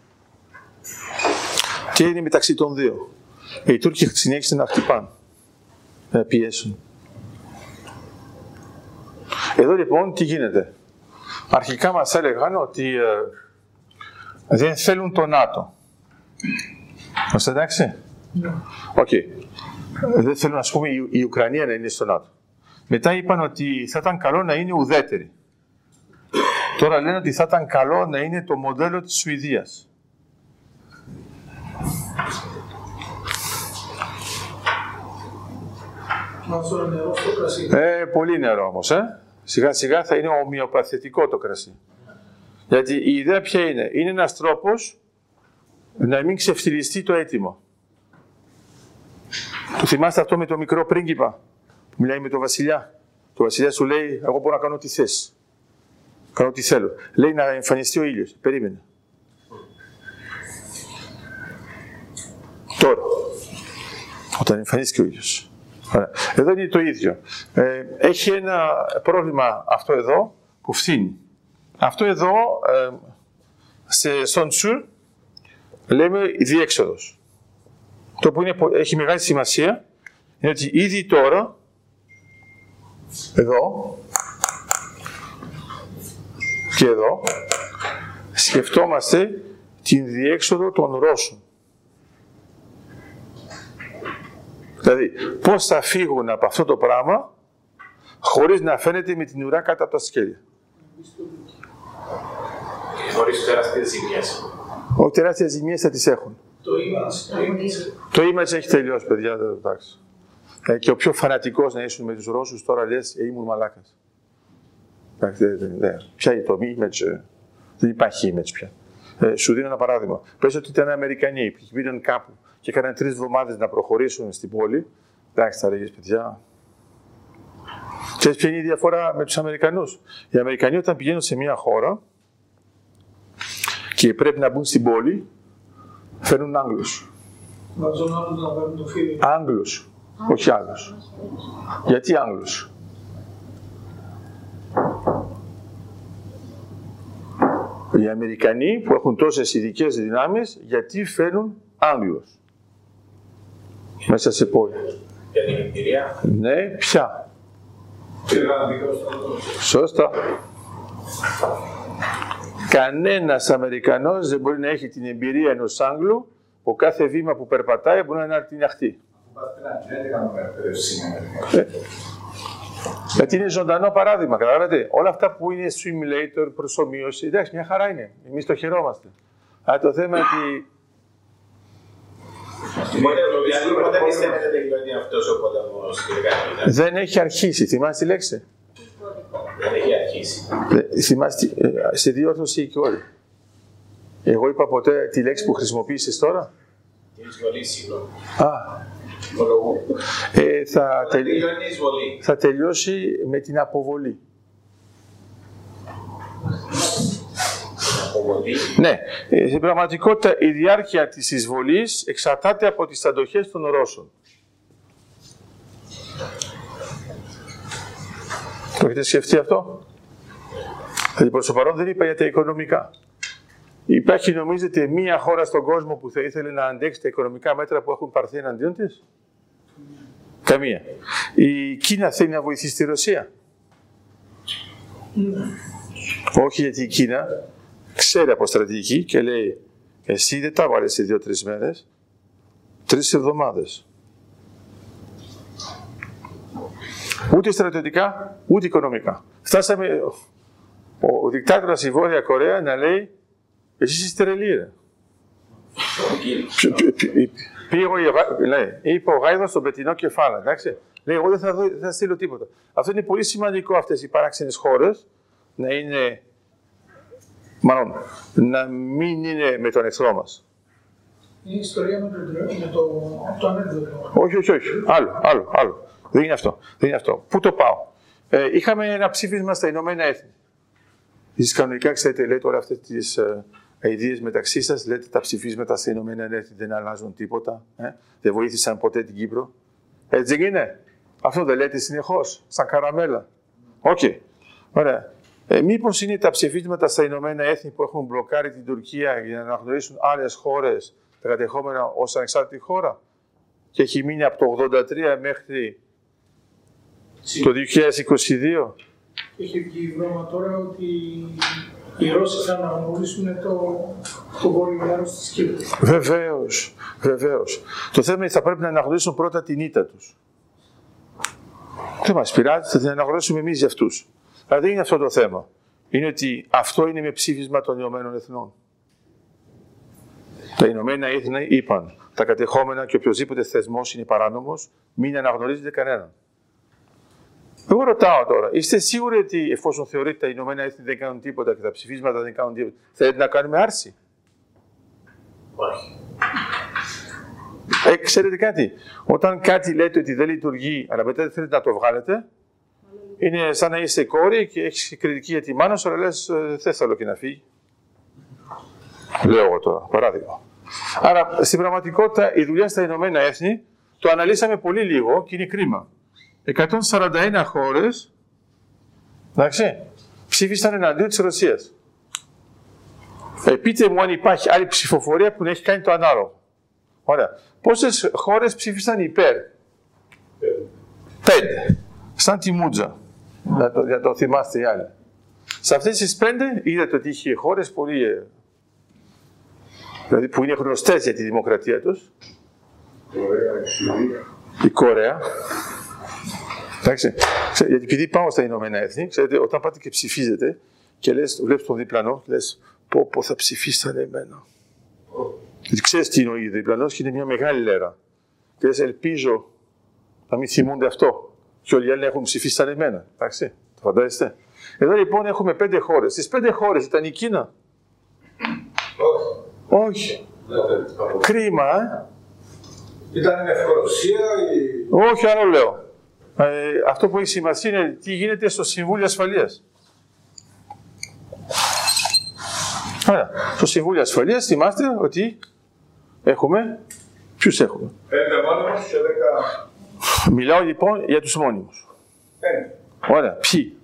Και είναι μεταξύ των δύο. Οι Τούρκοι συνέχισαν να χτυπάνε, να πιέσουν. Εδώ λοιπόν τι γίνεται. Αρχικά μας έλεγαν ότι ε, δεν θέλουν το ΝΑΤΟ. Είμαστε εντάξει; Οκ. Ε, Δεν θέλουν, ας πούμε, η, η Ουκρανία να είναι στο ΝΑΤΟ. Μετά είπαν ότι θα ήταν καλό να είναι ουδέτερη. Τώρα λένε ότι θα ήταν καλό να είναι το μοντέλο της Σουηδίας. Βάζω νερό στο κρασί. Ε, πολύ νερό όμως, ε. Σιγά σιγά θα είναι ομοιοπαθητικό το κρασί. Γιατί η ιδέα ποια είναι; Είναι ένας τρόπος να μην ξεφτυλιστεί το αίτημα. Το θυμάστε αυτό με το μικρό πρίγκιπα που μιλάει με τον βασιλιά; Το βασιλιά σου λέει, εγώ μπορώ να κάνω ό,τι θες. Κάνω ό,τι θέλω. Λέει να εμφανιστεί ο ήλιος. Περίμενε. Τώρα. Όταν εμφανίστηκε ο ήλιος. Ωραία. Εδώ είναι το ίδιο. Ε, έχει ένα πρόβλημα αυτό εδώ που φθήνει. Αυτό εδώ, ε, σε, στον Τσουρ, λέμε η διέξοδος. Το που είναι, έχει μεγάλη σημασία είναι ότι ήδη τώρα, εδώ και εδώ, σκεφτόμαστε την διέξοδο των Ρώσων. Δηλαδή, πώς θα φύγουν από αυτό το πράγμα χωρίς να φαίνεται με την ουρά κάτω από τα σκέλια. Χωρίς τεράστιες ζημιές. Όχι τεράστιες ζημιές θα τις έχουν. Το image, Το image έχει τελειώσει, παιδιά. δεν- Εντάξει. Ε, και ο πιο φανατικός να ήσουν με τους Ρώσους τώρα λες ε, ήμουν μαλάκας. Εντάξει, δεν- δεν- δεν. Ποια είναι το image, ε, δεν υπάρχει image πια. Ε, σου δίνω ένα παράδειγμα. Πες ότι ήταν Αμερικανοί που πήγαν κάπου και έκαναν τρεις εβδομάδε να προχωρήσουν στην πόλη. Εντάξει, θα λέγε παιδιά. Ξέρεις ποια είναι η διαφορά με τους Αμερικανούς; Οι Αμερικανοί όταν πηγαίνουν σε μια χώρα και πρέπει να μπουν στην πόλη, φέρνουν Άγγλους. βάζουν άλλους να πάρουν το φίδι. Άγγλους, όχι άλλους. Γιατί Άγγλους; Οι Αμερικανοί που έχουν τόσες ειδικές δυνάμεις, γιατί φέρνουν Άγγλους; Μέσα σε πόλη. Για την εμπειρία. Ναι, πια. Ιρλανδικός στρατός. Σώστα. Κανένας Αμερικανός δεν μπορεί να έχει την εμπειρία ενός Άγγλου που κάθε βήμα που περπατάει μπορεί να την αχτεί. Πας στην Αγγλία, δεν κάνουμε εκπαίδευση σήμερα. Γιατί είναι ζωντανό παράδειγμα, καταλάβατε; Όλα αυτά που είναι simulator, προσωμείωση, εντάξει, μια χαρά είναι. Εμείς το χαιρόμαστε. Αλλά το θέμα είναι ότι Οπότε, δηλαδή, πότε πιστεύετε τελειώνει αυτός ο πόλεμος στην Γαλλία. δεν έχει αρχίσει. Θυμάστε τη λέξη; Δεν έχει αρχίσει. Ε, Θυμάστε, ε, σε διόρθωση και όλοι. Εγώ είπα ποτέ τη λέξη που χρησιμοποίησες τώρα. Την εισβολή, συγγνώμη. Α, Ομολογώ. ε, θα, Όταν τελει- τελειώνει η εισβολή. θα τελειώσει με την αποβολή. Αποβολή. Ναι, ε, στην πραγματικότητα η διάρκεια της εισβολής εξαρτάται από τις αντοχές των Ρώσων. Το έχετε σκεφτεί αυτό; Δηλαδή προς το παρόν δεν είπα για τα οικονομικά. Υπάρχει νομίζετε μία χώρα στον κόσμο που θα ήθελε να αντέξει τα οικονομικά μέτρα που έχουν πάρθει εναντίον της; Καμία. Η Κίνα θέλει να βοηθήσει τη Ρωσία; Όχι γιατί η Κίνα ξέρει από στρατηγική και λέει εσύ δεν τα βάλεις σε δύο-τρεις μέρες, τρεις εβδομάδες. Ούτε στρατιωτικά, ούτε οικονομικά. Φτάσαμε ο, ο δικτάτορας στη Βόρεια Κορέα να λέει εσείς είστε τρελοί ρε. Ποιο- ποιο- ποιο- Πήγε ο Ιωβα- λέει, είπε ο Γάιδο στον πετεινό κεφάλα. Εντάξει. Λέει, εγώ δεν θα, δω, δεν θα στείλω τίποτα. Αυτό είναι πολύ σημαντικό αυτές οι παράξενες χώρες να είναι. Μάλλον, να μην είναι με τον εχθρό μας. Είναι η ιστορία με, τον, τρε- με το, το ανέκδοτο. Όχι, όχι, όχι. Άλλο, άλλο, άλλο. Δεν είναι αυτό. Δεν είναι αυτό. Πού το πάω; Ε, είχαμε ένα ψήφισμα στα Ηνωμένα Έθνη. Εσείς κανονικά ξέρετε, λέτε όλες αυτές τις ε, ιδέες μεταξύ σας, λέτε τα ψηφίσματα στα Ηνωμένα Έθνη δεν αλλάζουν τίποτα. Ε; Δεν βοήθησαν ποτέ την Κύπρο. Έτσι δεν είναι. Αυτό δεν λέτε συνεχώς, σαν καραμέλα. Οκ. Ωραία. Ε, Μήπως είναι τα ψηφίσματα στα Ηνωμένα Έθνη που έχουν μπλοκάρει την Τουρκία για να αναγνωρίσουν άλλες χώρες τα κατεχόμενα ως ανεξάρτητη χώρα; Και έχει μείνει από το 83 μέχρι το 2022. Έχει βγει βρώμα τώρα ότι οι Ρώσοι θα αναγνωρίσουν το, το βόρειο μέρος της Κύπρου. Βεβαίως, βεβαίως. Το θέμα είναι ότι θα πρέπει να αναγνωρίσουν πρώτα την ήττα τους. Δεν μας πειράζει, θα την αναγνωρίσουμε εμείς για αυτούς. Αλλά δεν είναι αυτό το θέμα. Είναι ότι αυτό είναι με ψήφισμα των Ηνωμένων Εθνών. Τα Ηνωμένα Έθνη είπαν τα κατεχόμενα και οποιοδήποτε θεσμός είναι παράνομος, μην αναγνωρίζετε κανέναν. Εγώ ρωτάω τώρα, είστε σίγουροι ότι εφόσον θεωρείτε τα Ηνωμένα Έθνη δεν κάνουν τίποτα και τα ψηφίσματα δεν κάνουν τίποτα, θέλετε να κάνουμε άρση; Όχι. Ε, ξέρετε κάτι, όταν κάτι λέτε ότι δεν λειτουργεί, αλλά μετά δεν θέλετε να το βγάλετε, είναι σαν να είσαι κόρη και έχεις κριτική για τη μάνα σου, αλλά λες, δεν θέλω και να φύγει. Λέω εγώ τώρα, παράδειγμα. Άρα, στην πραγματικότητα, η δουλειά στα Ηνωμένα Έθνη το αναλύσαμε πολύ λίγο και είναι κρίμα. 141 χώρες, εντάξει, ψήφισαν εναντίον της Ρωσίας. Ε, πείτε μου αν υπάρχει άλλη ψηφοφορία που να έχει κάνει το ανάλογο. Ωραία. Πόσες χώρες ψήφισαν υπέρ; Πέντε. Σαν τη Μούτζα. Για το, για το θυμάστε οι άλλοι. Σε αυτές τις πέντε είδατε ότι είχε χώρες πολύ. ε, Δηλαδή που είναι γνωστές για τη δημοκρατία τους. Η Κορέα. Εντάξει. Ξέρετε, Γιατί επειδή πάω στα Ηνωμένα Έθνη, ξέρετε, όταν πάτε και ψηφίζετε και λες, βλέπεις τον διπλανό, λες, πω, πω θα ψηφίσαν εμένα. Γιατί ξέρεις τι είναι ο διπλανός και είναι μια μεγάλη λέρα. Και λες, ελπίζω να μην θυμούνται αυτό. Και όλοι οι άλλοι έχουν ψηφίσει σαν εμένα. Εντάξει, το φαντάζεστε. Εδώ λοιπόν έχουμε πέντε χώρες. Στις πέντε χώρες ήταν η Κίνα. Όχι. Κρίμα, ε. Ήταν η Ευκολοσία ή... Όχι, άλλο λέω. Ε, αυτό που έχει σημασία είναι τι γίνεται στο Συμβούλιο Ασφαλείας. Ωραία. Στο Συμβούλιο Ασφαλείας θυμάστε ότι έχουμε... Ποιους έχουμε; Πέντε μόνιμους και δέκα... Μιλάω λοιπόν για τους μόνιμους. Πέντε. Ωραία. Ποιοι;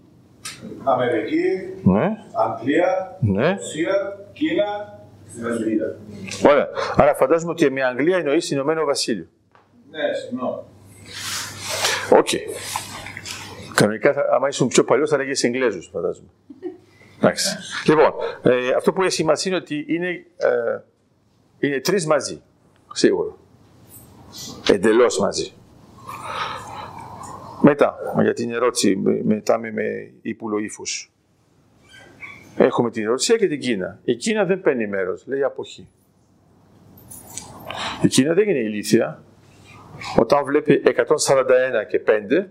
Αμερική, Ναι. Αγγλία, Ναι. Ρωσία, Κίνα, Γαλλία. Ωραία. Άρα φαντάζομαι ότι με Αγγλία εννοείς Ηνωμένο Βασίλειο. Ναι, συγγνώμη. Οκ. Κανονικά, θα, άμα ήσουν πιο παλιός, θα λέγες Εγγλέζοι, φαντάζομαι. Εντάξει. Λοιπόν, ε, αυτό που έχει σημασία είναι ότι είναι, ε, είναι τρεις μαζί. Σίγουρα. Εντελώς μαζί. Μετά, για την ερώτηση, με- μετά με, με ύπουλο ύφος. Έχουμε την Ρωσία και την Κίνα. Η Κίνα δεν παίρνει μέρος, λέει αποχή. Η Κίνα δεν είναι ηλίθια. Όταν βλέπει 141 και 5,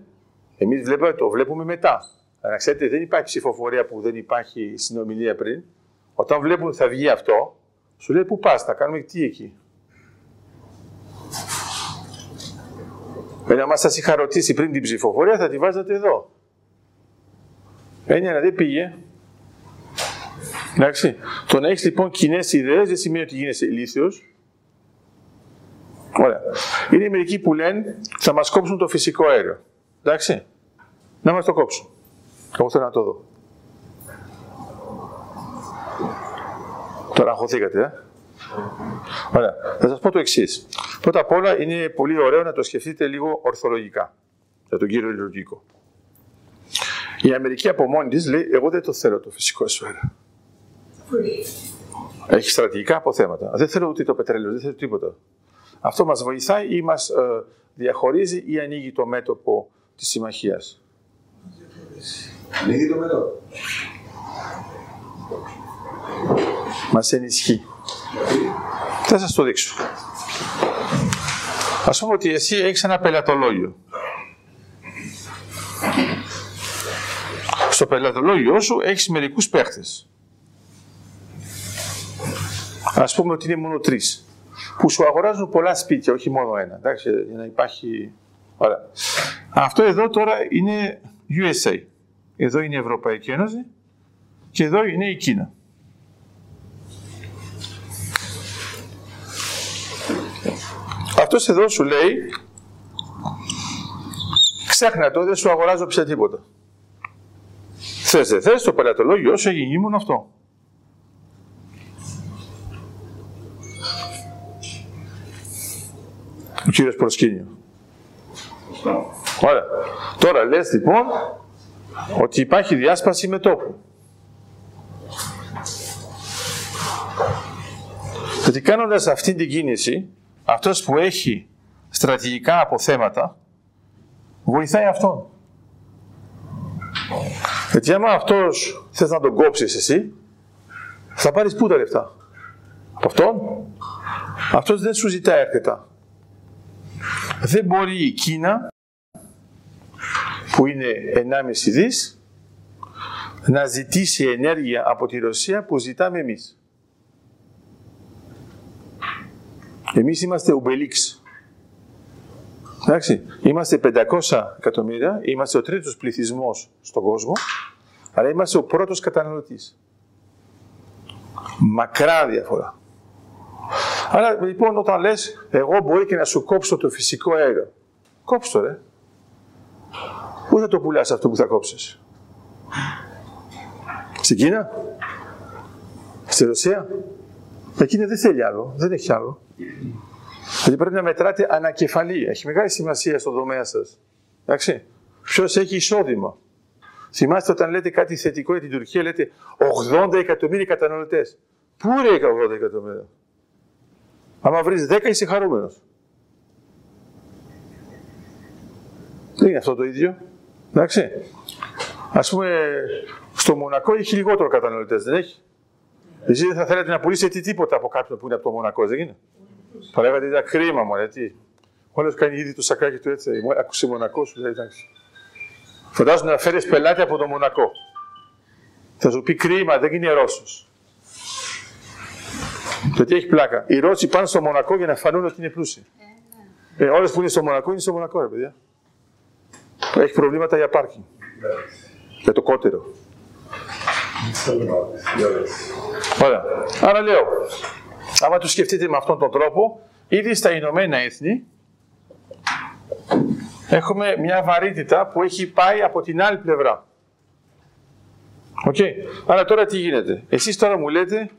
εμείς βλέπουμε, το βλέπουμε μετά. Αλλά ξέρετε, δεν υπάρχει ψηφοφορία που δεν υπάρχει συνομιλία πριν. Όταν βλέπουν ότι θα βγει αυτό, σου λέει πού πας, θα κάνουμε τι εκεί; Wenn άμα σας είχα ρωτήσει πριν την ψηφοφορία, θα τη βάζατε εδώ. Έννοια δεν πήγε. Εντάξει. Το να έχεις λοιπόν κοινές ιδέες δεν σημαίνει ότι γίνεσαι ηλίθιος. Ωραία. Είναι μερικοί που λένε θα μας κόψουν το φυσικό αέριο. Εντάξει. Να μας το κόψουν. Εγώ θέλω να το δω. Τώρα αγχωθήκατε, ε. Ωραία. Θα σας πω το εξής. Πρώτα απ' όλα είναι πολύ ωραίο να το σκεφτείτε λίγο ορθολογικά. Για τον κύριο λειτουργικό. Η Αμερική από μόνη της λέει εγώ δεν το θέλω το φυσικό αέριο. Έχει στρατηγικά αποθέματα. Δεν θέλω ούτε το πετρέλαιο, δεν θέλω τίποτα. Αυτό μας βοηθάει ή μας ε, διαχωρίζει ή ανοίγει το μέτωπο της συμμαχίας. Ανοίγει το μέτωπο. Μας ενισχύει. Θα σας το δείξω. Ας πούμε ότι εσύ έχεις ένα πελατολόγιο. Στο πελατολόγιο σου έχεις μερικούς παίχτες. Ας πούμε ότι είναι μόνο τρεις. Που σου αγοράζουν πολλά σπίτια, όχι μόνο ένα. Εντάξει, για να υπάρχει... Ωραία. Αυτό εδώ τώρα είναι USA. Εδώ είναι η Ευρωπαϊκή Ένωση και εδώ είναι η Κίνα. Αυτός εδώ σου λέει ξέχνα το, δεν σου αγοράζω πια τίποτα. Θες δεν θες, το πελατολόγιο σου έγινε ήμουν αυτό. Ο κύριος Προσκύνιο. Ωραία. Τώρα λες λοιπόν ότι υπάρχει διάσπαση μετόπου. Γιατί κάνοντας αυτή την κίνηση, αυτός που έχει στρατηγικά αποθέματα, βοηθάει αυτόν. Γιατί άμα αυτός θες να τον κόψεις εσύ, θα πάρεις πού τα λεφτά. Από αυτόν. Αυτός δεν σου ζητάει αρκετά. Δεν μπορεί η Κίνα, που είναι 1,5 δις, να ζητήσει ενέργεια από τη Ρωσία που ζητάμε εμείς. Εμείς είμαστε ουμπελίξ. Εντάξει, είμαστε 500 εκατομμύρια, είμαστε ο τρίτος πληθυσμός στον κόσμο, αλλά είμαστε ο πρώτος καταναλωτής. Μακρά διαφορά. Άρα λοιπόν όταν λες, εγώ μπορεί και να σου κόψω το φυσικό αέριο. Κόψω το ρε. Πού θα το πουλάς αυτό που θα κόψεις; Στην Κίνα; Στη Ρωσία; Εκείνη δεν θέλει άλλο. Δεν έχει άλλο. Γιατί πρέπει να μετράτε ανακεφαλή. Έχει μεγάλη σημασία στο τομέα σας. Εντάξει. Ποιος έχει εισόδημα; Θυμάστε όταν λέτε κάτι θετικό για την Τουρκία, λέτε 80 εκατομμύρια καταναλωτές. Πού είναι 80 εκατομμύρια; Άμα βρεις 10 είσαι χαρούμενος. Δεν είναι αυτό το ίδιο. Εντάξει. Α πούμε, στο Μονακό έχει λιγότερο καταναλωτές, δεν έχει; Εσύ δεν θα θέλετε να πουλήσετε τίποτα από κάποιον που είναι από το Μονακό, δεν είναι; Θα λέγατε ήταν κρίμα μου, γιατί. Όλο κάνει ήδη το σακάκι του έτσι. Άκουσε Μονακός, σου λέει εντάξει. Φαντάζομαι να φέρεις πελάτη από το Μονακό. Θα σου πει κρίμα, δεν είναι Ρώσος. Το τι έχει πλάκα. Οι Ρώσοι πάνε στο Μονακό για να φανούν ότι είναι πλούσιοι. Ε, ναι. Όλες που είναι στο Μονακό είναι στο Μονακό, ρε παιδιά. Έχει προβλήματα για πάρκινγκ. Για το κότερο. Ωραία. Άρα λέω, άμα το σκεφτείτε με αυτόν τον τρόπο, ήδη στα Ηνωμένα Έθνη έχουμε μια βαρύτητα που έχει πάει από την άλλη πλευρά. OK. Okay. Άρα τώρα τι γίνεται; Εσείς τώρα μου λέτε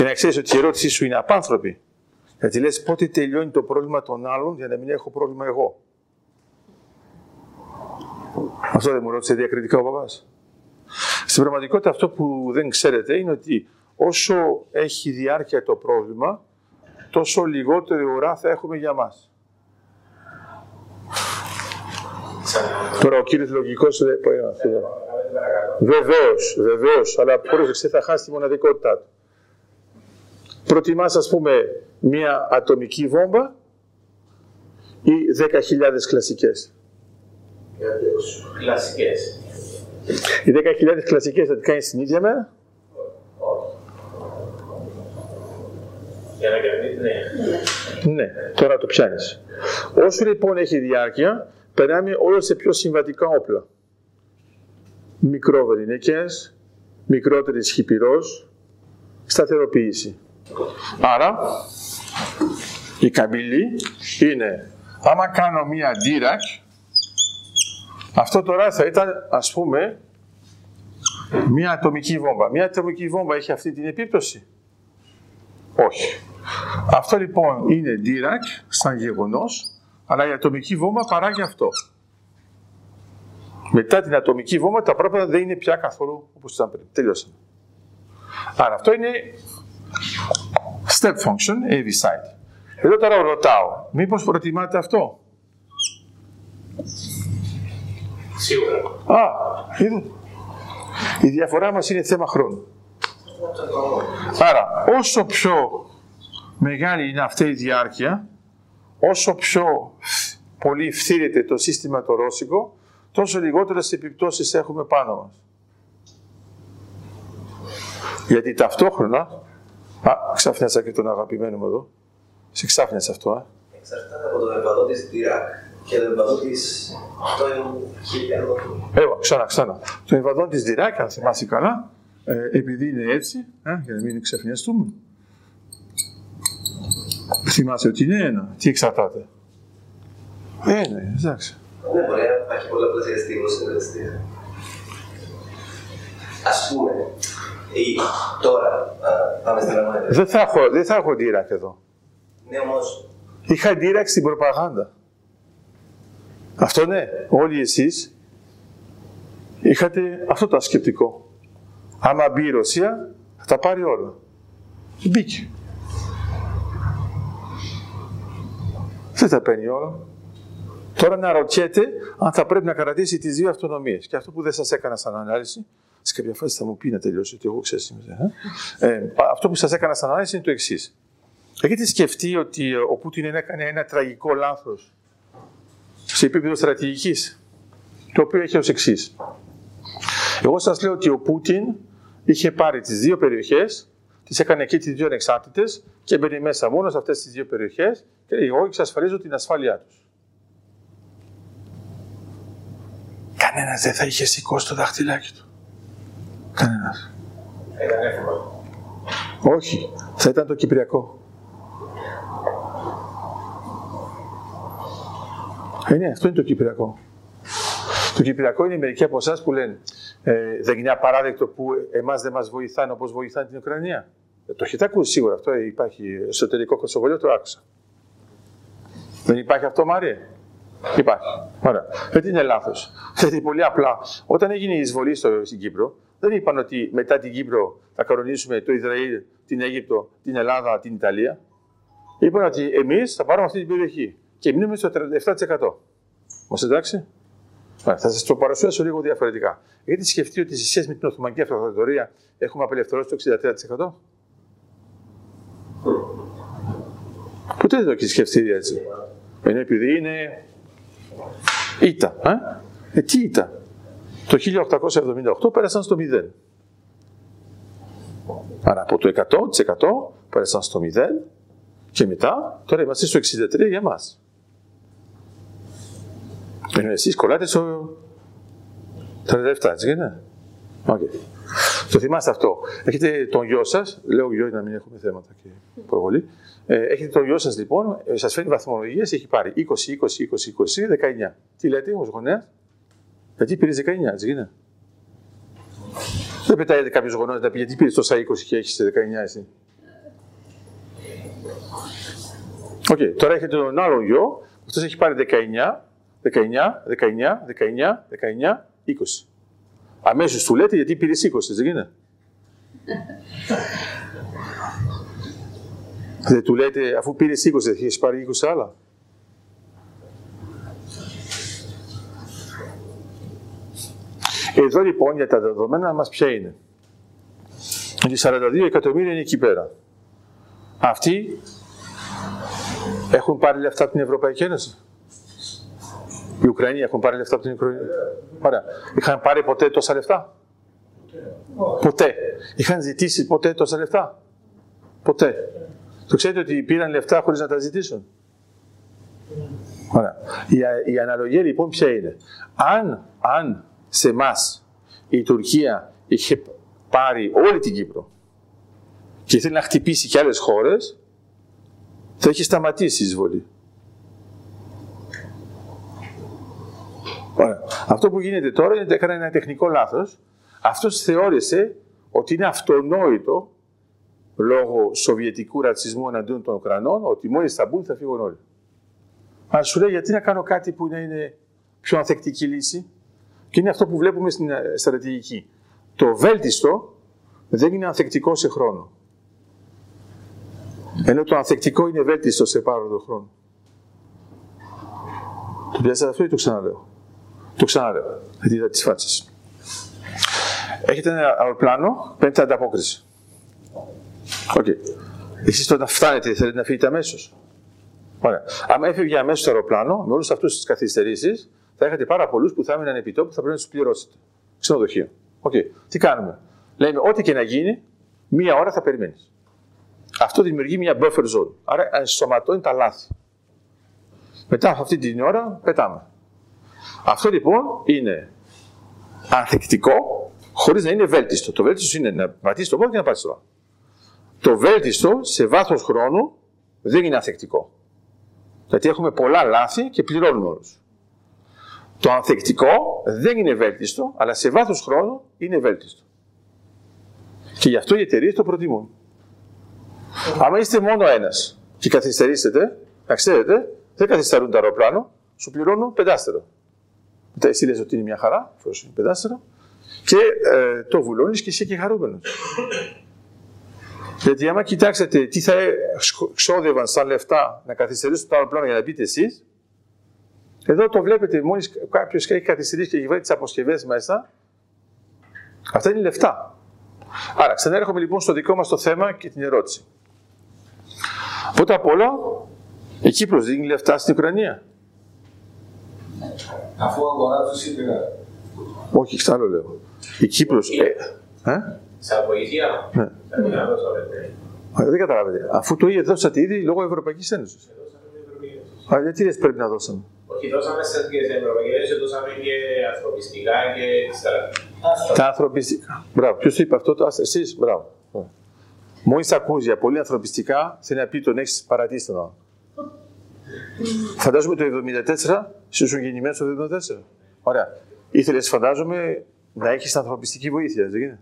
και να ξέρεις ότι η ερώτησή σου είναι απάνθρωπη. Γιατί λες πότε τελειώνει το πρόβλημα των άλλων για να μην έχω πρόβλημα εγώ; Αυτό δεν μου ρώτησε διακριτικά ο παπάς. Στην πραγματικότητα αυτό που δεν ξέρετε είναι ότι όσο έχει διάρκεια το πρόβλημα, τόσο λιγότερη ουρά θα έχουμε για μας. Τώρα ο κύριος λογικός δεν πάει αυτό. Βεβαίως, βεβαίως, αλλά πρόσεξε θα χάσει τη μοναδικότητά του. Προτιμάς ας πούμε μια ατομική βόμβα ή 10.000 κλασικές; Κλασικές. Οι 10.000 κλασικές θα τις κάνεις την ίδια μέρα; Για να κερδίσεις, ναι. Ναι, τώρα το πιάνεις. Όσο λοιπόν έχει διάρκεια, περνάμε όλο σε πιο συμβατικά όπλα. Μικρόβερινικές, μικρότερης χυπηρός, σταθεροποίηση. Άρα, η καμπύλη είναι, άμα κάνω μία ντύρακ, αυτό τώρα θα ήταν, ας πούμε, μία ατομική βόμβα. Μία ατομική βόμβα έχει αυτή την επίπτωση; Όχι. Αυτό λοιπόν είναι Dirac σαν γεγονός, αλλά η ατομική βόμβα παράγει αυτό. Μετά την ατομική βόμβα τα πράγματα δεν είναι πια καθόλου όπως ήταν πριν. Τελειώσαμε. Άρα αυτό είναι step function, AV side. Εδώ τώρα ρωτάω, μήπως προτιμάτε αυτό; Σίγουρα. Α, είδε. Η διαφορά μας είναι θέμα χρόνου. Άρα, όσο πιο μεγάλη είναι αυτή η διάρκεια, όσο πιο πολύ φθήρεται το σύστημα το ρώσικο, τόσο λιγότερες επιπτώσεις έχουμε πάνω μας. Γιατί ταυτόχρονα, α, ξαφνιάσα και τον αγαπημένο μου εδώ, σε ξάφνιασε αυτό, α. Εξαρτάται από το εμβαδό της Dirac και το εμβαδό της Εύα, ξανά, ξανά. Το εμβαδόν της Dirac, αν θυμάσαι καλά, ε, επειδή είναι έτσι, ε, για να μην ξαφνιαστούμε, θυμάσαι ότι είναι ένα. Τι εξαρτάται. Ένα, εντάξει. Ναι, μπορεί να υπάρχει πολλαπλασιαστή ως συνεργαστή. Ας πούμε, ή τώρα, α, πάμε στην αγώνα. Δεν θα έχω, δεν θα έχω Dirac εδώ. Ναι, όμως, Είχα Dirac στην προπαγάνδα. Αυτό ναι, όλοι εσείς είχατε αυτό το σκεπτικό. Άμα μπει η Ρωσία, θα τα πάρει όλα. Μπήκε. Δεν τα παίρνει όλα. Τώρα να ρωτιέται αν θα πρέπει να κρατήσει τις δύο αυτονομίες. Και αυτό που δεν σας έκανα σαν ανάλυση, σε κάποια φάση θα μου πει να τελειώσει, ότι εγώ ξέρω σήμερα. Ε; Ε, αυτό που σας έκανα σαν ανάλυση είναι το εξής. Έχετε σκεφτεί ότι ο Πούτιν έκανε ένα τραγικό λάθος σε επίπεδο στρατηγικής, το οποίο έχει ως εξής. Εγώ σας λέω ότι ο Πούτιν είχε πάρει τις δύο περιοχές, τις έκανε εκεί τις δύο ανεξάρτητες και μπαίνει μέσα μόνος σε αυτές τις δύο περιοχές και λέει: Εγώ εξασφαλίζω την ασφάλειά τους. Κανένας δεν θα είχε σηκώσει το δάχτυλάκι του. Κανένας. Ήταν εύκολο. Όχι, θα ήταν το Κυπριακό. Ε, ναι, αυτό είναι το Κυπριακό. Το Κυπριακό είναι μερικοί από εσάς που λένε ε, δεν είναι απαράδεκτο που εμάς δεν μας βοηθάνε όπως βοηθάνε την Ουκρανία. Ε, το έχετε ακούσει σίγουρα αυτό. Ε, υπάρχει εσωτερικό κοσοβολίο, το άκουσα. Δεν υπάρχει αυτό, Μάρια. Υπάρχει. Ωραία. Γιατί είναι λάθος. Γιατί πολύ απλά, όταν έγινε η εισβολή στο, στην Κύπρο, δεν είπαν ότι μετά την Κύπρο θα κανονίσουμε το Ισραήλ, την Αίγυπτο, την Ελλάδα, την Ιταλία. Είπαν ότι εμείς θα πάρουμε αυτή την περιοχή και μείνουμε στο 37%. Μας εντάξει. Θα σας το παρουσιάσω λίγο διαφορετικά. Έχετε σκεφτεί ότι σε σχέση με την Οθωμανική Αυτοκρατορία έχουμε απελευθερώσει το 63%. Ποτέ δεν το έχεις σκεφτεί έτσι. Ενώ επειδή είναι ήττα. Ε; ε τι ήττα; Το 1878 πέρασαν στο 0. Άρα από το 100% πέρασαν στο 0 και μετά τώρα είμαστε στο 63 για μας. Ενώ εσείς κολλάτε στο 37, έτσι είναι. Okay. Το θυμάστε αυτό. Έχετε τον γιο σας, λέω γιο για να μην έχουμε θέματα και προβολή. Ε, έχετε τον γιο σας λοιπόν, ε, σας φέρνει βαθμολογίες, έχει πάρει 20, 20, 20, 20, 19. Τι λέτε, ω γονέας, γιατί πήρες 19, έτσι είναι. Δεν πετάει κάποιος γονέας να πει γιατί πήρες τόσα 20 και έχεις 19 εσύ. OK, okay, τώρα έχετε τον άλλο γιο, αυτός έχει πάρει 19, 19, 19, 19, 19, 20. Αμέσως του λέτε γιατί πήρες 20, δεν είναι. *laughs* δεν του λέτε αφού πήρες 20, δεν έχεις πάρει 20 άλλα. Εδώ λοιπόν για τα δεδομένα μας ποια είναι; Οι 42 εκατομμύρια είναι εκεί πέρα. Αυτοί έχουν πάρει λεφτά από την Ευρωπαϊκή Ένωση. Οι Ουκρανοί έχουν πάρει λεφτά από την Ουκρανία. Ωραία. Είχαν πάρει ποτέ τόσα λεφτά; Ποτέ. Είχαν ζητήσει ποτέ τόσα λεφτά; Ποτέ. Το ξέρετε ότι πήραν λεφτά χωρίς να τα ζητήσουν; Ωραία. Η, η αναλογία λοιπόν ποια είναι; Αν, αν σε εμάς η Τουρκία είχε πάρει όλη την Κύπρο και ήθελε να χτυπήσει και άλλες χώρες, θα είχε σταματήσει η εισβολή. Ωραία. Αυτό που γίνεται τώρα είναι ότι έκανε ένα τεχνικό λάθος. Αυτός θεώρησε ότι είναι αυτονόητο λόγω σοβιετικού ρατσισμού εναντίον των Ουκρανών ότι μόλις θα μπουν θα φύγουν όλοι. Αλλά σου λέει γιατί να κάνω κάτι που να είναι πιο ανθεκτική λύση; Και είναι αυτό που βλέπουμε στην ε, στρατηγική. Το βέλτιστο δεν είναι ανθεκτικό σε χρόνο. Ενώ το ανθεκτικό είναι βέλτιστο σε πάροδο χρόνο. Το πιάσατε αυτό ή το ξαναλέω. Το ξαναλέω. Γιατί είδα τις φάτσες. Έχετε ένα αεροπλάνο, παίρνετε ανταπόκριση. OK. Okay. Εσείς όταν φτάνετε, θέλετε να φύγετε αμέσως. Ωραία. Αν έφευγε αμέσως το αεροπλάνο, με όλους αυτούς τις καθυστερήσεις, θα έχετε πάρα πολλούς που θα έμειναν επί τόπου που θα πρέπει να τους πληρώσετε. Ξενοδοχείο. Οκ. Okay. Τι κάνουμε; Λέμε, ό,τι και να γίνει, μία ώρα θα περιμένεις. Αυτό δημιουργεί μια buffer zone. Άρα ενσωματώνει τα λάθη. Μετά από αυτή την ώρα πετάμε. Αυτό λοιπόν είναι ανθεκτικό χωρίς να είναι βέλτιστο. Το βέλτιστο είναι να πατήσεις το πόδι και να πατήσει το Το βέλτιστο σε βάθος χρόνου δεν είναι ανθεκτικό. Γιατί έχουμε πολλά λάθη και πληρώνουμε όλους. Το ανθεκτικό δεν είναι βέλτιστο, αλλά σε βάθος χρόνου είναι βέλτιστο. Και γι' αυτό οι εταιρείες το προτιμούν. Αν είστε μόνο ένας και καθυστερήσετε, να ξέρετε, δεν καθυστερούν το αεροπλάνο, σου πληρώνουν πεντάστερο. Μετά εσύ λες ότι είναι μια χαρά, εφόσον είναι πεντάστερο, και ε, το βουλώνεις και είσαι και χαρούμενος. Γιατί άμα κοιτάξετε τι θα ξόδευαν σαν λεφτά να καθυστερήσουν το αεροπλάνο για να μπείτε εσείς, εδώ το βλέπετε, μόλις κάποιος έχει καθυστερήσει και έχει βάλει τις αποσκευές μέσα, αυτά είναι λεφτά. Άρα, ξανάρχομαι λοιπόν στο δικό μας το θέμα και την ερώτηση. Πρώτα απ' όλα, η Κύπρος δίνει λεφτά στην Ουκρανία. Αφού αγοράζει σίδερα. Όχι, άλλο λέω. Η Κύπρος... Ε, ε; Σαν βοήθεια. Ναι. Θα την δώσαμε. ναι. Α, Δεν καταλάβετε. Αφού το ίδιο δώσατε ήδη λόγω Ευρωπαϊκή Ένωση. Α, γιατί δεν πρέπει να δώσαμε; Όχι, δώσαμε σε και σε Ευρωπαϊκή Ένωση, δώσαμε και ανθρωπιστικά και στα- Τα ανθρωπιστικά. Μπράβο. Ποιος το είπε αυτό, το εσείς, μπράβο. Μόλι ακούσει για πολύ ανθρωπιστικά, θέλει να πει τον έχεις παρατήσει τον άλλο. Φαντάζομαι το 74, εσύ ήσουν γεννημένος το 74. Ωραία. Ήθελες, φαντάζομαι, να έχεις ανθρωπιστική βοήθεια, δεν είναι.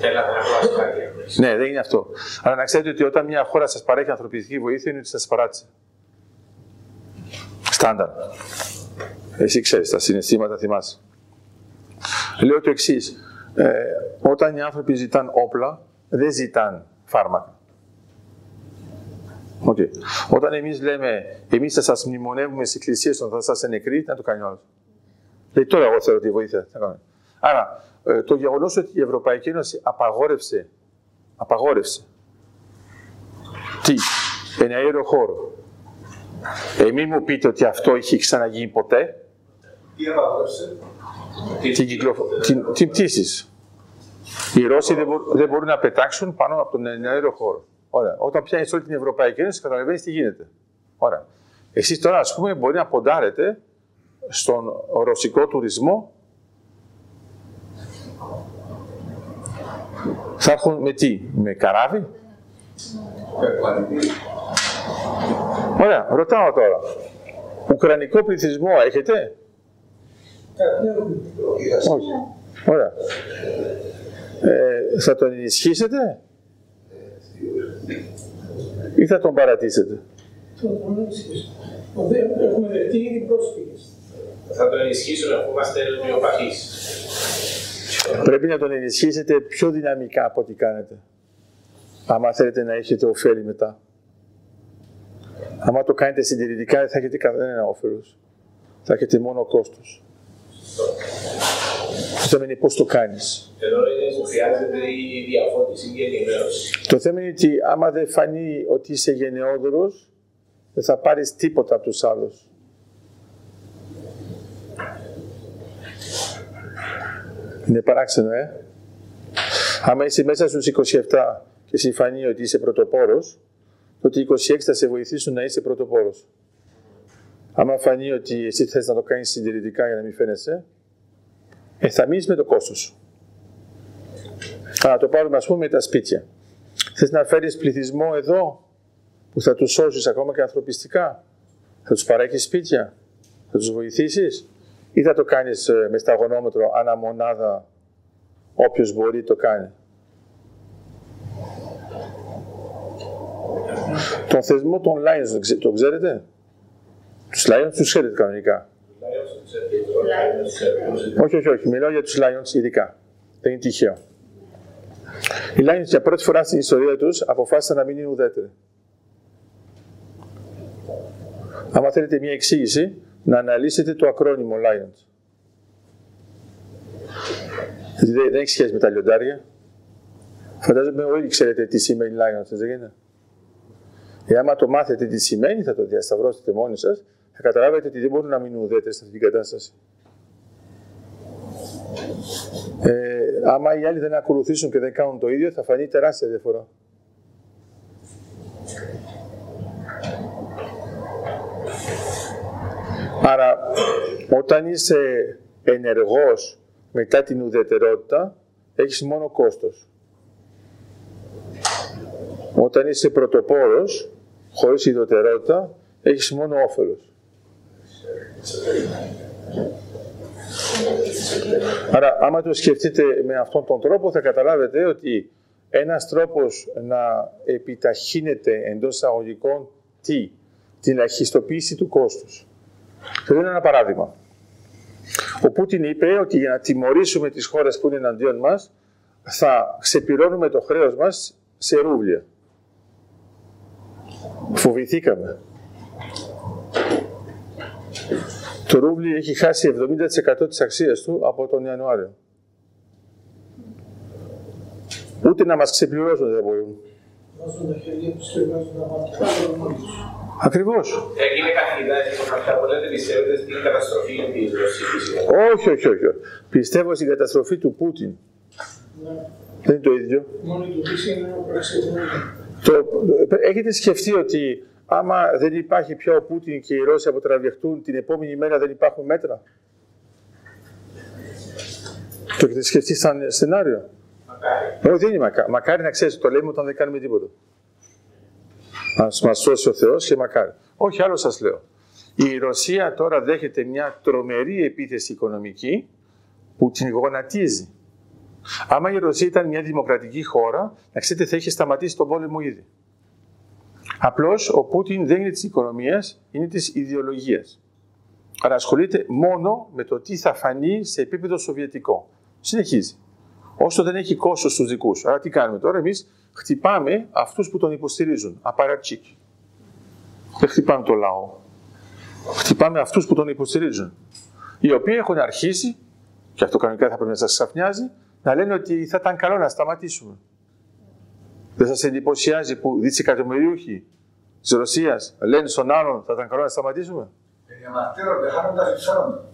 Θέλατε να πω ασφάλεια. Ναι, δεν είναι αυτό. Αλλά να ξέρετε ότι όταν μια χώρα σας παρέχει ανθρωπιστική βοήθεια, είναι ότι σας παράτησε. Στάνταρ. Εσύ ξέρεις, τα συναισθήματα θυμάσαι. Λέω το εξής. Ε, όταν οι άνθρωποι ζητάν όπλα, δεν ζητάν φάρμακα. Okay. Όταν εμείς λέμε, εμείς θα σας μνημονεύουμε στις εκκλησίες όταν θα είστε νεκροί, να το κάνει ο άλλος. Λέει τώρα, εγώ θέλω τη βοήθεια. Θα κάνω. Άρα, ε, το γεγονός ότι η Ευρωπαϊκή Ένωση απαγόρευσε, απαγόρευσε τι, ένα αέριο χώρο. Ε, μην μου πείτε ότι αυτό είχε ξαναγίνει ποτέ. Τι απαγόρευσε; Την, κυκλοφο... την, την πτήση. Οι Ρώσοι δεν, μπο- δεν μπορούν να πετάξουν πάνω από τον αέριο χώρο. Ωραία. Όταν πιάνεις όλη την Ευρωπαϊκή Ένωση, καταλαβαίνεις τι γίνεται. Ωραία. Εσείς τώρα, ας πούμε, μπορεί να ποντάρετε στον ρωσικό τουρισμό. Θα έρχουν με τι, με καράβι; Ωραία, ρωτάω τώρα. Ουκρανικό πληθυσμό έχετε; Όχι. Ωραία. Ε, θα τον ενισχύσετε; Ή θα τον παρατήσετε; Έχουμε δεχτεί ήδη πρόσφυγες. Θα τον ενισχύσουμε αφού είμαστε μειοπαθείς. Πρέπει να τον ενισχύσετε πιο δυναμικά από ό,τι κάνετε. Άμα θέλετε να έχετε ωφέλη μετά. Άμα το κάνετε συντηρητικά δεν θα έχετε κανένα όφελος. Θα έχετε μόνο κόστος. Το θέμα είναι πώς το κάνεις. Εδώ είναι που χρειάζεται η διαφώτιση και η ενημέρωση. Το θέμα είναι ότι άμα δεν φανεί ότι είσαι γενναιόδωρος, δεν θα πάρεις τίποτα από τους άλλους. Είναι παράξενο, ε. Άμα είσαι μέσα στους 27 και συμφανεί ότι είσαι πρωτοπόρος, τότε οι 26 θα σε βοηθήσουν να είσαι πρωτοπόρος. Άμα φανεί ότι εσύ θες να το κάνεις συντηρητικά για να μην φαίνεσαι, ε, θα μείνεις με το κόστος σου. Θα το πάρουμε ας πούμε με τα σπίτια. Θες να φέρεις πληθυσμό εδώ που θα τους σώσεις ακόμα και ανθρωπιστικά; Θα τους παρέχεις σπίτια; Θα τους βοηθήσεις; Ή θα το κάνεις ε, με σταγονόμετρο ανά μονάδα όποιος μπορεί το κάνει; Τον θεσμό των Lions τον ξε- τον ξέρετε; Τους Lions τους ξέρετε κανονικά. Όχι, όχι, όχι. Μιλάω για τους Lions ειδικά. Δεν είναι τυχαίο. Οι Lions για πρώτη φορά στην ιστορία τους αποφάσισαν να μην είναι ουδέτεροι. Άμα θέλετε μια εξήγηση, να αναλύσετε το ακρόνιμο Lions. Γιατί δεν, δεν έχει σχέση με τα λιοντάρια. Φαντάζομαι όλοι ξέρετε τι σημαίνει Lions, δεν είναι; Ε, άμα το μάθετε τι σημαίνει, θα το διασταυρώσετε μόνοι σας, θα καταλάβετε ότι δεν μπορούν να μείνουν ουδέτεροι σε αυτή την κατάσταση. Ε, άμα οι άλλοι δεν ακολουθήσουν και δεν κάνουν το ίδιο, θα φανεί τεράστια διαφορά. Άρα, όταν είσαι ενεργός μετά την ουδετερότητα, έχεις μόνο κόστος. Όταν είσαι πρωτοπόρος, χωρίς ουδετερότητα, έχεις μόνο όφελος. Άρα, άμα το σκεφτείτε με αυτόν τον τρόπο, θα καταλάβετε ότι ένας τρόπος να επιταχύνεται εντός εισαγωγικών τι, την ελαχιστοποίηση του κόστους. Θα δίνω ένα παράδειγμα. Ο Πούτιν είπε ότι για να τιμωρήσουμε τις χώρες που είναι εναντίον μας, θα ξεπληρώνουμε το χρέος μας σε ρούβλια. Φοβηθήκαμε. Το ρούβλι έχει χάσει 70% της αξίας του από τον Ιανουάριο. Ούτε να μας ξεπληρώσουν δεν μπορούν. Βάζουν τα χέρια τους και βγάζουν τα μάτια. Κάνουν μόνοι τους. Ακριβώς. Έγινε καθηγητά, λοιπόν, αυτά που λέτε, πιστεύετε στην καταστροφή τη Ρωσική. Όχι, όχι, όχι. όχι. Πιστεύω στην καταστροφή του Πούτιν. Δεν είναι το ίδιο. Μόνο η Τουρκία είναι ο προεξηγούμενο. Το, έχετε σκεφτεί ότι άμα δεν υπάρχει πια ο Πούτιν και οι Ρώσοι αποτραβιχτούν, την επόμενη μέρα δεν υπάρχουν μέτρα; Το έχετε σκεφτεί σαν σενάριο; Μακάρι. Όχι, δεν είναι μακάρι. Μακάρι να ξέρεις, το λέμε όταν δεν κάνουμε τίποτα. Α μας σώσει ο Θεός και μακάρι. Όχι, άλλο σας λέω. Η Ρωσία τώρα δέχεται μια τρομερή επίθεση οικονομική που την γονατίζει. Άμα η Ρωσία ήταν μια δημοκρατική χώρα, να ξέρετε θα είχε σταματήσει τον πόλεμο ήδη. Απλώς ο Πούτιν δεν είναι της οικονομίας, είναι της ιδεολογίας. Άρα ασχολείται μόνο με το τι θα φανεί σε επίπεδο σοβιετικό. Συνεχίζει. Όσο δεν έχει κόστος στους δικούς. Άρα τι κάνουμε τώρα, εμείς; Χτυπάμε αυτούς που τον υποστηρίζουν. Απαρατσίκ. Δεν χτυπάμε το λαό. Χτυπάμε αυτούς που τον υποστηρίζουν. Οι οποίοι έχουν αρχίσει, και αυτό κανονικά θα πρέπει να σας ξαφνιάζει, να λένε ότι θα ήταν καλό να σταματήσουμε. Δεν σας εντυπωσιάζει που δισεκατομμυρίουχοι της Ρωσίας λένε στον άλλον θα ήταν καλό να σταματήσουμε; Διαμαρτύρονται, χάνουν τα συμφέροντα.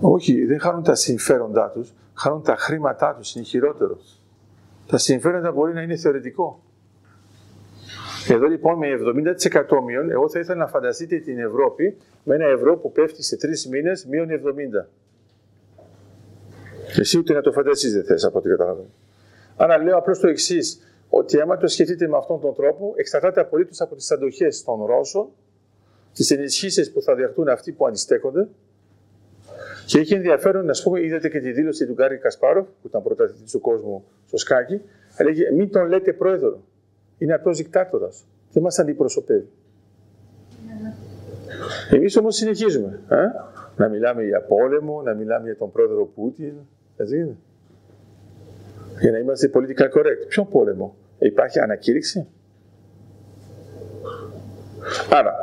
Όχι, δεν χάνουν τα συμφέροντά τους, χάνουν τα χρήματά τους, είναι χειρότερο. Τα συμφέροντα μπορεί να είναι θεωρητικό. Εδώ λοιπόν με 70% μείον, εγώ θα ήθελα να φανταστείτε την Ευρώπη με ένα ευρώ που πέφτει σε τρεις μήνες μείον 70. Εσύ ούτε να το φανταστείς δεν θες από ό,τι καταλαβαίνω. Άρα λέω απλώς το εξής ότι άμα το σκεφτείτε με αυτόν τον τρόπο, εξαρτάται απολύτως από τις αντοχές των Ρώσων, τις ενισχύσεις που θα διαχτούν αυτοί που αντιστέκονται και έχει ενδιαφέρον, να πούμε, είδατε και τη δήλωση του Γκάρι Κασπάροφ, που ήταν πρωταθλητής του κόσμου στο σκάκι, έλεγε μην τον λέτε πρόεδρο. Είναι απλός δικτάτορας. Δεν μας αντιπροσωπεύει. Εμείς όμως συνεχίζουμε. Ε; Να μιλάμε για πόλεμο, να μιλάμε για τον πρόεδρο Πούτιν. Έτσι είναι. Για να είμαστε πολιτικά correct. Ποιο πόλεμο, ε, υπάρχει ανακήρυξη; Άρα,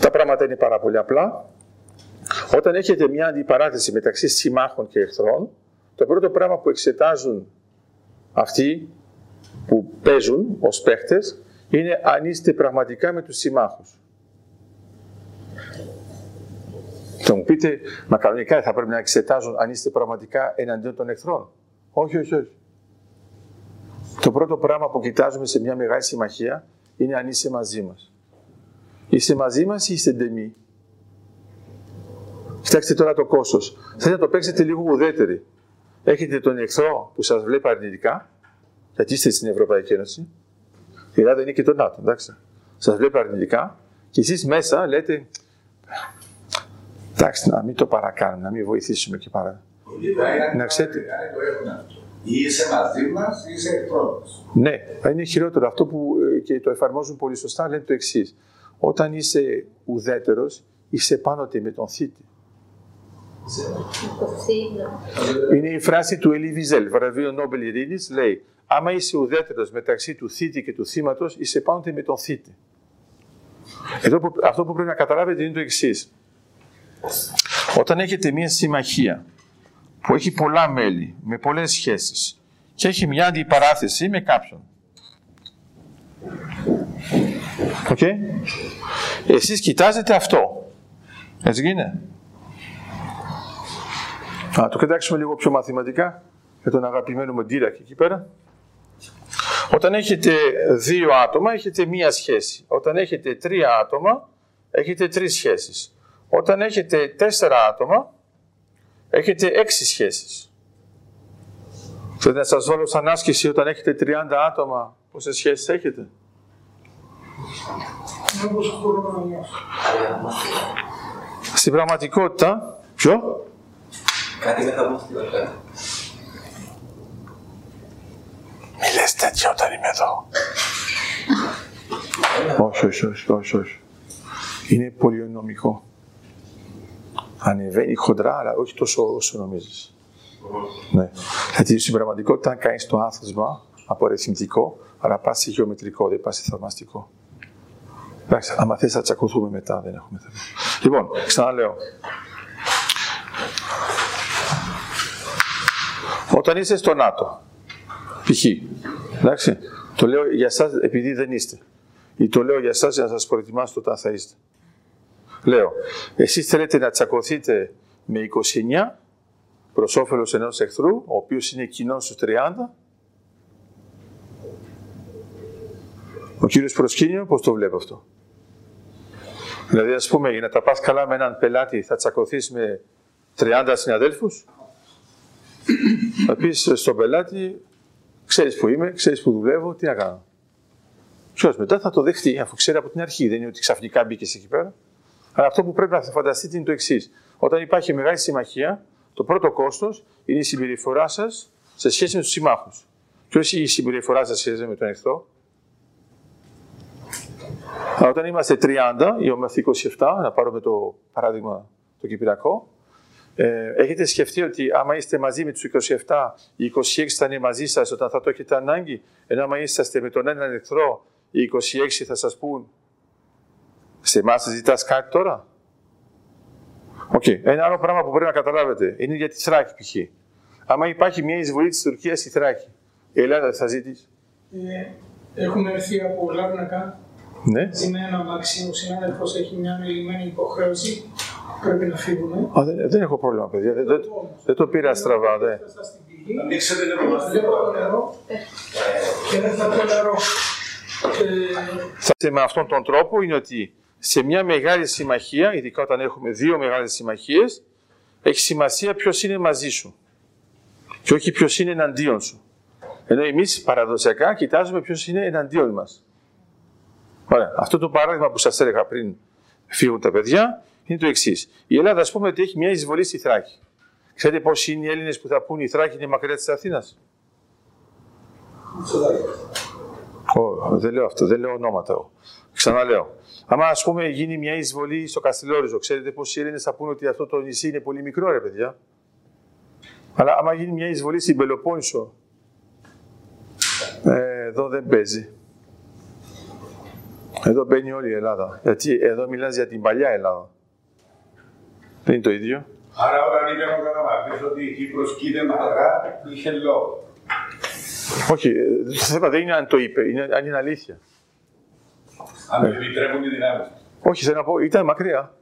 τα πράγματα είναι πάρα πολύ απλά. Όταν έχετε μια αντιπαράθεση μεταξύ συμμάχων και εχθρών, το πρώτο πράγμα που εξετάζουν αυτοί που παίζουν ως παίχτες είναι αν είστε πραγματικά με τους συμμάχους. Θα μου πείτε, μα κανονικά θα πρέπει να εξετάζουν αν είστε πραγματικά εναντίον των εχθρών. Όχι, όχι, όχι. Το πρώτο πράγμα που κοιτάζουμε σε μια μεγάλη συμμαχία είναι αν είσαι μαζί μας. Είσαι μαζί μας ή είσαι ντεμή; Κοιτάξτε τώρα το κόστος. Θέλετε να το παίξετε λίγο ουδέτεροι. Έχετε τον εχθρό που σας βλέπει αρνητικά, γιατί είστε στην Ευρωπαϊκή Ένωση. Η Ελλάδα είναι και το ΝΑΤΟ, εντάξει. Σας βλέπει αρνητικά και εσείς μέσα λέτε. Εντάξει, να μην το παρακάνουμε, να μην βοηθήσουμε και παρά. Να ξέρετε. Ή είσαι μαζί μας ή είσαι εχθρό Ναι, θα είναι χειρότερο. Αυτό που ε, και το εφαρμόζουν πολύ σωστά λένε το εξής. Όταν είσαι ουδέτερος, είσαι πάνω με τον θήτη. Είναι η φράση του Ελί Βιζέλ, βραβείο Νόμπελ Ειρήνης, λέει άμα είσαι ουδέτερος μεταξύ του θήτη και του θύματος, είσαι πάνω με τον θήτη. Εδώ που, αυτό που πρέπει να καταλάβετε είναι το εξής. Όταν έχετε μια συμμαχία που έχει πολλά μέλη, με πολλές σχέσεις και έχει μια αντιπαράθεση με κάποιον. OK. Okay. Εσείς κοιτάζετε αυτό. Έτσι γίνεται. Να το κοιτάξουμε λίγο πιο μαθηματικά για τον αγαπημένο μου Ντιράκ εκεί πέρα. Όταν έχετε δύο άτομα, έχετε μία σχέση. Όταν έχετε τρία άτομα, έχετε τρεις σχέσεις. Όταν έχετε τέσσερα άτομα, έχετε έξι σχέσεις. Θέλετε να σας βάλω σαν άσκηση όταν έχετε 30 άτομα, πόσες σχέσεις έχετε; Στην πραγματικότητα, ποιο; Κάτι δεν θα μου στην Μη λες τέτοια όταν είμαι εδώ. όχι, όχι, όχι, όχι, όχι. Είναι πολυονομικό. Ανεβαίνει χοντρά, αλλά όχι τόσο όσο νομίζεις. Ναι. Γιατί στην πραγματικότητα, αν κάνεις το άθροισμα από αριθμητικό, αλλά πας σε γεωμετρικό, δεν πας σε θαυμαστικό. Εντάξει, άμα θες θα τσακωθούμε μετά, δεν έχουμε θέμα. Λοιπόν, ξαναλέω. Όταν είστε στο ΝΑΤΟ, π.χ. Εντάξει, το λέω για εσάς επειδή δεν είστε. Ή το λέω για εσάς για να σας προετοιμάσω όταν θα είστε. Λέω, εσείς θέλετε να τσακωθείτε με 29 προς όφελος ενός εχθρού, ο οποίος είναι κοινός στους 30. Ο κύριος προσκύνιο πώς το βλέπει αυτό; Δηλαδή, ας πούμε, για να τα πας καλά με έναν πελάτη, θα τσακωθείς με 30 συναδέλφους; θα πεις στον πελάτη, ξέρεις που είμαι, ξέρεις που δουλεύω, τι να κάνω. Ποιος μετά θα το δεχτεί, αφού ξέρει από την αρχή. Δεν είναι ότι ξαφνικά μπήκες εκεί πέρα. Αλλά αυτό που πρέπει να φανταστείτε είναι το εξής. Όταν υπάρχει μεγάλη συμμαχία, το πρώτο κόστος είναι η συμπεριφορά σας σε σχέση με τους συμμάχους. Και όχι η συμπεριφορά σας σε σχέση με τον εχθρό. Όταν είμαστε 30 ή είμαστε 27, να πάρουμε το παράδειγμα το Κυπριακό, ε, έχετε σκεφτεί ότι άμα είστε μαζί με τους 27, οι 26 θα είναι μαζί σας όταν θα το έχετε ανάγκη, ενώ άμα είσαστε με τον έναν εχθρό, οι 26 θα σας πούν σε εμάς ζητάς κάτι τώρα; OK. Okay. Ένα άλλο πράγμα που πρέπει να καταλάβετε είναι για τη Θράκη π.χ. Άμα υπάρχει μια εισβολή της Τουρκίας στη Θράκη, η Ελλάδα θα ζητήσει. Ε, έχουμε έρθει από Λάρνακα. Ναι. με ένα αμάξι, ο συνάδελφος έχει μια μελημένη υποχρέωση. Πρέπει να φύγουμε. Α, δεν, δεν έχω πρόβλημα, παιδιά. Δεν, δεν, δεν το πήρα στραβά. Δε. Ανοίξετε λίγο το νερό και δεν θα πω νερό. Ε, με αυτόν τον τρόπο είναι ότι σε μια μεγάλη συμμαχία, ειδικά όταν έχουμε δύο μεγάλες συμμαχίες, έχει σημασία ποιος είναι μαζί σου και όχι ποιος είναι εναντίον σου. Ενώ εμείς παραδοσιακά κοιτάζουμε ποιος είναι εναντίον μας. Ωραία. Αυτό το παράδειγμα που σας έλεγα πριν φύγουν τα παιδιά είναι το εξής. Η Ελλάδα, ας πούμε, ότι έχει μια εισβολή στη Θράκη. Ξέρετε πόσοι είναι οι Έλληνες που θα πούνε η Θράκη είναι μακριά της Αθήνας. Oh, δεν λέω αυτό, δεν λέω ονόματα. Ξαναλέω. Άμα ας πούμε γίνει μια εισβολή στο Καστιλόριζο, ξέρετε πόσοι Έλληνε θα πούνε ότι αυτό το νησί είναι πολύ μικρό, ρε παιδιά; Αλλά άμα γίνει μια εισβολή στην Πελοπόννησο, ε, εδώ δεν παίζει. Εδώ μπαίνει όλη η Ελλάδα. Γιατί εδώ μιλάς για την παλιά Ελλάδα. Δεν είναι το ίδιο. Άρα όταν είπε ο Καταμαρτής ότι η Κύπρος κοίται μακρά, είχε λόγο. Όχι, το θέμα δεν είναι αν το είπε, είναι αν είναι αλήθεια. Αν ναι. επιτρέπουν οι δυνάμεις. Όχι, θέλω να πω, ήταν μακριά.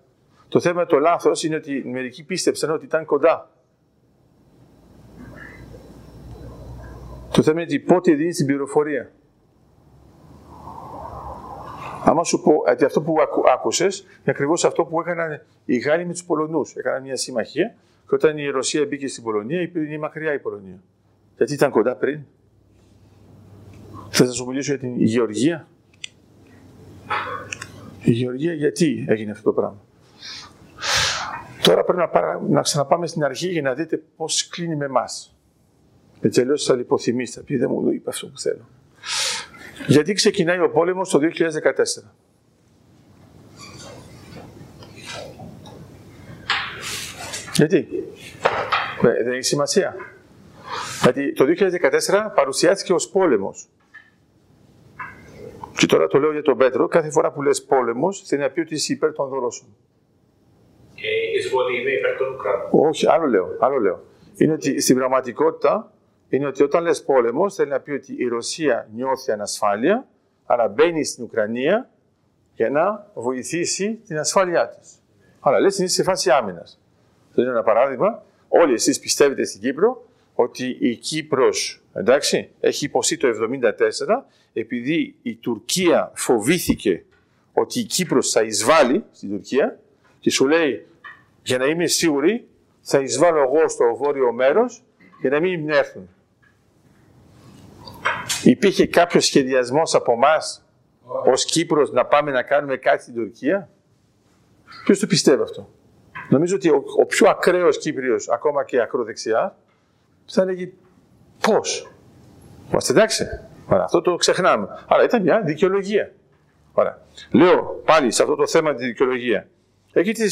Το θέμα, το λάθος είναι ότι μερικοί πίστεψαν ότι ήταν κοντά. Το θέμα είναι ότι πότε δίνει την πληροφορία. Άμα σου πω ότι αυτό που άκουσες είναι ακριβώς αυτό που έκαναν οι Γάλλοι με τους Πολωνούς. Έκαναν μια συμμαχία και όταν η Ρωσία μπήκε στην Πολωνία, είναι μακριά η Πολωνία. Γιατί ήταν κοντά πριν. Θα σα μιλήσω για την Γεωργία; Η Γεωργία γιατί έγινε αυτό το πράγμα; Τώρα πρέπει να, παρα... να ξαναπάμε στην αρχή για να δείτε πώς κλείνει με εμάς. Έτσι αλλιώ θα λιποθυμήσετε. Πει δεν μου είπε αυτό που θέλω. Γιατί ξεκινάει ο πόλεμος το 2014. Γιατί; Ε, δεν έχει σημασία. Γιατί το 2014 παρουσιάστηκε ως πόλεμος. Και τώρα το λέω για τον Πέτρο, κάθε φορά που λες πόλεμος, θέλει να πει ότι είσαι υπέρ των Ρώσων. Και η εισβολή είναι υπέρ των Ουκρανών. Όχι, άλλο λέω, άλλο λέω. Είναι ότι στην πραγματικότητα είναι ότι όταν λες πόλεμος θέλει να πει ότι η Ρωσία νιώθει ανασφάλεια, άρα μπαίνει στην Ουκρανία για να βοηθήσει την ασφάλειά της. Άρα λες είναι σε φάση άμυνας. Θα είναι ένα παράδειγμα. Όλοι εσείς πιστεύετε στην Κύπρο ότι η Κύπρος εντάξει, έχει υποστεί το 1974 επειδή η Τουρκία φοβήθηκε ότι η Κύπρος θα εισβάλλει στην Τουρκία και σου λέει για να είμαι σίγουρη θα εισβάλλω εγώ στο βόρειο μέρος για να μην έρθουν. Υπήρχε κάποιο σχεδιασμός από εμάς ως Κύπρος να πάμε να κάνουμε κάτι στην Τουρκία; Ποιος το πιστεύει αυτό; Νομίζω ότι ο, ο πιο ακραίος Κύπριος, ακόμα και ακροδεξιά, θα έλεγε πώς; Είμαστε εντάξει. Άρα, αυτό το ξεχνάμε. Άρα ήταν μια δικαιολογία. Άρα, λέω πάλι σε αυτό το θέμα τη δικαιολογία. Έχετε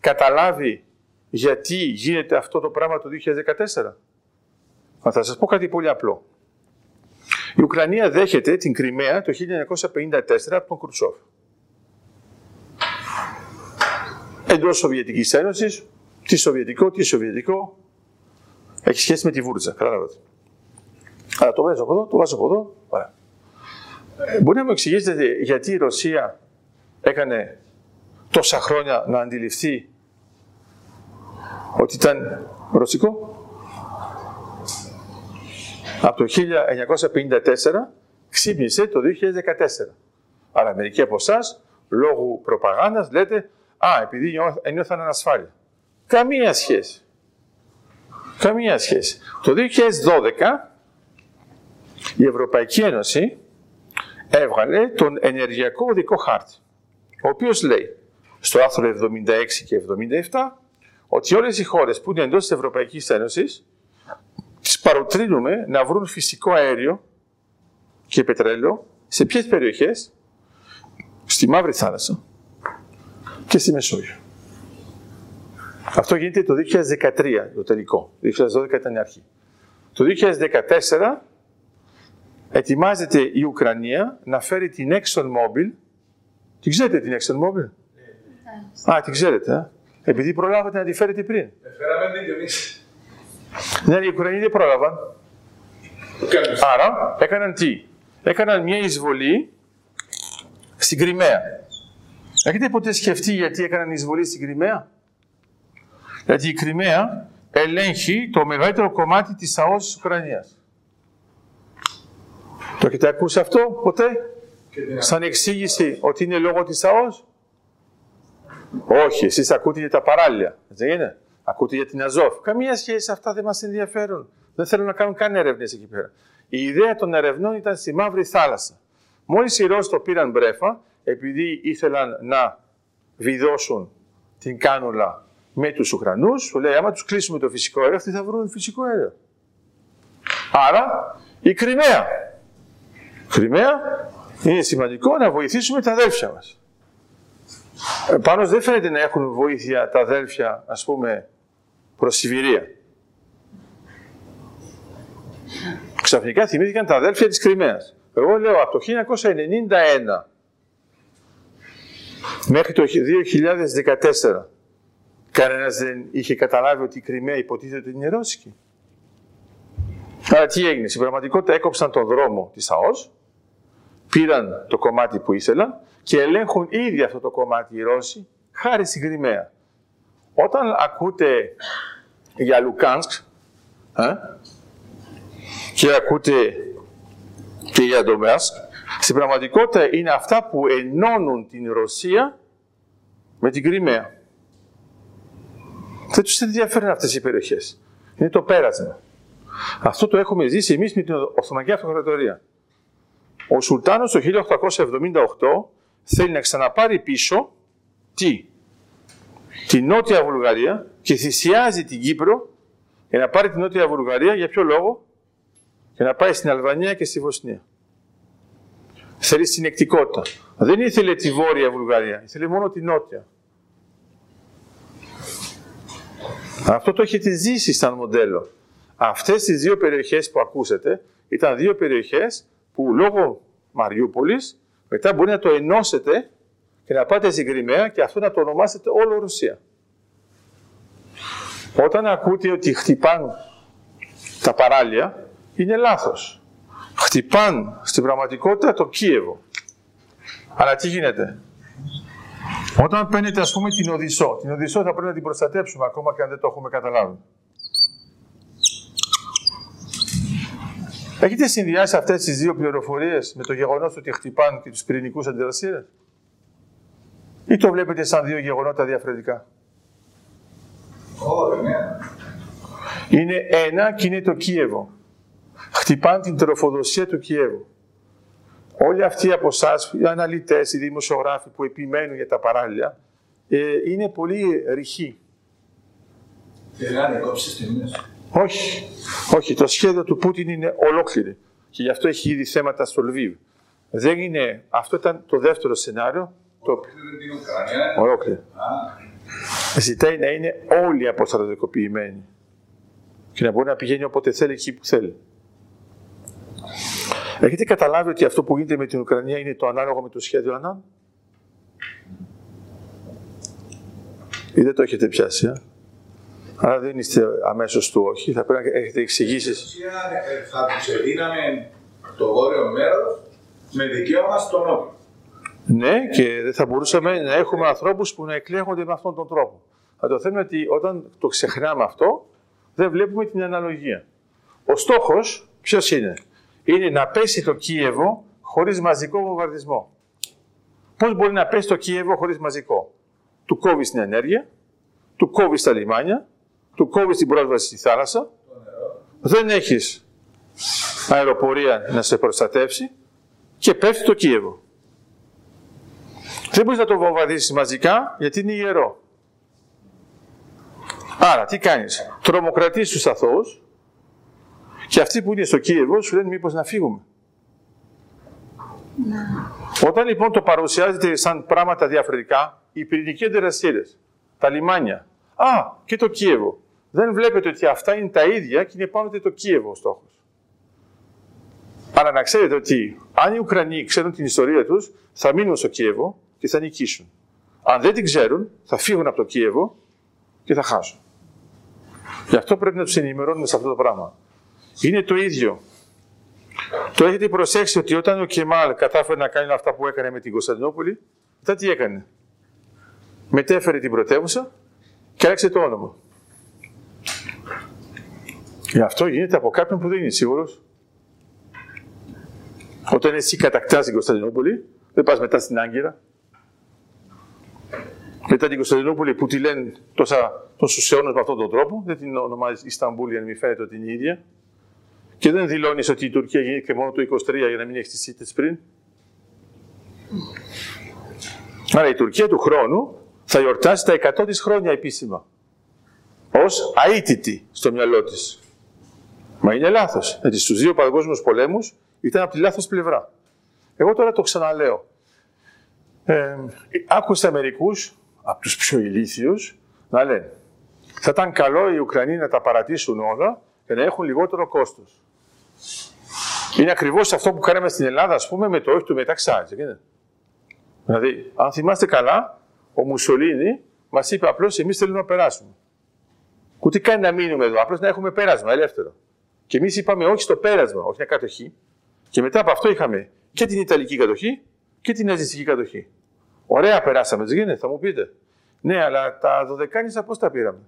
καταλάβει γιατί γίνεται αυτό το πράγμα το 2014. Θα σας πω κάτι πολύ απλό. Η Ουκρανία δέχεται την Κρυμαία το 1954 από τον Κρουσόφ. Εντός Σοβιετικής Ένωσης, τι Σοβιετικό, τι Σοβιετικό, έχει σχέση με τη Βούρτζα. Κατάλαβατε. Άρα το βάζω από εδώ, το βάζω από εδώ. Ωραία. Ε, μπορεί να μου εξηγήσετε γιατί η Ρωσία έκανε τόσα χρόνια να αντιληφθεί ότι ήταν Ρωσικό; Από το 1954 ξύπνησε το 2014. Άρα μερικοί από εσάς, λόγω προπαγάνδας, λέτε «Α, επειδή νιώ- ένιωθαν ανασφάλεια». Καμία σχέση. Καμία σχέση. Το 2012 η Ευρωπαϊκή Ένωση έβγαλε τον ενεργειακό οδικό χάρτη, ο οποίος λέει στο άρθρο 76 και 77 ότι όλες οι χώρες που είναι εντός της Ευρωπαϊκής Ένωσης τις παροτρύνουμε να βρουν φυσικό αέριο και πετρέλαιο σε ποιες περιοχές; Στη Μαύρη Θάλασσα και στη Μεσόγειο. Αυτό γίνεται το 2013 το τελικό. Το 2012 ήταν η αρχή. Το 2014 ετοιμάζεται η Ουκρανία να φέρει την ExxonMobil. Την ξέρετε την ExxonMobil? Α, την ξέρετε. ε. Επειδή προλάβατε να τη φέρετε πριν. Φέραμε την κι εμείς. Ναι, οι Ουκρανοί δεν πρόλαβαν. Άρα έκαναν τι; Έκαναν μια εισβολή στην Κρυμαία. Έχετε ποτέ σκεφτεί γιατί έκαναν εισβολή στην Κρυμαία; Γιατί η Κρυμαία ελέγχει το μεγαλύτερο κομμάτι της ΑΟΣ της Ουκρανίας. Το έχετε ακούσει αυτό ποτέ, σαν εξήγηση ότι είναι λόγω της ΑΟΣ; Όχι, εσείς ακούτε για τα παράλια, έτσι δεν είναι; Ακούτε για την Αζόφ. Καμία σχέση αυτά δεν μας ενδιαφέρουν. Δεν θέλουν να κάνουν καν έρευνες εκεί πέρα. Η ιδέα των ερευνών ήταν στη Μαύρη Θάλασσα. Μόλις οι Ρώσοι το πήραν μπρέφα, επειδή ήθελαν να βιδώσουν την κάνουλα με τους Ουκρανούς, σου λέει άμα τους κλείσουμε το φυσικό αέριο, αυτοί θα βρουν φυσικό αέριο. Άρα η Κρυμαία. Κρυμαία είναι σημαντικό να βοηθήσουμε τα αδέλφια μας. Ε, Πάνω δεν φαίνεται να έχουν βοήθεια τα αδέλφια, ας πούμε, προς Σιβηρία. Ξαφνικά θυμήθηκαν τα αδέλφια της Κρυμαίας. Εγώ λέω από το 1991 μέχρι το 2014 κανένας δεν είχε καταλάβει ότι η Κρυμαία υποτίθεται ότι είναι ρώσικη. Άρα τι έγινε; Στην πραγματικότητα έκοψαν τον δρόμο της ΑΟΣ, πήραν το κομμάτι που ήθελαν και ελέγχουν ήδη αυτό το κομμάτι οι Ρώσοι χάρη στην Κρυμαία. Όταν ακούτε για Λουκάνσκ ε, και ακούτε και για Ντομέσκ, στην πραγματικότητα είναι αυτά που ενώνουν την Ρωσία με την Κρυμαία. Δεν τους ενδιαφέρουν αυτές οι περιοχές. Είναι το πέρασμα. Αυτό το έχουμε ζήσει εμείς με την Οθωμανική Αυτοκρατορία. Ο Σουλτάνος το 1878 θέλει να ξαναπάρει πίσω τι, τη Νότια Βουλγαρία και θυσιάζει την Κύπρο για να πάρει την Νότια Βουλγαρία για ποιο λόγο, για να πάει στην Αλβανία και στη Βοσνία. Θέλει συνεκτικότητα. Δεν ήθελε τη Βόρεια Βουλγαρία, ήθελε μόνο τη Νότια. Αυτό το έχετε ζήσει σαν μοντέλο. Αυτές τις δύο περιοχές που ακούσετε ήταν δύο περιοχές που λόγω Μαριούπολης μετά μπορεί να το ενώσετε και να πάτε στην Κρυμαία και αυτό να το ονομάσετε όλο Ρωσία. Όταν ακούτε ότι χτυπάν τα παράλια, είναι λάθος. Χτυπάν στην πραγματικότητα το Κίεβο. Αλλά τι γίνεται; Όταν παίρνετε ας πούμε την Οδυσσό, την Οδυσσό θα πρέπει να την προστατέψουμε ακόμα και αν δεν το έχουμε καταλάβει. Έχετε συνδυάσει αυτές τις δύο πληροφορίες με το γεγονός ότι χτυπάνε και τους πυρηνικούς αντιδραστήρες. Ή το βλέπετε σαν δύο γεγονότα διαφορετικά; Όχι, ναι. Είναι ένα και είναι το Κίεβο. Χτυπάνε την τροφοδοσία του Κιέβου. Όλοι αυτοί από εσάς, οι αναλυτές, οι δημοσιογράφοι που επιμένουν για τα παράλια, ε, είναι πολύ ρηχοί. Και να είναι κόψεις τιμές. Όχι, όχι. Το σχέδιο του Πούτιν είναι ολόκληρη. Και γι' αυτό έχει ήδη θέματα στο Λβίβ. Δεν είναι, αυτό ήταν το δεύτερο σενάριο. Το Θέλετε την Ουκρανία. ολόκληρο. Α, Ζητάει να είναι όλοι αποστρατικοποιημένοι. Και να μπορεί να πηγαίνει όποτε θέλει εκεί που θέλει. Έχετε καταλάβει ότι αυτό που γίνεται με την Ουκρανία είναι το ανάλογο με το σχέδιο Ανάν; Ή δεν το έχετε πιάσει, α; Άρα δεν είστε αμέσως του όχι; Θα πρέπει να έχετε εξηγήσεις. ουσία, ε, θα τους εδίναμε το βόρειο μέρος με δικαίωμα στο νότο. Ναι, και δεν θα μπορούσαμε να έχουμε ανθρώπους που να εκλέγονται με αυτόν τον τρόπο. Θα το θέμα ότι όταν το ξεχνάμε αυτό, δεν βλέπουμε την αναλογία. Ο στόχος ποιος είναι; Είναι να πέσει το Κίεβο χωρίς μαζικό βομβαρδισμό. Πώς μπορεί να πέσει το Κίεβο χωρίς μαζικό; Του κόβει την ενέργεια, του κόβει τα λιμάνια, του κόβει την πρόσβαση στη θάλασσα, δεν έχεις αεροπορία να σε προστατεύσει και πέφτει το Κίεβο. Δεν μπορείς να το βομβαρδίσεις μαζικά γιατί είναι ιερό. Άρα τι κάνεις; Τρομοκρατείς τους αθώους και αυτοί που είναι στο Κίεβο σου λένε μήπως να φύγουμε. Όταν λοιπόν το παρουσιάζεται σαν πράγματα διαφορετικά, οι πυρηνικοί αντιδραστήρε, τα λιμάνια, α, και το Κίεβο. Δεν βλέπετε ότι αυτά είναι τα ίδια και είναι πάνω το Κίεβο ο στόχος. Αλλά να ξέρετε ότι αν οι Ουκρανοί ξέρουν την ιστορία τους, θα μείνουν στο Κίεβο και θα νικήσουν. Αν δεν την ξέρουν, θα φύγουν από το Κίεβο και θα χάσουν. Γι' αυτό πρέπει να τους ενημερώνουμε σε αυτό το πράγμα. Είναι το ίδιο. Το έχετε προσέξει ότι όταν ο Κεμάλ κατάφερε να κάνει αυτά που έκανε με την Κωνσταντινούπολη, μετά τι έκανε; Μετέφερε την πρωτεύουσα και άλλαξε το όνομα. Γι' αυτό γίνεται από κάποιον που δεν είναι σίγουρος. Όταν εσύ κατακτάς την Κωνσταντινούπολη, δεν πας μετά στην Άγκυρα. Μετά την Κωνσταντινούπολη που τη λένε τόσα, τόσους αιώνες με αυτόν τον τρόπο, δεν την ονομάζεις Ισταμπούλ για να μην φαίνεται ότι είναι η ίδια. Και δεν δηλώνεις ότι η Τουρκία γεννήθηκε μόνο το 23 για να μην έχεις τι ήττε πριν; Άρα η Τουρκία του χρόνου θα γιορτάσει τα 100 της χρόνια επίσημα. Ως αίτητη στο μυαλό της. Μα είναι λάθος. Γιατί στους δύο παγκόσμιους πολέμους ήταν από τη λάθος πλευρά. Εγώ τώρα το ξαναλέω. Ε, άκουσα μερικούς από τους πιο ηλίθιους να λένε θα ήταν καλό οι Ουκρανοί να τα παρατήσουν όλα για να έχουν λιγότερο κόστος. Είναι ακριβώς αυτό που κάναμε στην Ελλάδα, ας πούμε, με το όχι του μεταξά. Δηλαδή, αν θυμάστε καλά, ο Μουσολίνη μας είπε απλώς: Εμείς θέλουμε να περάσουμε. Ούτε κάνει να μείνουμε εδώ, απλώς να έχουμε πέρασμα ελεύθερο. Και εμείς είπαμε όχι στο πέρασμα, όχι μια κατοχή. Και μετά από αυτό είχαμε και την Ιταλική κατοχή και την Ναζιστική κατοχή. Ωραία περάσαμε, δεν γίνεται, θα μου πείτε. Ναι, αλλά τα δωδεκάνησα πώς τα πήραμε;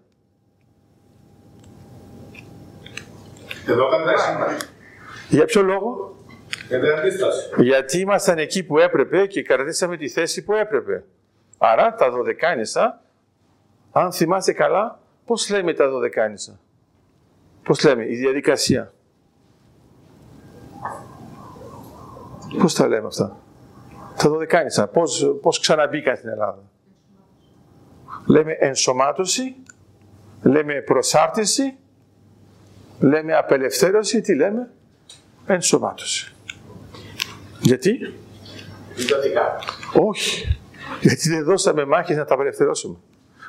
Εδώ κάνουμε Για ποιο λόγο; Για την αντίσταση. Γιατί ήμασταν εκεί που έπρεπε και κρατήσαμε τη θέση που έπρεπε. Άρα τα δωδεκάνησα, αν θυμάσαι καλά, πώς λέμε τα δωδεκάνησα; Πώς λέμε, η διαδικασία; Πώς τα λέμε αυτά; Τα δωδεκάνησα, πώς, πώς ξαναμπήκαν στην Ελλάδα; Λέμε ενσωμάτωση, λέμε προσάρτηση, λέμε απελευθέρωση, τι λέμε, ενσωμάτωση. Γιατί; Όχι. Γιατί δεν δώσαμε μάχες να τα απελευθερώσουμε.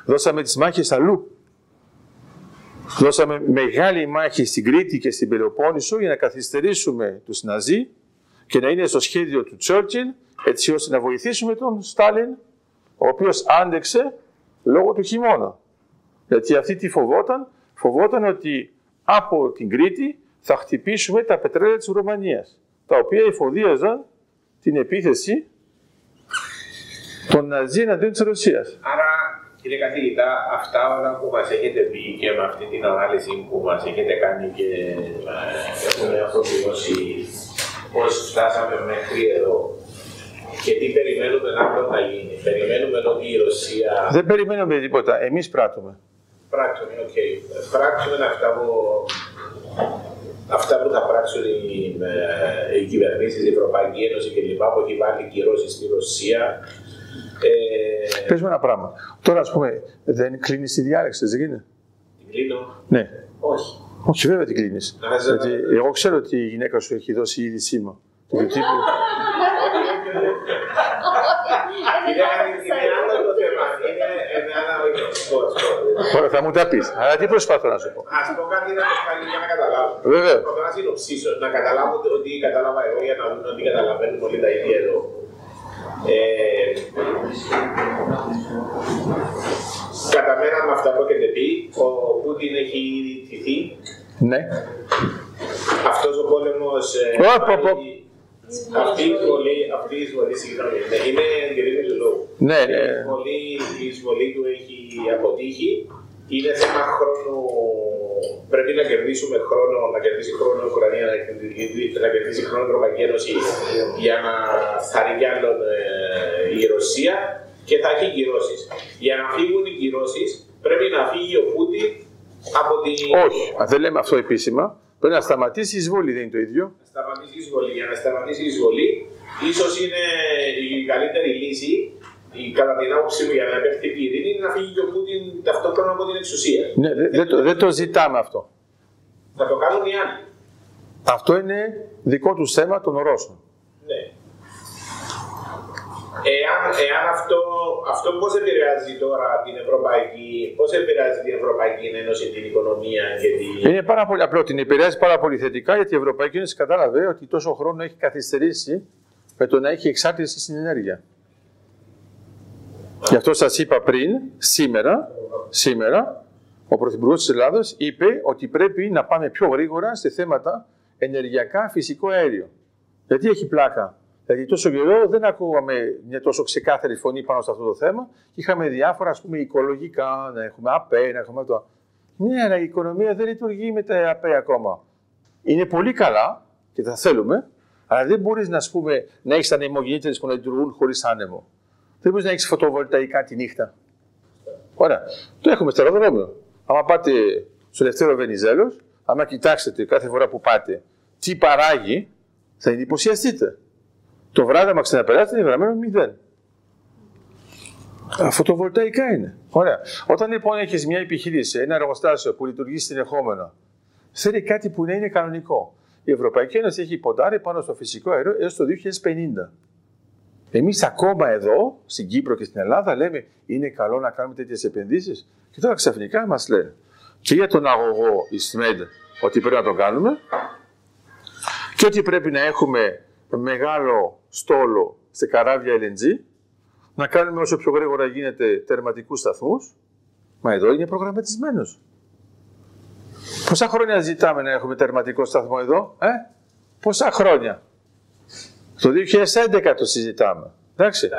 Δώσαμε τις μάχες αλλού. Δώσαμε μεγάλη μάχη στην Κρήτη και στην Πελοπόννησο για να καθυστερήσουμε τους Ναζί και να είναι στο σχέδιο του Τσόρτσιλ έτσι ώστε να βοηθήσουμε τον Στάλιν ο οποίος άντεξε λόγω του χειμώνα. Γιατί αυτή τι φοβόταν, φοβόταν ότι από την Κρήτη θα χτυπήσουμε τα πετρέλαια της Ρουμανίας, τα οποία εφοδίαζαν την επίθεση των Ναζί εναντίον της Ρωσίας. Άρα, κύριε καθηγητά, αυτά όλα που μας έχετε πει και με αυτή την ανάλυση που μας έχετε κάνει και ε, έχουμε αποβιώσει πώς φτάσαμε μέχρι εδώ και τι περιμένουμε να θα γίνει. Περιμένουμε ότι η Ρωσία... Δεν περιμένουμε τίποτα. Εμείς πράττουμε. Πράξουμε, OK. Okay. Πράξουμε αυτά που, αυτά που θα πράξουν οι, ε, οι κυβερνήσεις, η Ευρωπαϊκή Ένωση κλπ. που έχει βάλει κυρώσεις στη Ρωσία. Ε... Πες μου ένα πράγμα. Τώρα, ας πούμε, δεν κλείνεις τη διάλεξη, δεν γίνεται; Την κλείνω. Ναι. Όχι. Όχι, βέβαια την κλείνεις. Γιατί εγώ ξέρω ότι η γυναίκα σου έχει δώσει ήδη σήμα. *laughs* Είναι άλλο Ωραία, θα μου τα πεις. Αλλά τι προσπαθώ να σου πω. Α πω κάτι να το κάνει για να καταλάβω. Βέβαια. Προσπαθώ να συνοψίσω, να καταλάβω ότι κατάλαβα εγώ για να δούμε ότι καταλαβαίνουν όλοι τα ίδια εδώ. Ε, κατά μένα με αυτά που έχετε πει, ο Πούτιν έχει ήδη τηθεί. Ναι. Αυτός ο πόλεμος... Ε, αυτή η εισβολή, αυτή η εισβολή, συγγνώμη, ναι, είναι εγκρίνη του λόγου. Ναι, ναι. Η εισβολή, η εισβολή του έχει αποτύχει. Είναι θέμα χρόνου πρέπει να κερδίσουμε χρόνο, να κερδίσει χρόνο η Ουκρανία, να κερδίσει, να κερδίσει χρόνο η Ευρωπαϊκή Ένωση για να θαρρύνει κι άλλον ε, η Ρωσία και θα έχει κυρώσεις. Για να φύγουν οι κυρώσεις, πρέπει να φύγει ο Πούτιν από την. Όχι, αν δεν λέμε αυτό επίσημα. Πρέπει να σταματήσει η εισβολή, δεν είναι το ίδιο. Να σταματήσει η εισβολή. Για να σταματήσει η εισβολή, ίσως είναι η καλύτερη λύση η, κατά την άποψή μου για να επέλθει η ειρήνη είναι να φύγει και ο Πούτιν ταυτόχρονα από την εξουσία. Ναι, δεν δε το, δε το ζητάμε αυτό. Θα το κάνουν οι άλλοι. Αυτό είναι δικό τους θέμα των Ρώσων. Ναι. Εάν, εάν αυτό, αυτό πώς επηρεάζει τώρα την Ευρωπαϊκή, πώς επηρεάζει την Ευρωπαϊκή Ένωση, την οικονομία και την... Είναι πάρα πολύ απλό. Την επηρεάζει πάρα πολύ θετικά γιατί η Ευρωπαϊκή Ένωση κατάλαβε ότι τόσο χρόνο έχει καθυστερήσει με το να έχει εξάρτηση στην ενέργεια. Γι' αυτό σας είπα πριν, σήμερα, σήμερα ο Πρωθυπουργός της Ελλάδος είπε ότι πρέπει να πάμε πιο γρήγορα σε θέματα ενεργειακά φυσικό αέριο. Γιατί έχει πλάκα; Δηλαδή τόσο καιρό δεν ακούγαμε μια τόσο ξεκάθαρη φωνή πάνω σε αυτό το θέμα. Είχαμε διάφορα ας πούμε οικολογικά, να έχουμε ΑΠΕ, να έχουμε αυτό. Ναι, αλλά η οικονομία δεν λειτουργεί με τα ΑΠΕ ακόμα. Είναι πολύ καλά και τα θέλουμε, αλλά δεν μπορείς να, πούμε, να έχεις ανεμογεννήτρε που να λειτουργούν χωρίς άνεμο. Δεν μπορείς να έχεις φωτοβολταϊκά τη νύχτα. Ωραία. Το έχουμε στο αεροδρόμιο. Άμα πάτε στο Ελευθέριο Βενιζέλος, άμα κοιτάξετε κάθε φορά που πάτε τι παράγει, θα εντυπωσιαστείτε. Το βράδυ, άμα ξαναπεράσετε, είναι γραμμένο μηδέν. Φωτοβολταϊκά είναι. Ωραία. Όταν λοιπόν έχεις μια επιχείρηση, ένα εργοστάσιο που λειτουργεί συνεχόμενα, θέλει κάτι που να είναι κανονικό. Η Ευρωπαϊκή Ένωση έχει ποντάρει πάνω στο φυσικό αέριο έως το 2050. Εμείς ακόμα εδώ, στην Κύπρο και στην Ελλάδα, λέμε είναι καλό να κάνουμε τέτοιες επενδύσεις. Και τώρα ξαφνικά μας λένε και για τον αγωγό η ΣΜΕΔ ότι πρέπει να το κάνουμε και ότι πρέπει να έχουμε μεγάλο στόλο σε καράβια LNG, να κάνουμε όσο πιο γρήγορα γίνεται τερματικούς σταθμούς, μα εδώ είναι προγραμματισμένος. Πόσα χρόνια ζητάμε να έχουμε τερματικό σταθμό εδώ, ε; Πόσα χρόνια; Το 2011 το συζητάμε. Εντάξει. Τα,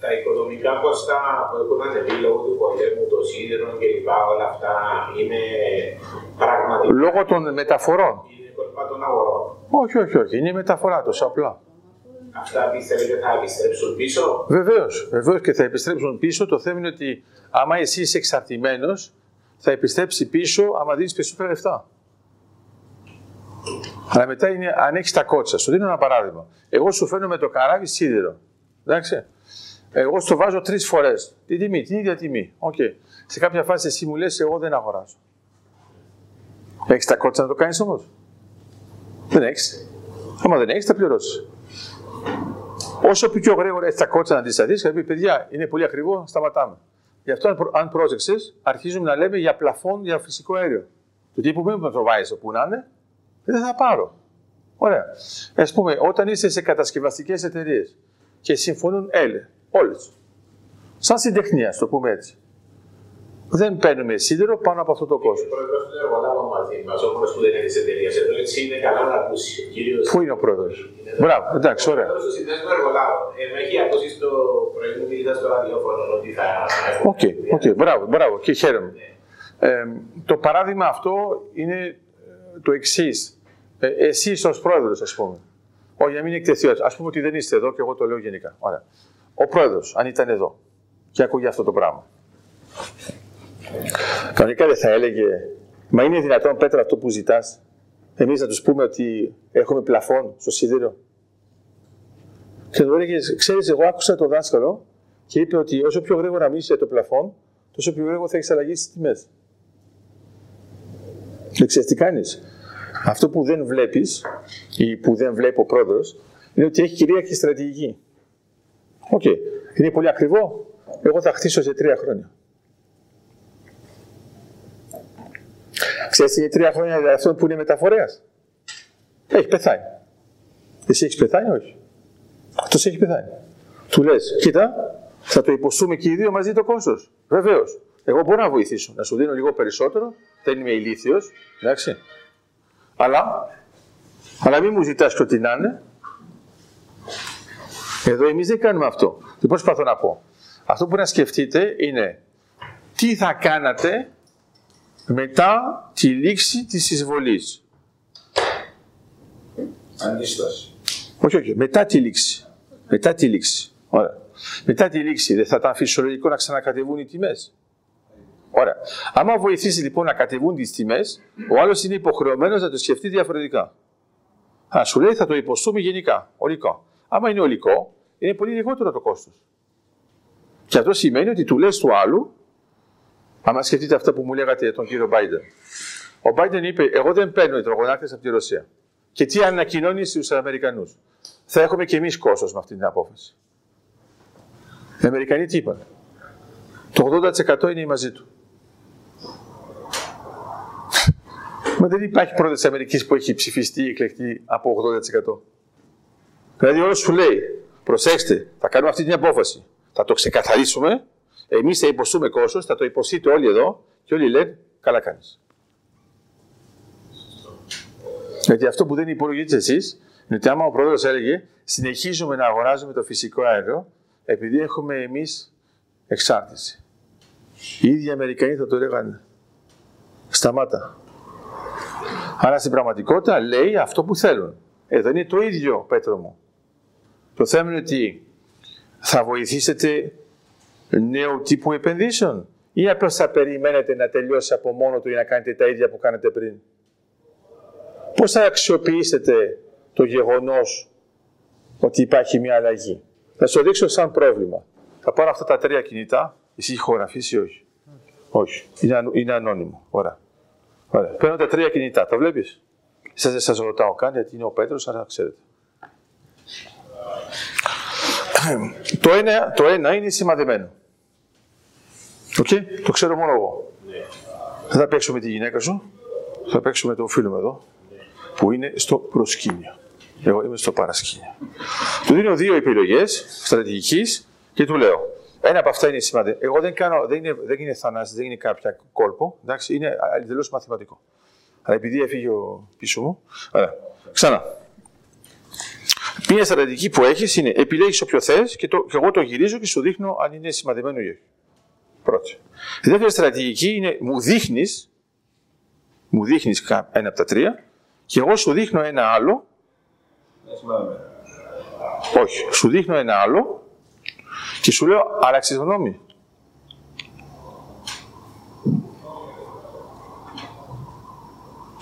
τα οικονομικά ποσά που έχουν ανεβεί λόγω του πολέμου, το σίδερο κλπ. Όλα αυτά είναι πραγματικά. Λόγω των μεταφορών. Είναι κόλπα των αγορών. Όχι, όχι, όχι. Είναι η μεταφορά τους απλά. Αυτά πιστεύετε θα επιστρέψουν πίσω; Βεβαίως, βεβαίως και θα επιστρέψουν πίσω. Το θέμα είναι ότι άμα εσύ είσαι εξαρτημένος, θα επιστρέψει πίσω άμα δίνεις περισσότερα λεφτά. Αλλά μετά είναι αν έχεις τα κότσα. Σου δίνω ένα παράδειγμα. Εγώ σου φέρνω με το καράβι σίδερο. Εντάξει. Εγώ στο βάζω τρεις φορές. Την τιμή, την ίδια τιμή. Okay. Σε κάποια φάση εσύ μου λες: Εγώ δεν αγοράζω. Έχεις τα κότσα να το κάνεις όμως; Δεν έχεις. Άμα δεν έχεις, θα πληρώσεις. Όσο πιο γρήγορα έχεις τα κότσα να αντισταθεί, θα πει: Παιδιά, είναι πολύ ακριβό, σταματάμε. Γι' αυτό, αν πρόσεξες, αρχίζουμε να λέμε για πλαφόν για φυσικό αέριο. Το τύπου μην το βάζεις όπου να είναι, δεν θα πάρω. Ωραία. Α πούμε, όταν είσαι σε κατασκευαστικές εταιρείες και συμφωνούν έλε, όλες. Σαν συντεχνία, το πούμε έτσι. Δεν παίρνουμε σίδερο πάνω από αυτό το κόσμο. Ο πρόεδρο του εργολάβων μαζί μας, ο πρόεδρος που δεν είναι της εταιρείας εδώ, έτσι είναι καλά να ακούσει. Κύριος... Πού είναι ο πρόεδρος; Μπράβο, εντάξει, ωραία. Ο πρόεδρος του συνδέσμου εργολάβων. Ε, με έχει ακούσει στο πρωί μου μιλητά στο ραδιόφωνο ότι θα. OK, okay, okay, μπράβο, μπράβο και χαίρομαι. Ναι. Ε, το παράδειγμα αυτό είναι το εξής. Ε, Εσείς ως πρόεδρος, ας πούμε. Όχι, για να μην εκτεθεί. Ας πούμε ότι δεν είστε εδώ και εγώ το λέω γενικά. Ωραία. Ο πρόεδρος, αν ήταν εδώ και ακούγε αυτό το πράγμα. Κανονικά δεν θα έλεγε, Μα είναι δυνατόν, Πέτρα, αυτό που ζητάς, εμείς να τους πούμε ότι έχουμε πλαφόν στο σίδερο. Και του έλεγε, Ξέρεις, εγώ άκουσα το δάσκαλο και είπε ότι όσο πιο γρήγορα μίσει το πλαφόν, τόσο πιο γρήγορα θα έχεις αλλαγή στις τιμές. Και ξέρει τι κάνεις. Αυτό που δεν βλέπεις ή που δεν βλέπει ο πρόεδρος είναι ότι έχει κυρίαρχη στρατηγική. OK. Okay. Είναι πολύ ακριβό. Εγώ θα χτίσω σε τρία χρόνια. Ξέρεις είναι τρία χρόνια για αυτό που είναι μεταφορέας; Έχει πεθάνει. Εσύ έχεις πεθάνει, όχι. Αυτός έχει πεθάνει. Του λες, κοίτα, θα το υποστούμε και οι δύο μαζί το κόστος. Βεβαίως. Εγώ μπορώ να βοηθήσω, να σου δίνω λίγο περισσότερο. Δεν είμαι ηλίθιος, εντάξει. Αλλά, αλλά μην μου ζητάς και ό,τι να είναι. Εδώ εμείς δεν κάνουμε αυτό. Τι προσπαθώ να πω. Αυτό που να σκεφτείτε είναι τι θα κάνατε μετά τη λήξη της εισβολής. Αντίσταση. Όχι, όχι, μετά τη λήξη. Μετά τη λήξη. Ωραία. Μετά τη λήξη δεν θα ήταν φυσιολογικό να ξανακατεβούν οι τιμές. Ωραία. Άμα βοηθήσει λοιπόν να κατεβούν τις τιμές, ο άλλος είναι υποχρεωμένος να το σκεφτεί διαφορετικά. Α, σου λέει θα το υποστούμε γενικά, ολικό. Άμα είναι ολικό, είναι πολύ λιγότερο το κόστος. Και αυτό σημαίνει ότι του λες του άλλου, άμα σκεφτείτε αυτά που μου λέγατε για τον κύριο Biden. Ο Biden είπε, εγώ δεν παίρνω υδρογονάκτες από τη Ρωσία. Και τι ανακοινώνει στους Αμερικανούς. Θα έχουμε και εμείς κόστος με αυτή την απόφαση. Οι Αμερικανοί τι είπαν. Το 80% είναι μαζί του. Μα δεν υπάρχει πρόεδρο της Αμερικής που έχει ψηφιστεί ή εκλεκτεί από 80%. Δηλαδή, όλος σου λέει, προσέξτε, θα κάνουμε αυτή την απόφαση. Θα το ξεκαθαρίσουμε, εμείς θα υποστούμε κόστος, θα το υποστείτε όλοι εδώ και όλοι λένε, καλά κάνεις. Γιατί αυτό που δεν υπολογίζετε εσείς, είναι ότι άμα ο πρόεδρος έλεγε, συνεχίζουμε να αγοράζουμε το φυσικό αέριο, επειδή έχουμε εμείς εξάρτηση. Οι ίδιοι Αμερικανοί θα το έλεγαν, σταμάτα. Άρα στην πραγματικότητα λέει αυτό που θέλουν. Εδώ είναι το ίδιο, Πέτρο μου. Το θέμα είναι ότι θα βοηθήσετε νέου τύπου επενδύσεων ή απλώς θα περιμένετε να τελειώσει από μόνο του ή να κάνετε τα ίδια που κάνετε πριν; Πώς θα αξιοποιήσετε το γεγονός ότι υπάρχει μια αλλαγή; Θα σου δείξω σαν πρόβλημα. Θα πάρω αυτά τα τρία κινητά, εσύ ηχογραφήσει ή όχι; Όχι. Είναι, είναι ανώνυμο. Ωραία. Ωραία. Παίρνω τα τρία κινητά. Τα βλέπεις; Σας δεν σας ρωτάω καν γιατί είναι ο Πέτρος, αλλά ξέρετε. το, ένα, το ένα είναι σημαδεμένο. OK, okay? το ξέρω μόνο εγώ. Ναι. Δεν θα παίξω με τη γυναίκα σου, θα παίξω με τον φίλο μου εδώ, που είναι στο προσκήνιο. Εγώ είμαι στο παρασκήνιο. Του δίνω δύο επιλογές στρατηγικής και του λέω: ένα από αυτά είναι σημαντικό. Εγώ δεν, κάνω, δεν είναι, δεν είναι θανάση, δεν είναι κάποια κόλπο. Εντάξει, είναι εντελώ μαθηματικό. Αλλά επειδή έφυγε ο πίσω μου. Άρα, ξανά. Μία στρατηγική που έχεις είναι επιλέγεις όποιο θες και, και εγώ το γυρίζω και σου δείχνω αν είναι σημαδεμένο ή όχι. Πρώτη. Η δεύτερη στρατηγική είναι μου δείχνεις μου δείχνεις ένα από τα τρία και εγώ σου δείχνω ένα άλλο. Όχι, σου δείχνω ένα άλλο και σου λέω, άλλαξε γνώμη;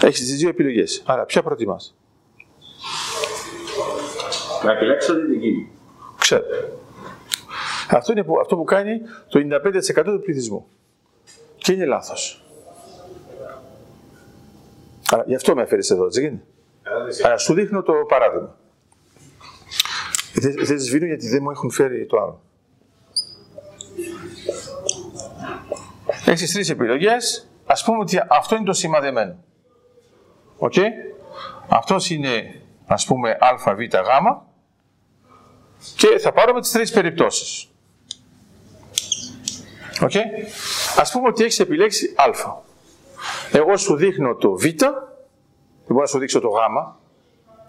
Έχεις τις δύο επιλογές. Άρα, ποια προτιμάς; Να επιλέξω την δική Ξέρω. Αυτό είναι που, αυτό που κάνει το 95% του πληθυσμού. Και είναι λάθος. Άρα, γι' αυτό με έφερες εδώ, έτσι γίνεται. Άρα, σου δείχνω το παράδειγμα. Δεν, δεν σβήνω γιατί δεν μου έχουν φέρει το άλλο. Έχεις τρεις επιλογές. Ας πούμε ότι αυτό είναι το σημαδεμένο. OK. Okay? Αυτός είναι, ας πούμε, α, β, γ. Και θα πάρουμε τις τρεις περιπτώσεις. OK. Okay? Ας πούμε ότι έχεις επιλέξει α. Εγώ σου δείχνω το β. Δεν μπορώ να σου δείξω το γ.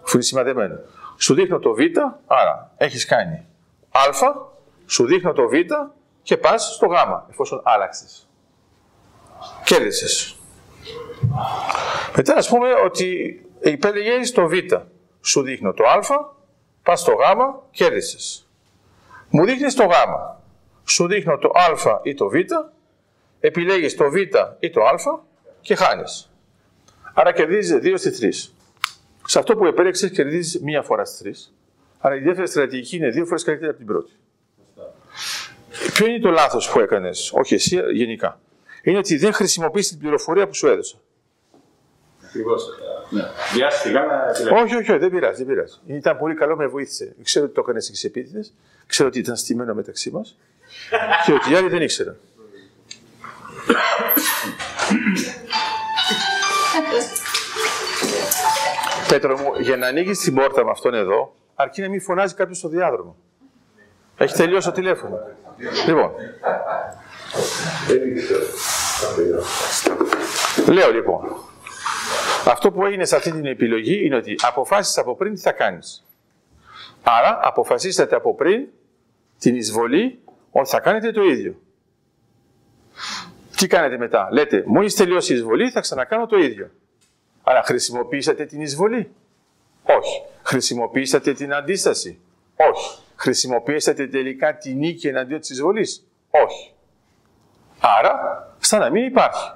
Αφού είναι σημαδεμένο. Σου δείχνω το β, άρα έχεις κάνει α, σου δείχνω το β και πας στο γ, εφόσον άλλαξες. Κέρδισες. Μετά ας πούμε ότι επέλεγες το β, σου δείχνω το α, πας στο γ, κέρδισες. Μου δείχνεις το γ, σου δείχνω το α ή το β, επιλέγεις το β ή το α και χάνεις. Άρα κερδίζεις 2 στις 3. Σε αυτό που επέλεξες κερδίζεις μία φορά στις 3. Άρα η δεύτερη στρατηγική είναι δύο φορές καλύτερη από την πρώτη. Ποιο είναι το λάθος που έκανες, όχι εσύ γενικά. Είναι ότι δεν χρησιμοποιείς την πληροφορία που σου έδωσα. Ακριβώς. Ναι. Βιάστηκα να Όχι, όχι, όχι, δεν πειράζει, δεν πειράζει. Ήταν πολύ καλό, με βοήθησε. Ξέρω ότι το έκανε εξ επίτηδε, ξέρω ότι ήταν στημένο μεταξύ μας και ότι οι άλλοι δεν ήξεραν. Πέτρο μου, για να ανοίγεις την πόρτα με αυτόν εδώ, αρκεί να μην φωνάζει κάποιος στο διάδρομο. Έχει τελειώσει το τηλέφωνο. Λοιπόν. Λέω λοιπόν. Αυτό που έγινε σε αυτή την επιλογή είναι ότι αποφάσισες από πριν τι θα κάνεις. Άρα αποφασίσατε από πριν την εισβολή ότι θα κάνετε το ίδιο. Τι κάνετε μετά; Λέτε, μόλις τελειώσει η εισβολή θα ξανακάνω το ίδιο. Άρα χρησιμοποίησατε την εισβολή; Όχι. Χρησιμοποίησατε την αντίσταση; Όχι. Χρησιμοποίησατε τελικά τη νίκη εναντίον της εισβολής; Όχι. Άρα, σαν να μην υπάρχει.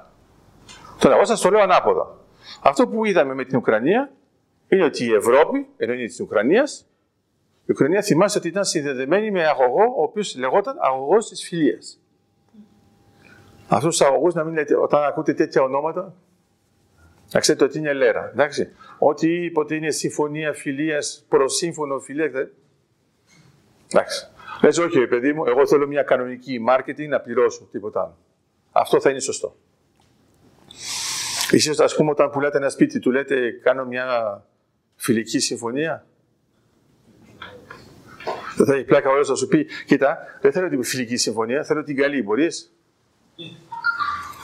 Τώρα, εγώ σας το λέω ανάποδα. Αυτό που είδαμε με την Ουκρανία είναι ότι η Ευρώπη, ενώ είναι της Ουκρανίας, η Ουκρανία θυμάστε ότι ήταν συνδεδεμένη με αγωγό, ο οποίος λεγόταν αγωγός της φιλίας. Αυτούς τους αγωγούς, να μην λέτε, όταν ακούτε τέτοια ονόματα, να ξέρετε ότι είναι λέρα. Εντάξει. Ότι είπατε είναι συμφωνία φιλίας, προσύμφωνο φιλίας. Εντάξει. Λες, όχι, παιδί μου, εγώ θέλω μια κανονική marketing να πληρώσω τίποτα άλλο. Αυτό θα είναι σωστό. Ίσως, ας πούμε, όταν πουλάτε ένα σπίτι, του λέτε, κάνω μια φιλική συμφωνία. Δεν θα έχει πλάκα ο να σου πει, κοίτα, δεν θέλω την φιλική συμφωνία, θέλω την καλή, μπορείς;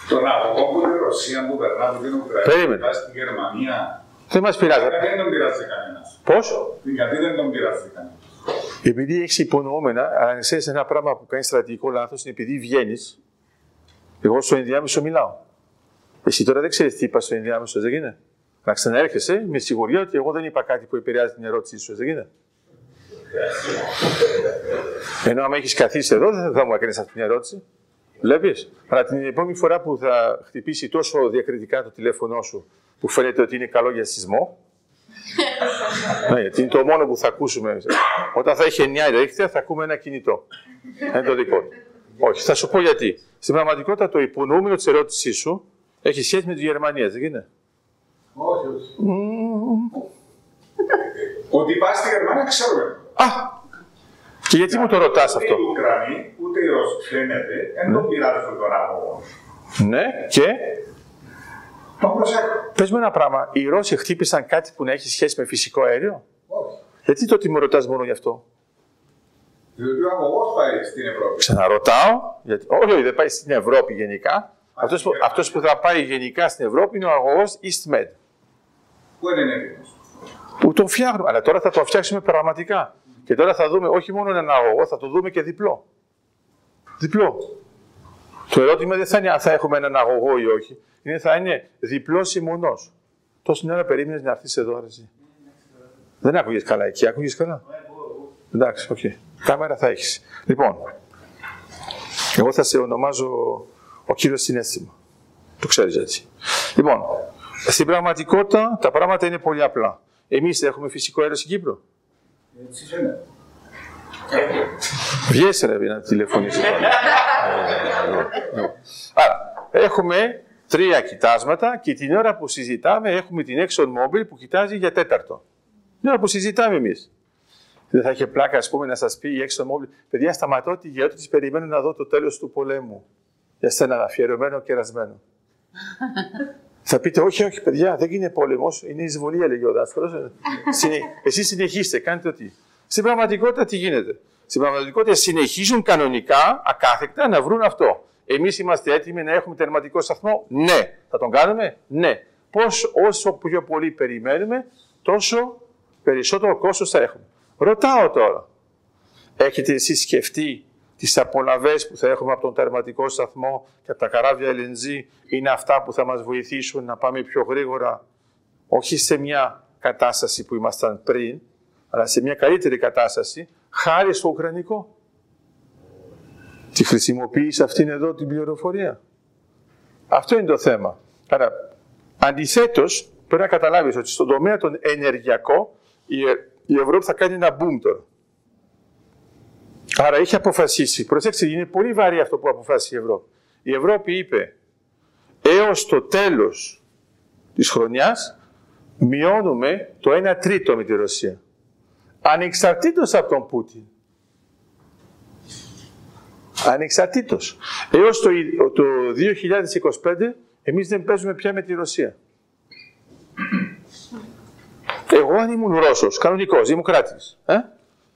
Τον αγωγό που είναι η Ρωσία που περνά από την Ουκρανία, Περίμενε. στην Γερμανία, Δεν μας πειράζει. γιατί δεν τον πειράζει κανένας; Πώς; Γιατί δεν τον πειράζει κανένας; Επειδή έχεις υπονοούμενα, αν ξέρεις ένα πράγμα που κάνει στρατηγικό λάθος, είναι επειδή βγαίνεις. Εγώ στο ενδιάμεσο μιλάω. Εσύ τώρα δεν ξέρεις τι είπα στο ενδιάμεσο, δεν γίνεται. Να ξαναέρχεσαι με σιγουριά ότι εγώ δεν είπα κάτι που επηρεάζει την ερώτησή σου, δεν γίνεται. Ενώ άμα έχεις καθίσει εδώ, δεν θα μου έκανε αυτή την ερώτηση. Βλέπεις; Αλλά την επόμενη φορά που θα χτυπήσει τόσο διακριτικά το τηλέφωνό σου, που φαίνεται ότι είναι καλό για σεισμό, ναι, γιατί είναι το μόνο που θα ακούσουμε. Όταν θα έχει 9 ρίχτια, θα ακούμε ένα κινητό. Είναι το δικό του. Όχι, θα σου πω γιατί. Στην πραγματικότητα, το υπονοούμενο της ερώτησής σου έχει σχέση με τη Γερμανία, δεν είναι. Όχι, όχι. Ότι πάει στη Γερμανία ξέρουμε. Α! Και γιατί μου το ρωτάς αυτό; Ούτε οι Ουκρανοί, ούτε οι Ρώσοι φαίνεται, δεν τον πειράζουν τον αγωγό. Ναι, και; Τον προσέχω. πες μου ένα πράγμα. Οι Ρώσοι χτύπησαν κάτι που να έχει σχέση με φυσικό αέριο; Όχι. Γιατί τότε μου ρωτάς μόνο γι' αυτό; Διότι ο αγωγός πάει στην Ευρώπη. Ξαναρωτάω. Γιατί... Όχι, όχι, δεν πάει στην Ευρώπη γενικά. Αυτός που, αυτός που θα πάει γενικά στην Ευρώπη είναι ο αγωγός EastMed. Πού είναι έτοιμο. Που τον φτιάχνουμε. Αλλά τώρα θα το φτιάξουμε πραγματικά. Και τώρα θα δούμε όχι μόνο έναν αγωγό, θα το δούμε και διπλό. Διπλό. Το ερώτημα δεν θα είναι αν θα έχουμε έναν αγωγό ή όχι. Είναι θα είναι διπλό ή μονό. Τόση ώρα περίμενε να έρθει εδώ, αρέσει. Δεν άκουγε καλά εκεί, άκουγε καλά. Εντάξει, οκ. Κάμερα θα έχει. Λοιπόν, εγώ θα σε ονομάζω ο κύριο συνέστημα. Το ξέρει έτσι. Λοιπόν, στην πραγματικότητα τα πράγματα είναι πολύ απλά. Εμεί έχουμε φυσικό αέριο στην Κύπρο. Έτσι φαίνεται. Βγες ρε να τηλεφωνήσεις. Άρα, έχουμε τρία κοιτάσματα και την ώρα που συζητάμε έχουμε την Exxon Mobil που κοιτάζει για τέταρτο. Την ώρα που συζητάμε εμείς. Δεν θα είχε πλάκα, ας πούμε, να σας πει η Exxon Mobil, παιδιά, σταματώ τη γεώτητη, της περιμένω να δω το τέλος του πολέμου. Για σένα, αφιερωμένο και ερασμένο. *laughs* Θα πείτε, όχι, όχι, παιδιά, δεν είναι πόλεμος, είναι εισβολή, έλεγε ο δάσκαλος. Εσείς συνεχίστε, κάντε ό,τι. Στην πραγματικότητα τι γίνεται; Στην πραγματικότητα συνεχίζουν κανονικά, ακάθεκτα, να βρουν αυτό. Εμείς είμαστε έτοιμοι να έχουμε τερματικό σταθμό; Ναι. Θα τον κάνουμε; Ναι. Πώς, όσο πιο πολύ περιμένουμε, τόσο περισσότερο κόστος θα έχουμε. Ρωτάω τώρα. Έχετε εσείς σκεφτεί τις απολαβές που θα έχουμε από τον τερματικό σταθμό και από τα καράβια LNG είναι αυτά που θα μας βοηθήσουν να πάμε πιο γρήγορα; Όχι σε μια κατάσταση που ήμασταν πριν, αλλά σε μια καλύτερη κατάσταση, χάρη στο Ουκρανικό; Τη χρησιμοποίησε αυτήν εδώ την πληροφορία. Αυτό είναι το θέμα. Άρα, αντιθέτως, πρέπει να καταλάβεις ότι στον τομέα των ενεργειακό η, η Ευρώπη θα κάνει ένα boom τώρα. Άρα έχει αποφασίσει. Προσέξτε, είναι πολύ βαρύ αυτό που αποφάσισε η Ευρώπη. Η Ευρώπη είπε έως το τέλος της χρονιάς μειώνουμε το 1 τρίτο με τη Ρωσία. Ανεξαρτήτως από τον Πούτιν. Ανεξαρτήτως. Έως το, το 2025 εμείς δεν παίζουμε πια με τη Ρωσία. Εγώ αν ήμουν Ρώσος, κανονικός, δημοκράτης, ε,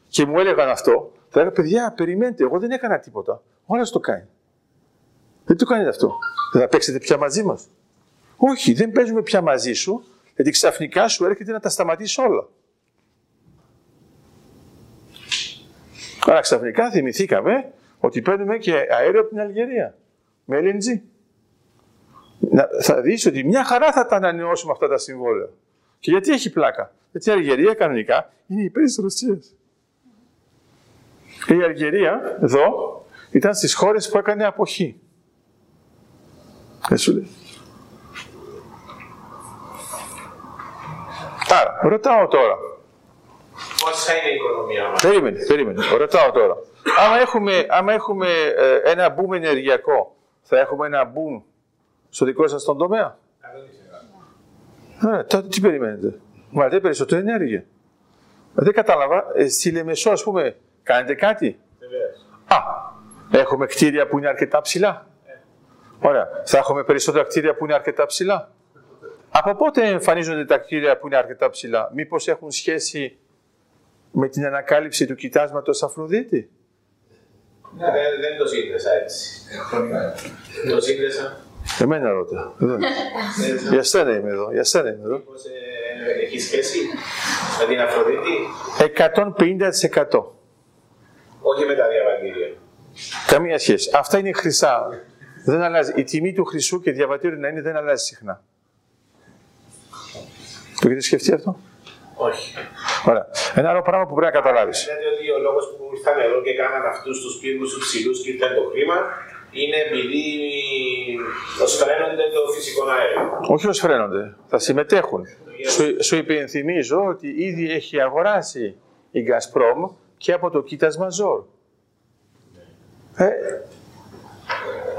και μου έλεγαν αυτό, θα έλεγα, παιδιά, περιμένετε, εγώ δεν έκανα τίποτα. Όλα το κάνει. Δεν το κάνετε αυτό. Δεν θα παίξετε πια μαζί μας. Όχι, δεν παίζουμε πια μαζί σου, γιατί ξαφνικά σου έρχεται να τα σταματήσει όλα. Άρα ξαφνικά θυμηθήκαμε ότι παίρνουμε και αέριο από την Αλγερία. Με LNG. να- θα δεις ότι μια χαρά θα τα ανανεώσουμε αυτά τα συμβόλαια. Και γιατί έχει πλάκα; Γιατί η Αλγερία κανονικά είναι υπέρ της Ρωσίας. Η Αλγερία εδώ ήταν στις χώρες που έκανε αποχή. Δεν σου λέει. Άρα, ρωτάω τώρα. Πόσα είναι η οικονομία μας; Περίμενε, περίμενε. Ρωτάω τώρα. Άμα έχουμε, άμα έχουμε ε, ένα boom ενεργειακό, θα έχουμε ένα boom στο δικό σας τον τομέα; Ωραία, τότε τι περιμένετε; Μα δεν περισσότερη ενέργεια. Δεν κατάλαβα. Ε, στη Λεμεσό, ας πούμε, κάνετε κάτι; Α, έχουμε κτίρια που είναι αρκετά ψηλά. Ωραία. Θα έχουμε περισσότερα κτίρια που είναι αρκετά ψηλά. Από πότε εμφανίζονται τα κτίρια που είναι αρκετά ψηλά; Μήπως έχουν σχέση με την ανακάλυψη του κοιτάσματος Αφροδίτη; Ναι, δεν, δεν το σύνδεσα έτσι. το σύνδεσα. Εμένα ρώτα. Δεν. Για σένα είμαι εδώ. Για σένα είμαι εδώ. Πώς ε, έχει σχέση με την Αφροδίτη; 150%. Όχι με τα διαβατήρια. Καμία σχέση. Αυτά είναι χρυσά. Δεν αλλάζει. Η τιμή του χρυσού και διαβατήριου να είναι δεν αλλάζει συχνά. Το έχετε σκεφτεί αυτό; Όχι. Ωραία. Ένα άλλο πράγμα που πρέπει να καταλάβεις. Λέτε ότι ο λόγος που ήρθαν εδώ και κάναν αυτούς τους πύργους υψηλού και ήρθαν το χρήμα είναι επειδή προσφέρονται το φυσικό αέριο. Όχι ως φρένονται. Θα συμμετέχουν. Σου, σου υπενθυμίζω ότι ήδη έχει αγοράσει η Gazprom και από το κοίτασμα Ζόρ. Ε,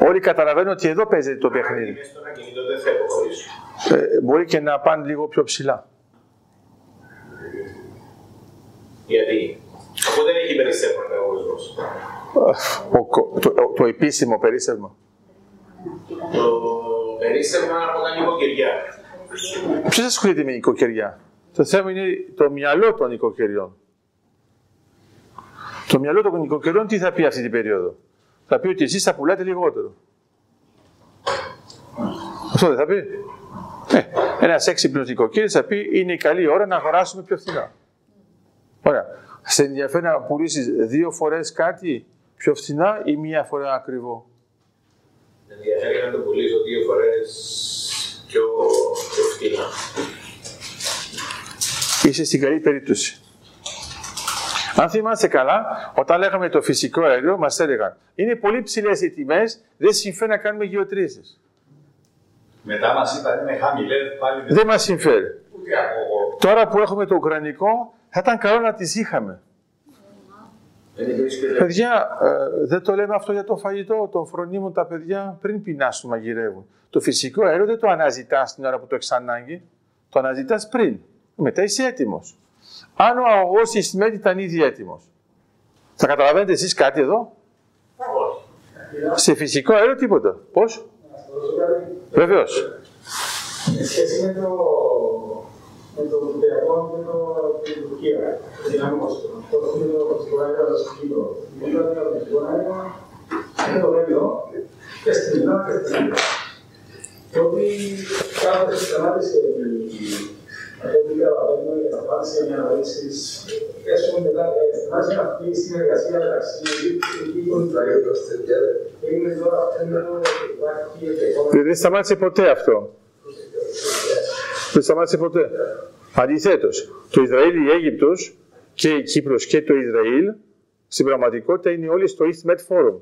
όλοι καταλαβαίνουν ότι εδώ παίζεται το παιχνίδι. Είμαι στον ακινήτο δεν θα υποχωρήσω. Ε, μπορεί και να πάνε λίγο πιο ψηλά. Γιατί. Αφού δεν έχει περισσεύματα ο κόσμο. Ο κο- το, το επίσημο περίσσευμα. Το περίσσευμα από τα νοικοκυριά. Ποιος ασχολείται με νοικοκυριά; Το θέμα είναι το μυαλό των νοικοκυριών. Το μυαλό των νοικοκυριών τι θα πει αυτή την περίοδο; Θα πει ότι εσείς θα πουλάτε λιγότερο. Αυτό δεν θα πει; Ε, Ένας έξυπνος νοικοκύριο θα πει είναι η καλή ώρα να αγοράσουμε πιο φθηνά. Ωραία. Σε ενδιαφέρει να πουλήσεις δύο φορές κάτι πιο φθηνά ή μία φορά ακριβό; Με ενδιαφέρει να το πουλήσω δύο φορές πιο, πιο φτηνά. Είσαι στην καλή περίπτωση. Αν θυμάστε καλά, όταν λέγαμε το φυσικό αέριο, μας έλεγαν είναι πολύ ψηλές οι τιμές, δεν συμφέρει να κάνουμε γεωτρήσεις. Μετά μας είπαν είναι χαμηλές, πάλι δεν Δεν μας συμφέρει. ούτε από εγώ. Τώρα που έχουμε το ουκρανικό, θα ήταν καλό να τις είχαμε. Παιδιά, ε, δεν το λέμε αυτό για το φαγητό. Τον φρονίμουν τα παιδιά πριν πεινάσουν, μαγειρεύουν. Το φυσικό αέριο δεν το αναζητάς την ώρα που το έχει ανάγκη. Το αναζητάς πριν. Μετά είσαι έτοιμος. Αν ο αγωγός στη Σμέτ ήταν ήδη έτοιμος, θα καταλαβαίνετε εσείς κάτι εδώ; Σε φυσικό αέριο τίποτα. Πώς; Βεβαίως. Σε σχέση με το, με το Κυπριακό και το, την Τουρκία, δυναμικό το πώς είναι το φυσικό αέριο στο Κύπρο. Μιλάμε για το φυσικό αέριο, είναι το βέβαιο και στην Ελλάδα και στην Ελλάδα. Και ότι κάποτε σταμάτησε η αυτό που καταλαβαίνω η σταμάτησε μια αναλύσει. Έσουμε μετά, σταμάτησε αυτή η συνεργασία μεταξύ Αιγύπτου και Ισραήλ. Είναι τώρα φαίνεται ότι υπάρχει Δεν σταμάτησε ποτέ αυτό. Δεν σταμάτησε ποτέ. Αντιθέτως, το Ισραήλ, η Αίγυπτος και η Κύπρος και το Ισραήλ στην πραγματικότητα είναι όλοι στο East Med Forum.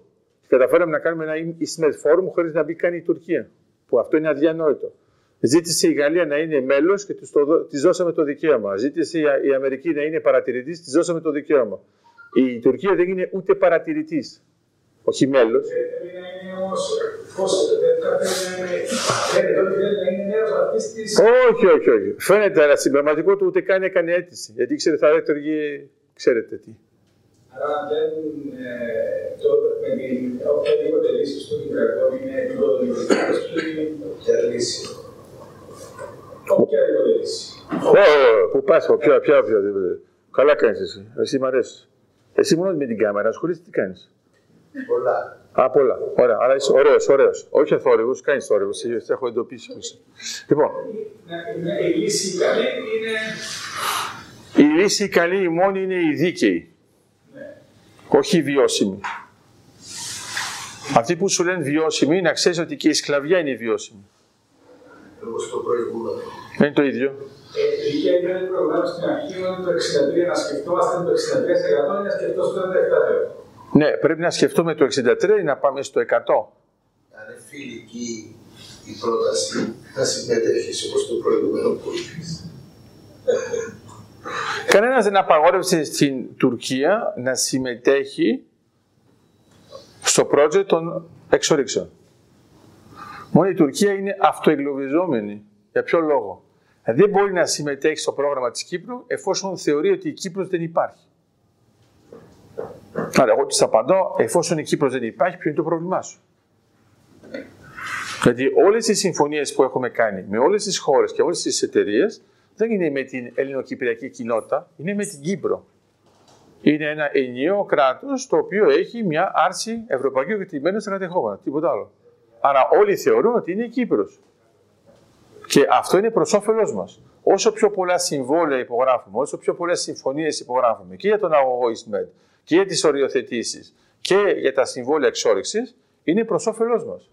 Καταφέραμε να κάνουμε ένα East Med Forum χωρίς να μπει καν η Τουρκία. Που αυτό είναι αδιανόητο. Ζήτησε η Γαλλία να είναι μέλος και της το δω- της δώσαμε το δικαίωμα. Ζήτησε η η Αμερική να είναι παρατηρητής, της δώσαμε το δικαίωμα. Η Τουρκία δεν είναι ούτε παρατηρητής, όχι μέλος. Πρέπει να είναι όμως, πώς, δεν θα πρέπει να είναι, φαίνεται ότι δεν είναι νέος αυτής της... Όχι, όχι, όχι. Φαίνεται, αλλά στην πραγματικότητα ούτε καν έκανε αίτηση. Γιατί ήξερε θα έτρεγε, ξέρετε τι. Άρα δεν, ε, το, με την οποιαδήποτε λύση στο Κυπριακό είναι επίπεδο δημιουργίας του Ποια λύση. οποιαδήποτε λύση. Ω, Πού πας, ποια, ποια, ποια. Καλά κάνεις εσύ. Εσύ μ' αρέσεις. Εσύ μόνος με την κάμερα ασχολείσαι, τι κάνεις. Πολλά. Α, πολλά. Ωραία. Άρα είσαι ωραίος, ωραίος. Όχι αθόρυβος, κάνει θόρυβος. Σε έχω εντοπίσει. που είσαι. Λοιπόν, Ναι, Η λύση καλή είναι η λύση καλή η μόνη είναι η δίκαιη. Όχι η βιώσιμη. Αυτοί που σου λένε βιώσιμη, να ξέρεις ότι και η σκλαβιά είναι βιώσιμη. όπως το προηγούμενο. Δεν είναι το ίδιο. Ε, η Τουρκία είπε προηγουμένω στην αρχή ότι το 63 να σκεφτόμαστε το 63% ή να σκεφτόμαστε το 97%. Ναι, πρέπει να σκεφτούμε το 63 ή να πάμε στο 100. Αν είναι φιλική η πρόταση, θα συμμετέχεις όπως το προηγούμενο που είπες. Κανένας δεν απαγόρευσε στην Τουρκία να συμμετέχει στο project των εξορίξεων. Μόνο η Τουρκία είναι αυτοεγκλωβιζόμενη. Για ποιο λόγο; Δεν μπορεί να συμμετέχει στο πρόγραμμα της Κύπρου εφόσον θεωρεί ότι η Κύπρος δεν υπάρχει. Άρα εγώ της απαντώ, εφόσον η Κύπρος δεν υπάρχει, ποιο είναι το πρόβλημά σου. Γιατί όλες οι συμφωνίες που έχουμε κάνει με όλες τις χώρες και όλες τις εταιρείες δεν είναι με την ελληνοκυπριακή κοινότητα, είναι με την Κύπρο. Είναι ένα ενιαίο κράτος το οποίο έχει μια άρση ευρωπαϊκού κεκτημένου στα κατεχόμενα. Τίποτα άλλο. Άρα όλοι θεωρούν ότι είναι η Κύπρος. Και αυτό είναι προς όφελός μας. Όσο πιο πολλά συμβόλαια υπογράφουμε, όσο πιο πολλές συμφωνίες υπογράφουμε και για τον αγωγό EastMed και για τις οριοθετήσεις και για τα συμβόλαια εξόριξη, είναι προς όφελός μας.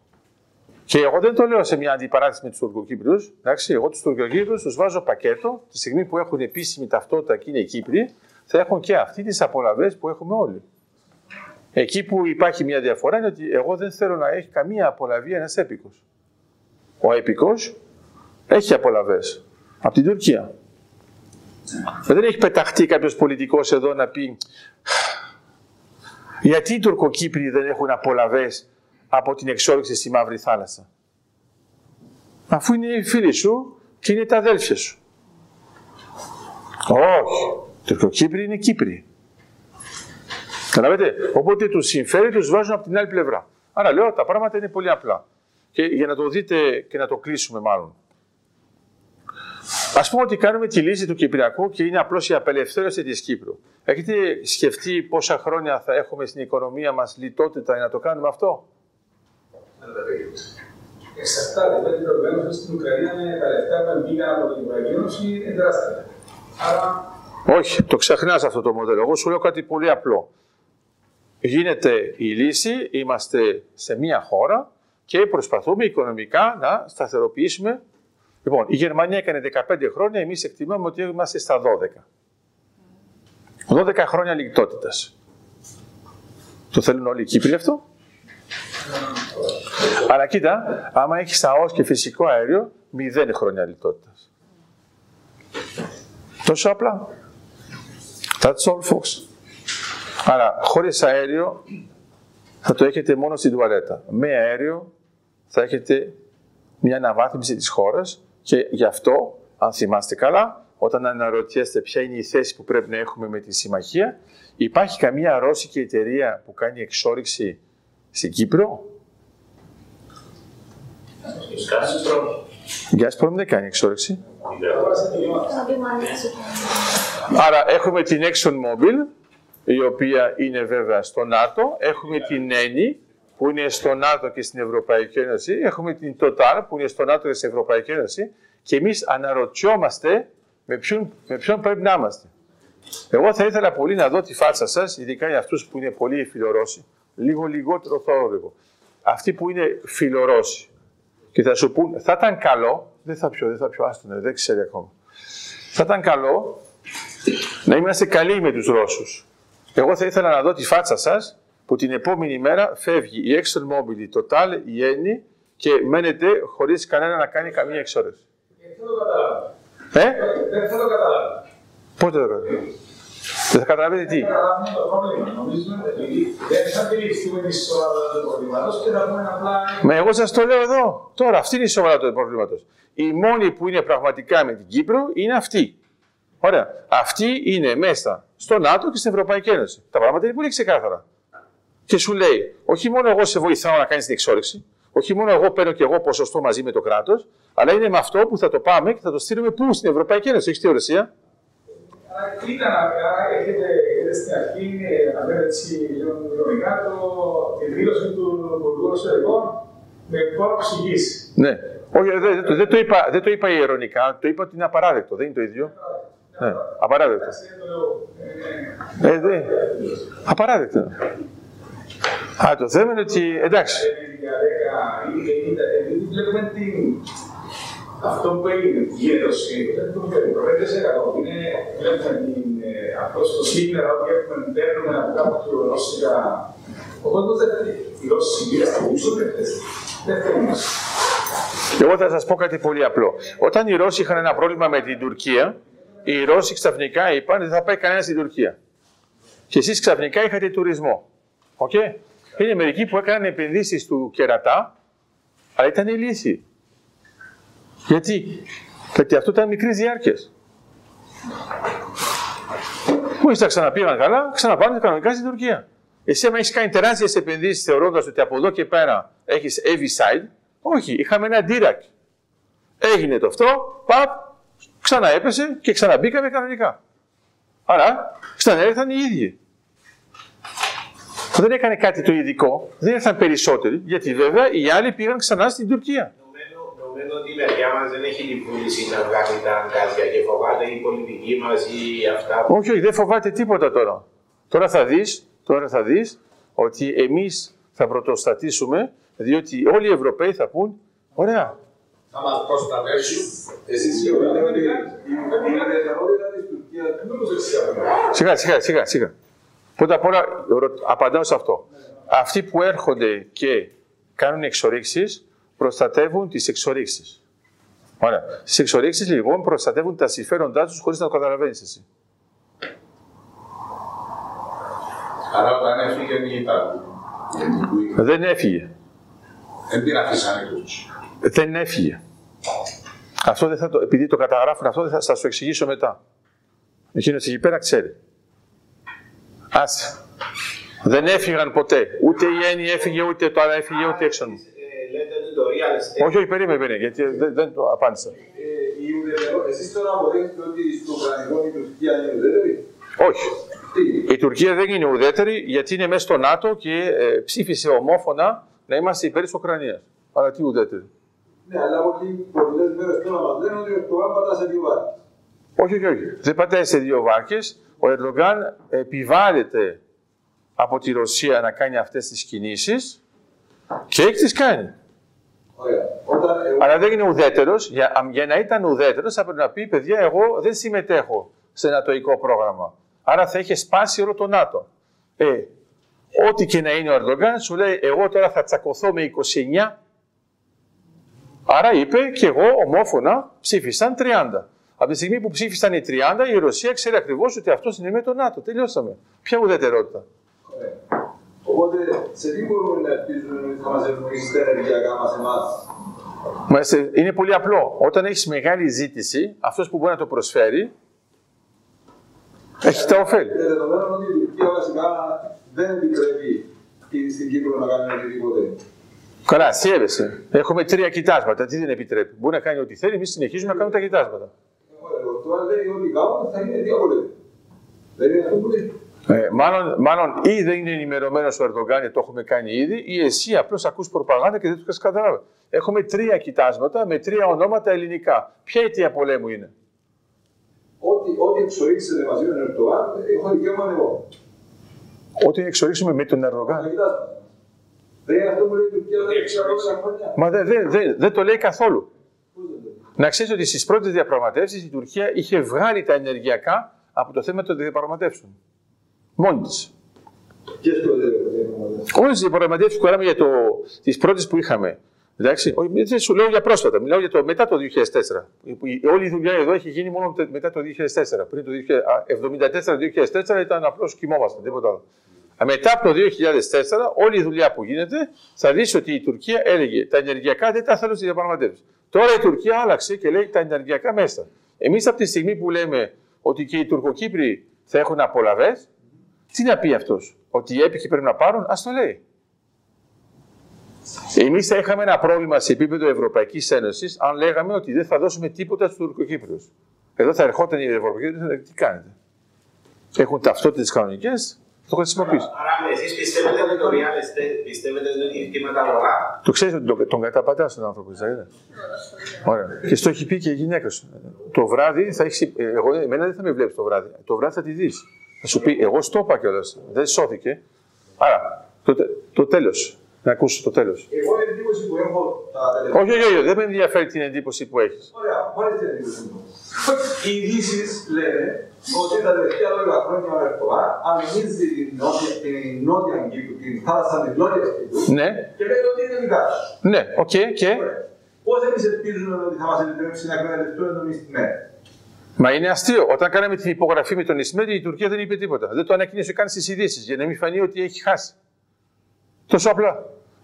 Και εγώ δεν το λέω σε μια αντιπαράθεση με τους Τουρκοκύπριους. Εγώ τους Τουρκοκύπριους τους βάζω πακέτο τη στιγμή που έχουν επίσημη ταυτότητα και είναι οι Κύπροι, θα έχουν και αυτοί τις απολαυές που έχουμε όλοι. Εκεί που υπάρχει μια διαφορά είναι ότι εγώ δεν θέλω να έχει καμία απολαβή ένας έπικος. Ο έπικος έχει απολαυές από την Τουρκία. Δεν έχει πεταχτεί κάποιος πολιτικός εδώ να πει γιατί οι Τουρκοκύπροι δεν έχουν απολαυέ από την εξόρυξη στη Μαύρη Θάλασσα; Αφού είναι οι φίλοι σου και είναι τα αδέλφια σου. Όχι. Τουρκοκύπροι είναι Κύπροι. Καταλαβαίνετε; Οπότε τους συμφέρει, τους βάζουν από την άλλη πλευρά. Άρα λέω τα πράγματα είναι πολύ απλά. Και για να το δείτε και να το κλείσουμε μάλλον. Α πούμε ότι κάνουμε τη λύση του Κυπριακού και είναι απλώς η απελευθέρωση της Κύπρου. Έχετε σκεφτεί πόσα χρόνια θα έχουμε στην οικονομία μας λιτότητα για να το κάνουμε αυτό; Εξαρτάται. Δηλαδή, προηγουμένω στην Ουκρανία με τα λεφτά που μπήκαν από την Ευρωπαϊκή Ένωση είναι τεράστια. Άρα. Όχι, το ξεχνάς αυτό το μοντέλο. Εγώ σου λέω κάτι πολύ απλό. Γίνεται η λύση, είμαστε σε μία χώρα και προσπαθούμε οικονομικά να σταθεροποιήσουμε. Λοιπόν, η Γερμανία έκανε 15 χρόνια, εμείς εκτιμάμε ότι είμαστε στα 12. 12 χρόνια λιτότητας. Το θέλουν όλοι οι Κύπροι αυτό; Αλλά κοίτα, άμα έχεις ΑΟΣ και φυσικό αέριο, μηδέν χρόνια λιτότητας. Τόσο απλά. That's all, folks. Άρα, χωρίς αέριο θα το έχετε μόνο στην τουαλέτα. Με αέριο θα έχετε μια αναβάθμιση της χώρας και γι' αυτό, αν θυμάστε καλά, όταν αναρωτιέστε ποια είναι η θέση που πρέπει να έχουμε με τη συμμαχία, υπάρχει καμία ρώσικη εταιρεία που κάνει εξόριξη στην Κύπρο; Η Gazprom δεν κάνει εξόριξη. Άρα έχουμε την ExxonMobil, η οποία είναι βέβαια στο ΝΑΤΟ. Έχουμε την ΕΝΗ, που είναι στο ΝΑΤΟ και στην Ευρωπαϊκή Ένωση. Έχουμε την TOTAL, που είναι στο ΝΑΤΟ και στην Ευρωπαϊκή Ένωση. Και εμείς αναρωτιόμαστε με ποιον, με ποιον πρέπει να είμαστε. Εγώ θα ήθελα πολύ να δω τη φάτσα σας, ειδικά για αυτούς που είναι πολύ φιλορώσοι, λίγο λιγότερο θόρυβο. Αυτοί που είναι φιλορώσοι και θα σου πούν, θα ήταν καλό, δεν θα πιω, δεν θα πιω, άστον, δεν ξέρει ακόμα. Θα ήταν καλό να είμαστε καλοί με τους Ρώσους. Εγώ θα ήθελα να δω τη φάτσα σας που την επόμενη μέρα φεύγει η ExxonMobil, η Total, η Eni και μένετε χωρίς κανένα να κάνει καμία εξόρεση. Δεν θα το καταλάβω. Ε; Δεν θα το καταλάβω. Πότε το καταλάβω. Δεν θα καταλάβετε τι; Δεν καταλάβουμε το πρόβλημα. Νομίζουμε ότι δεν θα αντιληφθούμε τη σοβαρότητα του προβλήματος και θα πούμε απλά. Μα εγώ σας το λέω εδώ. Τώρα, αυτή είναι η σοβαρότητα του προβλήματος. Η μόνη που είναι πραγματικά με την Κύπρο είναι αυτή. Ωραία. Αυτή είναι μέσα στο ΝΑΤΟ και στην Ευρωπαϊκή Ένωση. Τα πράγματα είναι πολύ ξεκάθαρα. Και σου λέει, όχι μόνο εγώ σε βοηθάω να κάνεις την εξόριξη, όχι μόνο εγώ παίρνω και εγώ ποσοστό μαζί με το κράτος, αλλά είναι με αυτό που θα το πάμε και θα το στείλουμε πού στην Ευρωπαϊκή Ένωση. Έχεις θεωρησία; Ήταν, άρα έχετε, έχετε στην αρχή, να λέμε έτσι λίγο ηρωνικά, τη δήλωση του Υπουργού Εσωτερικών με πόρο ψυχή. Ναι. Όχι, δεν, δεν, δεν, το είπα, δεν το είπα ηρωνικά, το είπα ότι είναι απαράδεκτο. Δεν είναι το ίδιο. Ναι, απαράδεκτο. Ε, δε, απαράδεκτο. Α, το θέμα είναι ότι, εντάξει. Βλέπουμε την, αυτό που έγινε γύρω δεν το περίπου 5% είναι βλέπουμε την, ε, αυτό στο σήμερα ότι έχουμε παίρνουμε από κάπου του ρώσικα. Οπότε οι Ρώσοι πήραν δεν θέλουν εγώ θα σας πω κάτι πολύ απλό. Όταν οι Ρώσοι είχαν ένα πρόβλημα με την Τουρκία, οι Ρώσοι ξαφνικά είπαν δεν θα πάει κανένας στην Τουρκία. Και εσείς ξαφνικά είχατε τουρισμό. Okay? Είναι μερικοί που έκαναν επενδύσεις του κερατά, αλλά ήταν η λύση. Γιατί, γιατί αυτό ήταν μικρή διάρκεια. Μόλις τα ξαναπήγαν καλά, ξαναπάνε κανονικά στην Τουρκία. Εσύ, άμα έχεις κάνει τεράστιες επενδύσεις θεωρώντας ότι από εδώ και πέρα έχεις heavy side, όχι, είχαμε ένα ντύρακ. Έγινε το αυτό, παπ, ξαναέπεσε και ξαναμπήκαμε κανονικά. Άρα, ξαναέρθαν οι ίδιοι. Δεν έκανε κάτι το ειδικό, δεν ήρθαν περισσότεροι, γιατί βέβαια οι άλλοι πήγαν ξανά στην Τουρκία. Νομίζω ότι η μεριά μα δεν έχει την πούληση να βγάλει τα αγκázια και φοβάται η πολιτική μα ή αυτά. Όχι, όχι, δεν φοβάται τίποτα τώρα. Τώρα θα δει τώρα θα δεις ότι εμεί θα πρωτοστατήσουμε διότι όλοι οι Ευρωπαίοι θα πούν, ωραία. Θα μα προστατεύσουν. Εσεί θεωρείτε ότι η ιδιαιτερότητα τη Τουρκία δεν Σιγά, σιγά, σιγά, σιγά. Πρώτα απ' όλα απαντάω σε αυτό. Αυτοί που έρχονται και κάνουν εξορίξεις προστατεύουν τις εξορίξεις. Ωραία. Στις εξορίξεις λοιπόν προστατεύουν τα συμφέροντά τους χωρίς να το καταλαβαίνεις εσύ. Άρα όταν έφυγε η Δεν έφυγε. Δεν την αφήσανε τους. Δεν έφυγε. Αυτό δεν θα το, επειδή το καταγράφουν αυτό, δεν θα, θα σου εξηγήσω μετά. Εκείνος εκεί πέρα ξέρει. Άσε. Δεν έφυγαν ποτέ. Ούτε η Έννη έφυγε, ούτε το άλλο έφυγε, ούτε έξω. Ε, λέτε το real Όχι, όχι, περίμενε, περίμενε, γιατί δεν, δεν το απάντησα. Ε, εσείς τώρα αποδέχετε ότι στο Ουκρανικό η Τουρκία είναι ουδέτερη. Όχι. Η Τουρκία δεν είναι ουδέτερη γιατί είναι μέσα στο ΝΑΤΟ και ε, ψήφισε ομόφωνα να είμαστε υπέρ της Ουκρανίας. Αλλά τι ουδέτερη. Ναι, αλλά πολλέ μέρε τώρα μας λένε ότι ο Ερντογάν πατά σε δύο βάρκε. Όχι, όχι, όχι. Δεν πατάει σε δύο βάρκες. Ο Ερντογάν επιβάλλεται από τη Ρωσία να κάνει αυτές τις κινήσεις και έχει τις κάνει. Ωραία. Όταν εγώ... Αλλά δεν είναι ουδέτερος. Για, για να ήταν ουδέτερος, θα πρέπει να πει: Παιδιά, εγώ δεν συμμετέχω σε νατοϊκό πρόγραμμα. Άρα θα είχε σπάσει όλο το ΝΑΤΟ. Ε, ό,τι και να είναι ο Ερντογκάν, σου λέει: Εγώ τώρα θα τσακωθώ με 29. Άρα είπε και εγώ ομόφωνα ψήφισαν 30. Από τη στιγμή που ψήφισαν οι 30, η Ρωσία ξέρει ακριβώς ότι αυτός είναι με το ΝΑΤΟ. Τελειώσαμε. Ποια ουδετερότητα. Οπότε, σε τι μπορούμε να ελπίζουμε ότι θα μας ευνοήσει τα ενεργειακά μας εμάς; Είναι πολύ απλό. Όταν έχεις μεγάλη ζήτηση, αυτός που μπορεί να το προσφέρει έχει τα ωφέλη. Δεδομένου ότι η Τουρκία βασικά δεν επιτρέπει στην Κύπρο να κάνει οτιδήποτε. Καλά, σιέβεσαι. Έχουμε τρία κοιτάσματα. Τι δεν επιτρέπει. Μπορεί να κάνει ό,τι θέλει, εμείς συνεχίζουμε να κάνουμε τα κοιτάσματα. Τώρα λέει ότι κάνουμε θα είναι διαβολή. Δεν είναι αυτό που λέει. Ε, μάλλον, μάλλον ή δεν είναι ενημερωμένος ο Ερντογκάν το έχουμε κάνει ήδη, ή εσύ απλώς ακούς προπαγάνδα και δεν τους έχει καταλάβει. Έχουμε τρία κοιτάσματα με τρία ονόματα ελληνικά. Ποια αιτία πολέμου είναι; Ό,τι, ό,τι εξορίξετε μαζί με τον Ερντογάν, έχω δικαίωμα εγώ. Ό,τι εξορίξουμε με τον Ερντογάν. Δεν είναι αυτό που λέει η Τουρκία δεν Μα δεν δε, δε, δε το λέει καθόλου. Να ξέρεις ότι στις πρώτες διαπραγματεύσεις η Τουρκία είχε βγάλει τα ενεργειακά από το θέμα των διαπραγματεύσεων. Μόνη της. Ποιε πρώτες διαπραγματεύσεις. Όλε τι διαπραγματεύσεις που κάναμε για τις πρώτες που είχαμε Εντάξει, δεν σου λέω για πρόσφατα, μιλάω για το μετά το 2004. Όλη η δουλειά εδώ έχει γίνει μόνο μετά το 2004. Πριν το 1974-2004 ήταν απλώς κοιμόμαστε, τίποτα άλλο. Μετά από το 2004, όλη η δουλειά που γίνεται, θα δεις ότι η Τουρκία έλεγε τα ενεργειακά δεν τα θέλω στη διαπραγματεύση. Τώρα η Τουρκία άλλαξε και λέει τα ενεργειακά μέσα. Εμείς από τη στιγμή που λέμε ότι και οι Τουρκοκύπροι θα έχουν απολαυέ, τι να πει αυτός, ότι οι έπικοι πρέπει να πάρουν, ας το λέει. Εμείς θα είχαμε ένα πρόβλημα σε επίπεδο Ευρωπαϊκής Ένωσης αν λέγαμε ότι δεν θα δώσουμε τίποτα στους Τουρκοκύπριους. Εδώ θα ερχόταν οι Ευρωπαϊκοί και θα τι κάνετε; Έχουν ταυτότητες κανονικές, το χρησιμοποιήσουν. Άρα, εσείς πιστεύετε ότι το real estate, πιστεύετε ότι είναι η αγορά. Το ξέρεις ότι τον, τον καταπατάς τον άνθρωπο, δεν Ωραία. Και στο έχει πει και η γυναίκα σου. Το βράδυ θα έχεις. Εγώ, εμένα δεν θα με βλέπεις το βράδυ. Το βράδυ θα τη δεις. Θα σου πει, εγώ στο είπα κιόλας. Δεν σώθηκε. Άρα, το, το τέλος. Να ακούσω το τέλος. Εγώ η εντύπωση που έχω τα τελευταία. Όχι, όχι, όχι, δεν με ενδιαφέρει την εντύπωση που έχεις. Ωραία, μόλι την εντύπωση μου. Οι ειδήσεις λένε ότι τα τελευταία 12 χρόνια ο Ερτογάν αμυνίζει την νότια, την νότια Κύπρου, την θάλασσα τη νότια Κύπρου Ναι, και λέει ότι είναι δικά τους. ναι, οκ, και; Πώς εμείς ελπίζουμε ότι θα μας επιτρέψει να εκμεταλλευτούμε τον ΙΣΤΜΕ. Μα είναι αστείο. Όταν κάναμε την υπογραφή με τον Ισμέρη, η Τουρκία δεν είπε τίποτα. Δεν το ανακοίνωσε καν στις ειδήσεις για να μην φανεί ότι έχει χάσει. Τόσο απλά.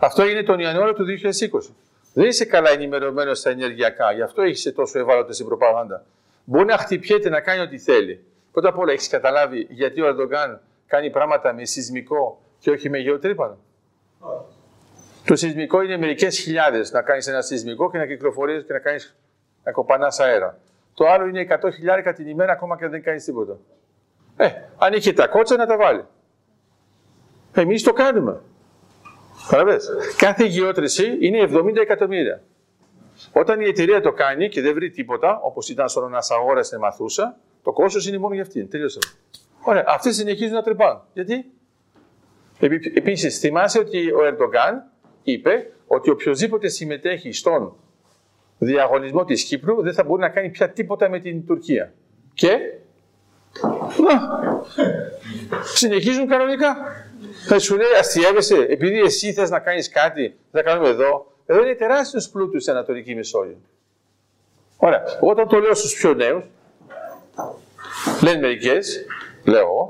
Αυτό έγινε τον Ιανουάριο του 2020. Δεν είσαι καλά ενημερωμένος στα ενεργειακά, γι' αυτό έχεις τόσο ευάλωτες στην προπαγάνδα. Μπορεί να χτυπιέται να κάνει ό,τι θέλει. Πρώτα απ' όλα, έχεις καταλάβει γιατί ο Ερντογκάν κάνει πράγματα με σεισμικό και όχι με γεωτρύπανο; Το σεισμικό είναι μερικές χιλιάδες να κάνεις ένα σεισμικό και να κυκλοφορείς και να κάνεις να κοπανάς αέρα. Το άλλο είναι 100 χιλιάρικα την ημέρα ακόμα και δεν κάνεις τίποτα. Ε, αν είχε τα κότσα να τα βάλει. Εμείς το κάνουμε. Καταλαβες. Κάθε γεώτρηση είναι 70 εκατομμύρια. Όταν η εταιρεία το κάνει και δεν βρει τίποτα, όπως ήταν στον να αγόρασε μαθούσα, το κόστος είναι μόνο για αυτήν. Τελείωσε. Ωραία. Αυτοί συνεχίζουν να τρυπάνε. Γιατί; Επίσης, θυμάσαι ότι ο Ερντογκάν είπε ότι οποιοδήποτε συμμετέχει στον διαγωνισμό της Κύπρου δεν θα μπορεί να κάνει πια τίποτα με την Τουρκία. Και να, συνεχίζουν κανονικά. Θα σου λέει αστείευεσαι, επειδή εσύ θες να κάνεις κάτι, θα κάνουμε εδώ. Εδώ είναι τεράστιος πλούτος στην Ανατολικής Μεσόγειο. Ωραία. Εγώ όταν το λέω στους πιο νέους, λένε μερικές, λέω,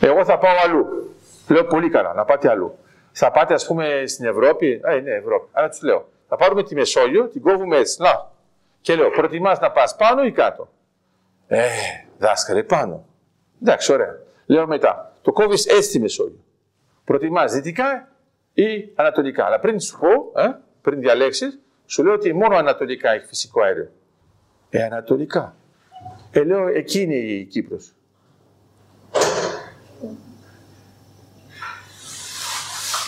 εγώ θα πάω αλλού. Λέω πολύ καλά, να πάτε αλλού. Θα πάτε ας πούμε στην Ευρώπη, ε, ναι, Ευρώπη. Άρα τους λέω, θα πάρουμε τη Μεσόγειο, την κόβουμε έτσι. Να. Και λέω, προτιμάς να πας πάνω ή κάτω; Ε, δάσκαλε, πάνω. Εντάξει, ωραία. Λέω μετά, το κόβεις έτσι τη Μεσόγειο. Προτιμάς δυτικά ή ανατολικά. Αλλά πριν σου πω, ε, πριν διαλέξεις, σου λέω ότι μόνο ανατολικά έχει φυσικό αέριο. Ε, ανατολικά. Ε, λέω, εκεί είναι η Κύπρος.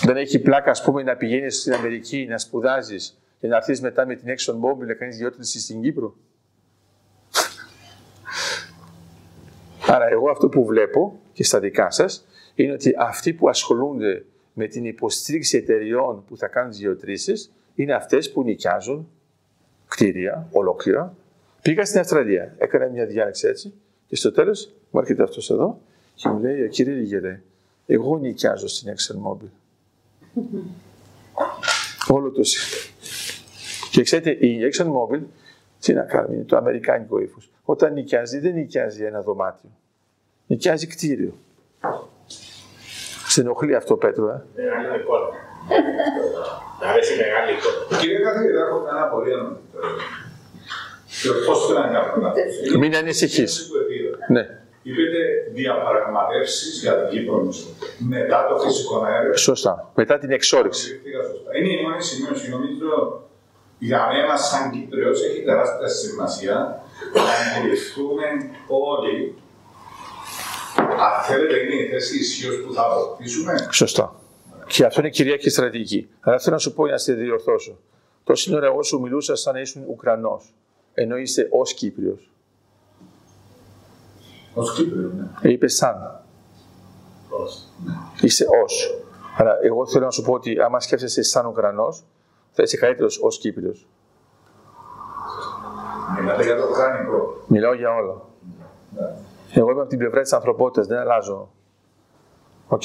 Δεν έχει πλάκα, ας πούμε, να πηγαίνεις στην Αμερική, να σπουδάζεις και να έρθεις μετά με την Exxon Mobil να κάνεις διότηση στην Κύπρο. Άρα, εγώ αυτό που βλέπω και στα δικά σας είναι ότι αυτοί που ασχολούνται με την υποστήριξη εταιριών που θα κάνουν γεωτρήσεις είναι αυτές που νοικιάζουν κτίρια ολόκληρα. Πήγα στην Αυστραλία, έκανα μια διάλεξη έτσι και στο τέλος μου έρχεται αυτός εδώ και μου λέει, κύριε Λιγερέ, εγώ νοικιάζω στην Exxon Mobil. Όλο το σύστημα. Και ξέρετε, η ExxonMobil τι να κάνει, είναι το αμερικάνικο ύφος. Όταν νοικιάζει, δεν νοικιάζει ένα δωμάτιο. Νοικιάζει κτίριο. Σε ενοχλεί αυτό, Πέτρο, ε. Μεγάλη εικόνα. Μ' αρέσει η μεγάλη εικόνα. Κύριε καθηγητά, έχω κανένα απορία να Και πώς θέλω να κάνω αυτό. Μην ανησυχείς. Ναι. Είπετε διαπραγματεύσεις για την Κύπρο μετά το φυσικό αέριο. Σωστά. Μετά την εξόριξη. Σκεφτήκα σωστά. Είναι η μόνη σημείωση. Νομίζω για μένα, σαν Κύπριο, έχει τεράστια σημασία να αντιληφθούμε όλοι. Αν θέλετε, είναι η θέση ισχύως που θα αποκτήσουμε; Σωστά. Και αυτό είναι κυρίαρχη στρατηγική. Αλλά θέλω να σου πω να σε διορθώσω. Τόση ώρα εγώ σου μιλούσα σαν να ήσουν Ουκρανός, ενώ είσαι ως Κύπριος. Ω Κύπριος, ναι. Ε, είπες σαν. Είσαι ως. Άρα, εγώ θέλω να σου πω ότι άμα σκέφτεσαι σαν Ουκρανός, θα είσαι καλύτερος ως Κύπριος. Μιλάτε για το ουκρανικό. Μιλάω για όλα. Ναι. Εγώ είμαι από την πλευρά της ανθρωπότητας, δεν αλλάζω. Οκ.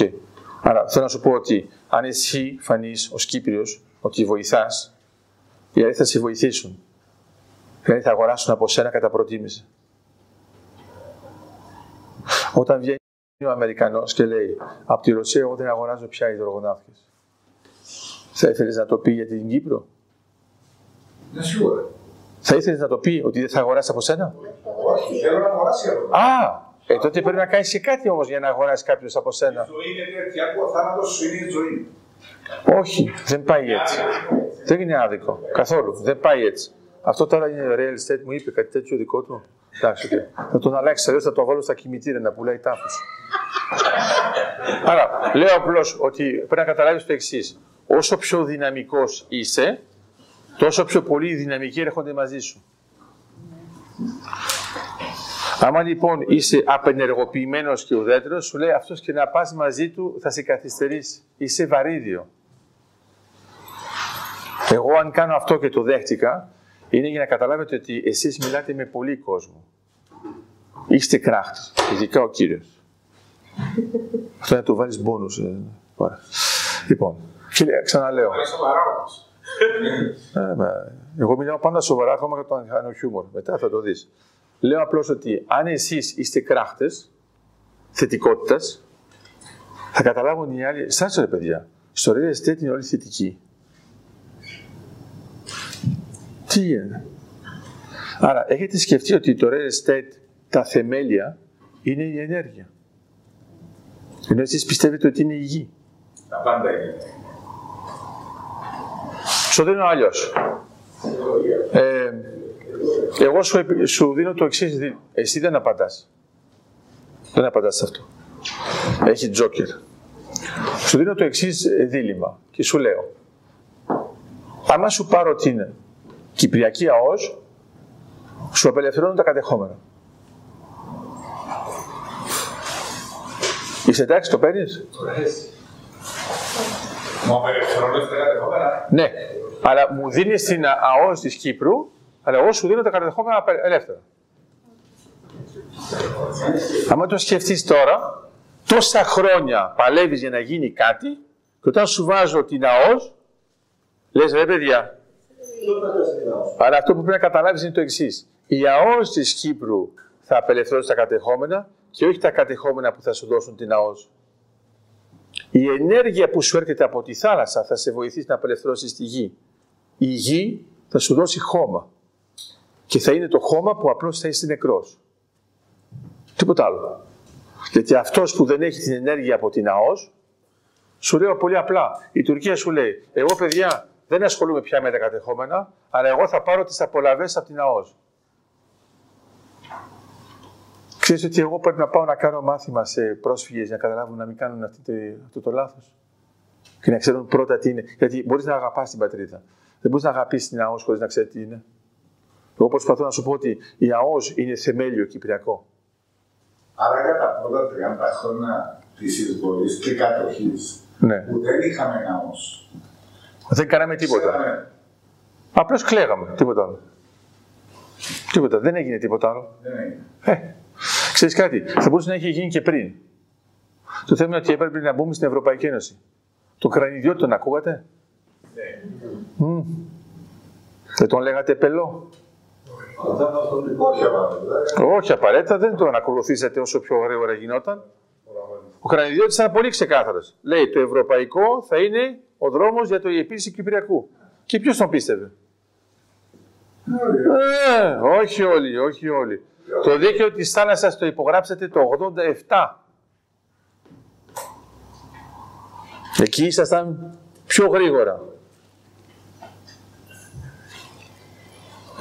Άρα θέλω να σου πω ότι αν εσύ φανείς ως Κύπριος ότι βοηθάς, οι άλλοι θα σε βοηθήσουν. Δηλαδή θα αγοράσουν από σένα κατά προτίμηση. Όταν βγαίνει ο Αμερικανός και λέει Από τη Ρωσία, εγώ δεν αγοράζω πια υδρογοναύκε. Θα ήθελες να το πει για την Κύπρο; Ναι, σίγουρα. Θα ήθελες να το πει ότι δεν θα αγοράσει από σένα; Όχι, θέλω να αγοράσει από μένα. Α, ε, τότε πρέπει να κάνεις και κάτι όμως για να αγοράσει κάποιος από σένα. Η ζωή είναι τέτοια που ο θάνατος σου είναι η ζωή. Όχι, δεν πάει έτσι. Δεν είναι άδικο. Καθόλου. Δεν πάει έτσι. Αυτό τώρα είναι real estate, μου είπε κάτι τέτοιο δικό του. Εντάξει, okay. θα τον αλλάξει, αλλιώς θα το βάλω στα κημητήρια να πουλάει τάφους. Άρα, λέω απλώς ότι πρέπει να καταλάβεις το εξής. Όσο πιο δυναμικός είσαι, τόσο πιο πολλοί οι δυναμικοί έρχονται μαζί σου. Άμα λοιπόν είσαι απενεργοποιημένος και ουδέτερος, σου λέει αυτός και να πας μαζί του θα σε καθυστερήσει. Είσαι βαρύδιο. Εγώ αν κάνω αυτό και το δέχτηκα, είναι για να καταλάβετε ότι εσείς μιλάτε με πολύ κόσμο. Είστε κράχτες, ειδικά ο Κύριος. Αυτό να το βάλεις μπόνους. Ε. Ωραία. Λοιπόν, φίλε, ξαναλέω. Είναι σοβαρά όμως. Ε, μα, εγώ μιλάω πάντα σοβαρά ακόμα και όταν κάνω χιούμορ. Μετά θα το δεις. Λέω απλώς ότι αν εσείς είστε κράχτες θετικότητας, θα καταλάβουν οι άλλοι, σας ρε παιδιά, στο real estate είναι όλοι θετικοί. Τι γίνεται. Άρα, έχετε σκεφτεί ότι το real estate, τα θεμέλια, είναι η ενέργεια. Ενώ εσείς πιστεύετε ότι είναι η γη. Τα πάντα είναι. Σου δίνω αλλιώς. Ε, εγώ σου, επι- σου δίνω το εξής. Εσύ δεν απαντάς. Δεν απαντάς σε αυτό. Έχει τζόκερ. Σου δίνω το εξής δίλημα και σου λέω. Άμα σου πάρω την Κυπριακή ΑΟΣ, σου απελευθερώνουν τα κατεχόμενα. Είσαι εντάξει, το παίρνεις; Μου απελευθερώνεις τα κατεχόμενα; Ναι, αλλά μου δίνει την ΑΟΣ της Κύπρου, αλλά εγώ σου δίνω τα κατεχόμενα απε- ελεύθερα. Αν το σκεφτείς τώρα, τόσα χρόνια παλεύεις για να γίνει κάτι, και όταν σου βάζω την ΑΟΣ, λες ρε παιδιά. Αλλά αυτό που πρέπει να καταλάβεις είναι το εξής. Η ΑΟΣ της Κύπρου θα απελευθερώσει τα κατεχόμενα και όχι τα κατεχόμενα που θα σου δώσουν την ΑΟΣ. Η ενέργεια που σου έρχεται από τη θάλασσα θα σε βοηθήσει να απελευθερώσεις τη γη. Η γη θα σου δώσει χώμα. Και θα είναι το χώμα που απλώς θα είσαι νεκρός. Τίποτα άλλο. Γιατί αυτός που δεν έχει την ενέργεια από την ΑΟΣ, σου λέω πολύ απλά. Η Τουρκία σου λέει, εγώ παιδιά δεν ασχολούμαι πια με τα κατεχόμενα, αλλά εγώ θα πάρω τις απολαβές από την ΑΟΣ. Ξέρεις ότι εγώ πρέπει να πάω να κάνω μάθημα σε πρόσφυγες για να καταλάβουν να μην κάνουν αυτή τη- αυτό το λάθος. Και να ξέρουν πρώτα τι είναι. Γιατί μπορείς να αγαπάς την πατρίδα. Δεν μπορείς να αγαπήσεις την ΑΟΣ χωρίς να ξέρεις τι είναι. Εγώ προσπαθώ να σου πω ότι η ΑΟΣ είναι θεμέλιο κυπριακό. Άρα κατά τα πρώτα 30 χρόνια της εισβολής και κατοχής Ναι. που δεν είχαμε ναός. Δεν κάναμε τίποτα. Ξέραμε, Απλώς κλαίγαμε. Τίποτα άλλο. Τίποτα. Δεν έγινε τίποτα άλλο. Δεν έγινε. Ε, ξέρεις κάτι, θα μπορούσε να έχει γίνει και πριν. Το θέμα είναι ότι έπρεπε να μπούμε στην Ευρωπαϊκή Ένωση. Το κρανιδιό τον ακούγατε; Μμ. Δεν τον λέγατε πελό; Όχι απαραίτητα. Όχι απαραίτητα, δεν τον ακολουθήσατε όσο πιο γρήγορα γινόταν. Ο κρανιδιώτης ήταν πολύ ξεκάθαρος. Λέει το ευρωπαϊκό θα είναι ο δρόμος για το επίση Κυπριακού. Και ποιος τον πίστευε; Ε, όχι όλοι, όχι όλοι. Το δίκαιο της θάλασσας το υπογράψατε το 87. Εκεί ήσασταν πιο γρήγορα.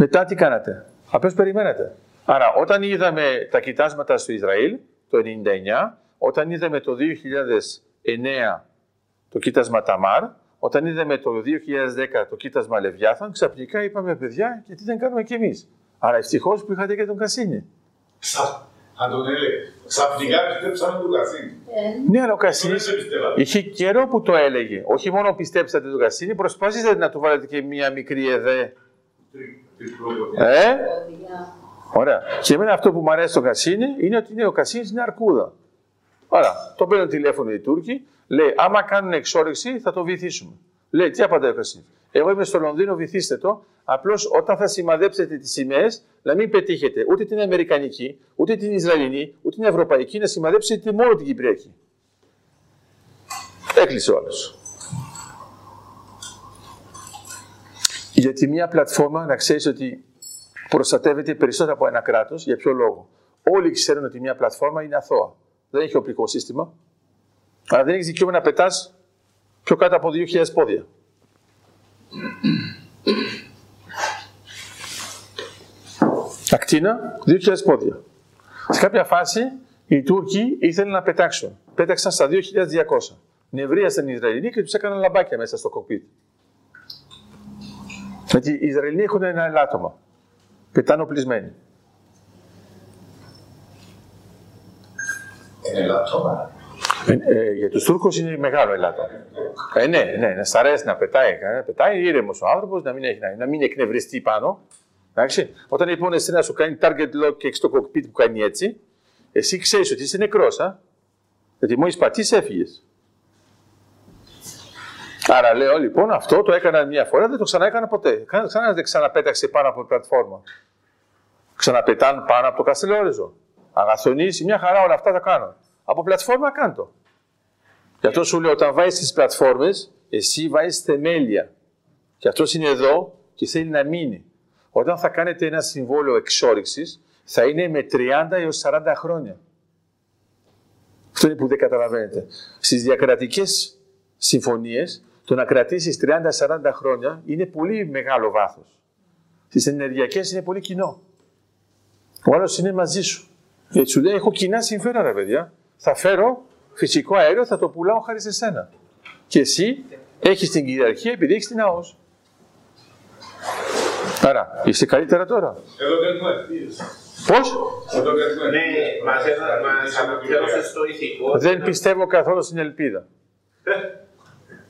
Μετά τι κάνατε; Απλώς περιμένατε. Άρα όταν είδαμε τα κοιτάσματα στο Ισραήλ το 99, όταν είδαμε το 2009 το κοίτασμα Ταμάρ, όταν είδαμε το 2010 το κοίτασμα Λεβιάθαν, ξαφνικά είπαμε παιδιά, γιατί δεν κάνουμε κι εμείς. Άρα ευτυχώς που είχατε και τον Κασίνη. Ξα- Αν τον έλεγε. Ξαφνικά πιστέψαμε τον Κασίνη. Ναι, αλλά ο Κασίνη Δεν πιστεύατε. είχε καιρό που το έλεγε. Όχι μόνο πιστέψατε τον Κασίνη, προσπαθήσατε να του βάλετε και μία μικρή εδέ. Ε, Ωραία. Και εμένα αυτό που μου αρέσει στο Κασίνη είναι ότι είναι ο Κασίνη είναι αρκούδα. Άρα, τον παίρνουν τηλέφωνο οι Τούρκοι, λέει: Άμα κάνουν εξόριξη, θα το βυθίσουμε. Λέει: Τι απαντάει ο Κασίνης; Εγώ είμαι στο Λονδίνο, βυθίστε το. Απλώς όταν θα σημαδέψετε τις σημαίες, να μην πετύχετε ούτε την Αμερικανική, ούτε την Ισραηλινή, ούτε την Ευρωπαϊκή, να σημαδέψετε μόνο την Κυπριακή. Έκλεισε ο άλλος. Γιατί μια πλατφόρμα να ξέρεις ότι προστατεύεται περισσότερο από ένα κράτος. Για ποιο λόγο; Όλοι ξέρουν ότι μια πλατφόρμα είναι αθώα. Δεν έχει οπλικό σύστημα. Αλλά δεν έχεις δικαίωμα να πετάς πιο κάτω από 2.000 πόδια. Ακτίνα, 2.000 πόδια. Σε κάποια φάση οι Τούρκοι ήθελαν να πετάξουν. Πέταξαν στα 2.200. Νευρίασαν οι Ισραηλοί και τους έκαναν λαμπάκια μέσα στο κοκπίτ. Γιατί οι Ισραηλοί έχουν ένα ελάττωμα. Πετάνε οπλισμένοι. Είναι λατώμα. Ε, ε, για τους Τούρκους είναι μεγάλο ελάττωμα. Ε, ναι, ναι, να σ' αρέσει να πετάει, να πετάει ήρεμος ο άνθρωπος, να μην, έχει, να, να μην εκνευριστεί πάνω. Εντάξει. Όταν λοιπόν εσύ να σου κάνει target lock και έχεις το cockpit που κάνει έτσι, εσύ ξέρεις ότι είσαι νεκρός, α. Γιατί μόλις πατήσεις, έφυγες. Άρα λέω λοιπόν αυτό το έκανα μια φορά, δεν το ξαναέκανα ποτέ. Ξανά δεν ξαναπέταξε πάνω από την πλατφόρμα. Ξαναπετάνε πάνω από το Καστελόριζο. Αγαθονίσει, μια χαρά όλα αυτά τα κάνω. Από πλατφόρμα κάντο. Γι' αυτό σου λέω, όταν βάζεις τις πλατφόρμες, εσύ βάζεις θεμέλια. Και αυτό είναι εδώ και θέλει να μείνει. Όταν θα κάνετε ένα συμβόλαιο εξόριξης, θα είναι με 30 έως 40 χρόνια. Αυτό είναι που δεν καταλαβαίνετε. Στις διακρατικές συμφωνίες, το να κρατήσεις 30-40 χρόνια είναι πολύ μεγάλο βάθος. Στις ενεργειακές είναι πολύ κοινό. Ο άλλος είναι μαζί σου. Γιατί σου λέει: Έχω κοινά συμφέροντα, ρε παιδιά. Θα φέρω φυσικό αέριο, θα το πουλάω χάρη σε σένα. Και εσύ έχεις την κυριαρχία επειδή έχεις την ΑΟΣ. Άρα, είσαι καλύτερα τώρα. Εδώ δεν μου ευθύνεσαι. Πώς; Εδώ δεν μου Ναι, μας έδωσε- μας αναπλήρωσε το ηθικό. Δεν πιστεύω καθόλου στην ελπίδα.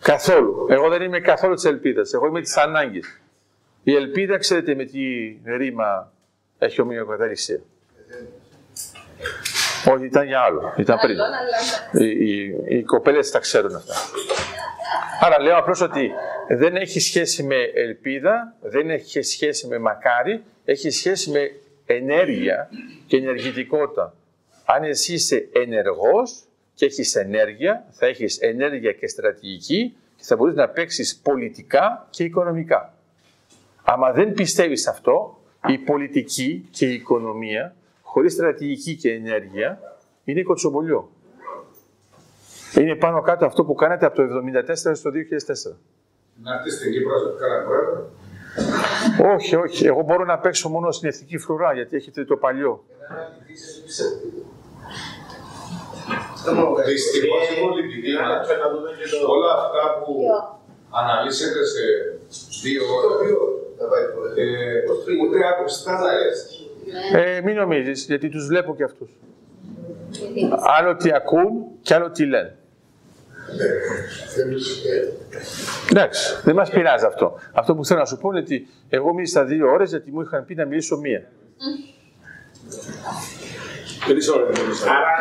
Καθόλου. Εγώ δεν είμαι καθόλου της ελπίδας. Εγώ είμαι της ανάγκης. Η ελπίδα, ξέρετε με τι ρήμα έχει ομοιοκαταληξία. Όχι, ήταν για άλλο. Ήταν πριν. Οι, οι, οι κοπέλες τα ξέρουν αυτά. Άρα λέω απλώς ότι δεν έχει σχέση με ελπίδα, δεν έχει σχέση με μακάρι, έχει σχέση με ενέργεια και ενεργητικότητα. Αν εσύ είσαι ενεργός και έχεις ενέργεια, θα έχεις ενέργεια και στρατηγική και θα μπορείς να παίξεις πολιτικά και οικονομικά. Άμα δεν πιστεύεις αυτό, η πολιτική και η οικονομία, χωρίς στρατηγική και ενέργεια, είναι κοτσομπολιό. Είναι πάνω κάτω αυτό που κάνατε από το 1974 στο 2004. Να έρθεις στην Κύπρο, σε κάνα πρόεδρο. όχι, όχι. Εγώ μπορώ να παίξω μόνο στην εθνική φρουρά, γιατί έχετε το παλιό. Δυστυχώς η πολιτική μας, Και να δούμε και το- όλα αυτά που αναλύσετε σε δύο ώρες, ε, ούτε ακουστά να λες. Ε, μην νομίζεις, γιατί τους βλέπω και αυτούς. Άλλο τι ακούν και άλλο τι λένε. Εντάξει, δεν μας πειράζει αυτό. Αυτό που θέλω να σου πω είναι ότι εγώ μίλησα δύο ώρες γιατί μου είχαν πει να μιλήσω μία. Τρεις ώρες δεν μιλήσαμε. Άρα,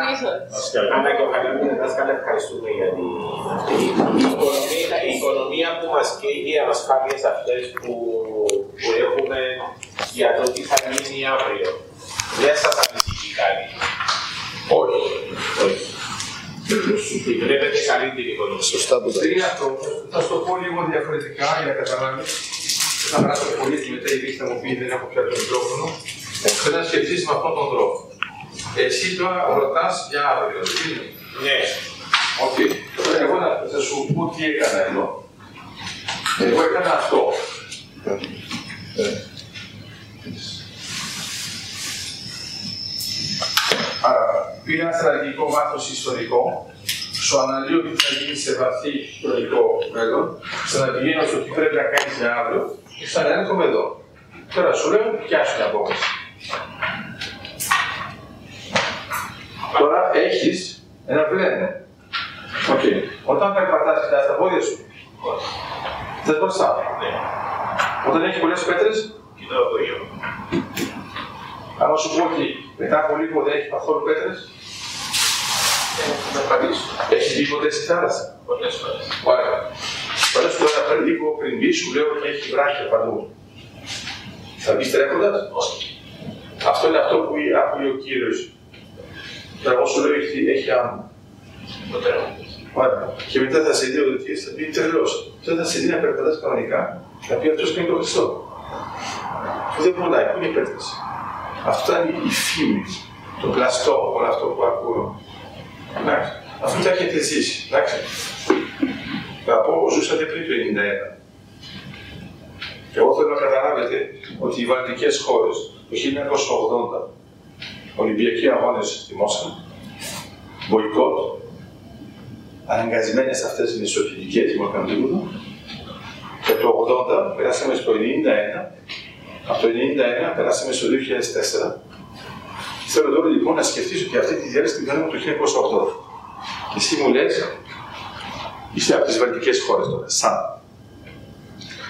Δάσκαλε. ανακεφαλαιότητα, δάσκαλε, ευχαριστούμε για την αυτή. Η οικονομία, η οικονομία που μας καίει οι ανασφάλειες αυτές που, που έχουμε για το τι θα γίνει αύριο. Δεν σας ανησυχεί κάτι; Όχι. Όχι. Τη βλέπετε καλή την οικονομία. Σωστά που τα Τρία τρόπους. Θα σου το πω λίγο διαφορετικά για να καταλάβεις. Θα γράψω πολύ και μετά η Βίκη θα μου πει δεν έχω πια το μικρόφωνο. Θέλω να σκεφτείς με αυτόν τον τρόπο. Εσύ τώρα ρωτάς για αύριο, δεν είναι. Ναι. Οκ. Τώρα εγώ να, θα σου πω τι έκανα εδώ. Εγώ έκανα αυτό. Άρα, πήρα ένα στρατηγικό βάθος ιστορικό, σου αναλύω τι θα γίνει σε βαθύ χρονικό μέλλον, ξαναπηγαίνω στο τι πρέπει να κάνεις για αύριο και ξαναέρχομαι εδώ. Τώρα σου λέω, πιάσου την απόφαση. Τώρα έχεις ένα βλέμμα. Οκ. Όταν περπατάς, κοιτάς τα πόδια σου. Θες μπροστά. Ναι. Όταν έχει πολλές πέτρες, Κοιτάω το ίδιο. άμα σου πω ότι μετά από λίγο δεν έχει καθόλου πέτρες, Να απαντήσω. έχεις δει ποτέ στη θάλασσα. Πολλές φορές. Ωραία. Τώρα σου τώρα πριν λίγο πριν μπει, σου λέω ότι έχει βράχια παντού. Θα μπει τρέχοντας; Όχι. Αυτό είναι αυτό που άκουγε ο κύριος. Τώρα εγώ σου λέω έχει, έχει άμμο. Το τέλος. Ωραία. Και μετά θα σε δει ο δυτής, θα πει τρελός. Τότε θα σε δει να περπατάς κανονικά, θα πει αυτός είναι το Χριστό. Που δεν πονάει, πού είναι η πέτρες. Αυτό ήταν η φήμη, το πλαστό, όλο αυτό που ακούω. Εντάξει. Αυτό τα έχετε ζήσει, εντάξει. Θα πω, ζούσατε πριν το 91. Και εγώ θέλω να καταλάβετε ότι οι βαλτικές χώρες το 1980, Ολυμπιακοί αγώνες στη Μόσχα, μποϊκότ, αναγκασμένες αυτές οι μεσοφιλικές που έκαναν τίποτα, και το 80 περάσαμε στο 91, από το 91 περάσαμε στο 2004. Θέλω τώρα λοιπόν να σκεφτείς ότι αυτή τη διάρκεια την κάνουμε το 1980. Και εσύ μου λες, Είστε από τις βαλτικές χώρες τώρα, σαν.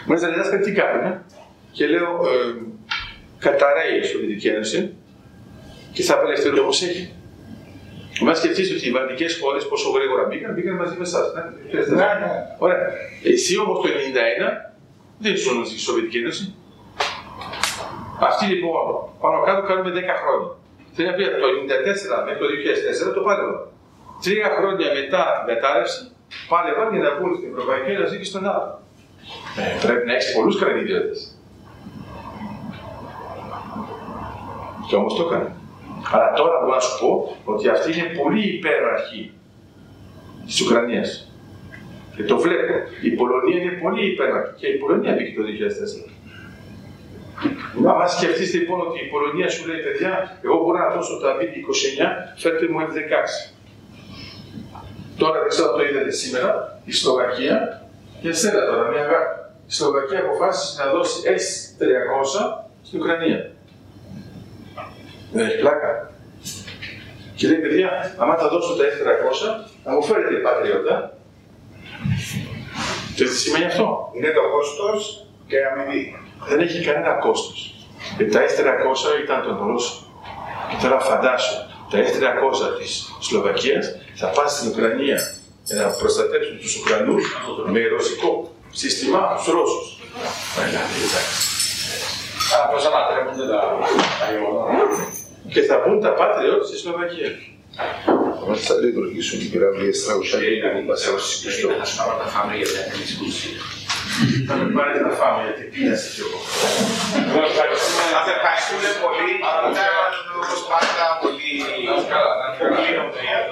Μου λέει διδάσκαλε τι κάνουμε. Και λέω, ε, καταραίει η Σοβιετική Ένωση και θα απελευθερωθεί όπως έχει. Μα σκεφτείτε ότι οι βαλτικές χώρες πόσο γρήγορα μπήκαν, μπήκαν μαζί με εσάς. Ναι, Ναι, ναι. Ωραία. Εσύ όμως το 1991 δεν ήσουν στη Σοβιετικής Ένωσης. Αυτή λοιπόν, πάνω κάτω κάνουμε 10 χρόνια. Θέλει να πει από το 1994 μέχρι το 2004 το πάλευα. Τρία χρόνια μετά την κατάρρευση, πάλευαν για να βγουν στην Ευρωπαϊκή Ένωση και στον άλλο. Ε, πρέπει να έχεις πολλούς κρανίδιωτε. Και όμως το έκανε. Αλλά τώρα μπορώ να σου πω ότι αυτή είναι πολύ υπέραρχη της Ουκρανίας. Και το βλέπω. Η Πολωνία είναι πολύ υπέραρχη. Και η Πολωνία μπήκε το 2004. Αν σκεφτείτε λοιπόν ότι η Πολωνία σου λέει, παιδιά, εγώ μπορώ να δώσω τα B29, φέρτε μου F16. Τώρα δεν ξέρω αν το είδατε σήμερα, η Σλοβακία, και σένα τώρα, μια αγάπη. Η Σλοβακία αποφάσισε να δώσει S300 στην Ουκρανία. Δεν έχει πλάκα. Και λέει, παιδιά, άμα τα δώσω τα F300, θα μου φέρετε πατριώτα. Και τι σημαίνει αυτό; Είναι το κόστος και η αμοιβή. Δεν έχει κανένα κόστος. Γιατί τα S300 ήταν των Ρώσων. Και τώρα φαντάσου, τα S300 της Σλοβακίας θα πάνε στην Ουκρανία για να προστατεύσουν τους Ουκρανούς με ρωσικό σύστημα τους Ρώσους. Δηλαδή, εντάξει. Άρα πώς ανατρέπονται τα τα γεγονότα. Και θα μπουν τα Patriot στη Σλοβακία. Όμως θα λειτουργήσουν οι πυραυλίες τραγουσιακοί που μας έως στους στόχους. τα φάμε για την δυσκουσία. Θα με πάρετε να φάμε γιατί πίασε κι εγώ. Σας ευχαριστούμε πολύ. Ήταν όπως πάντα πολύ πολύ ωραία.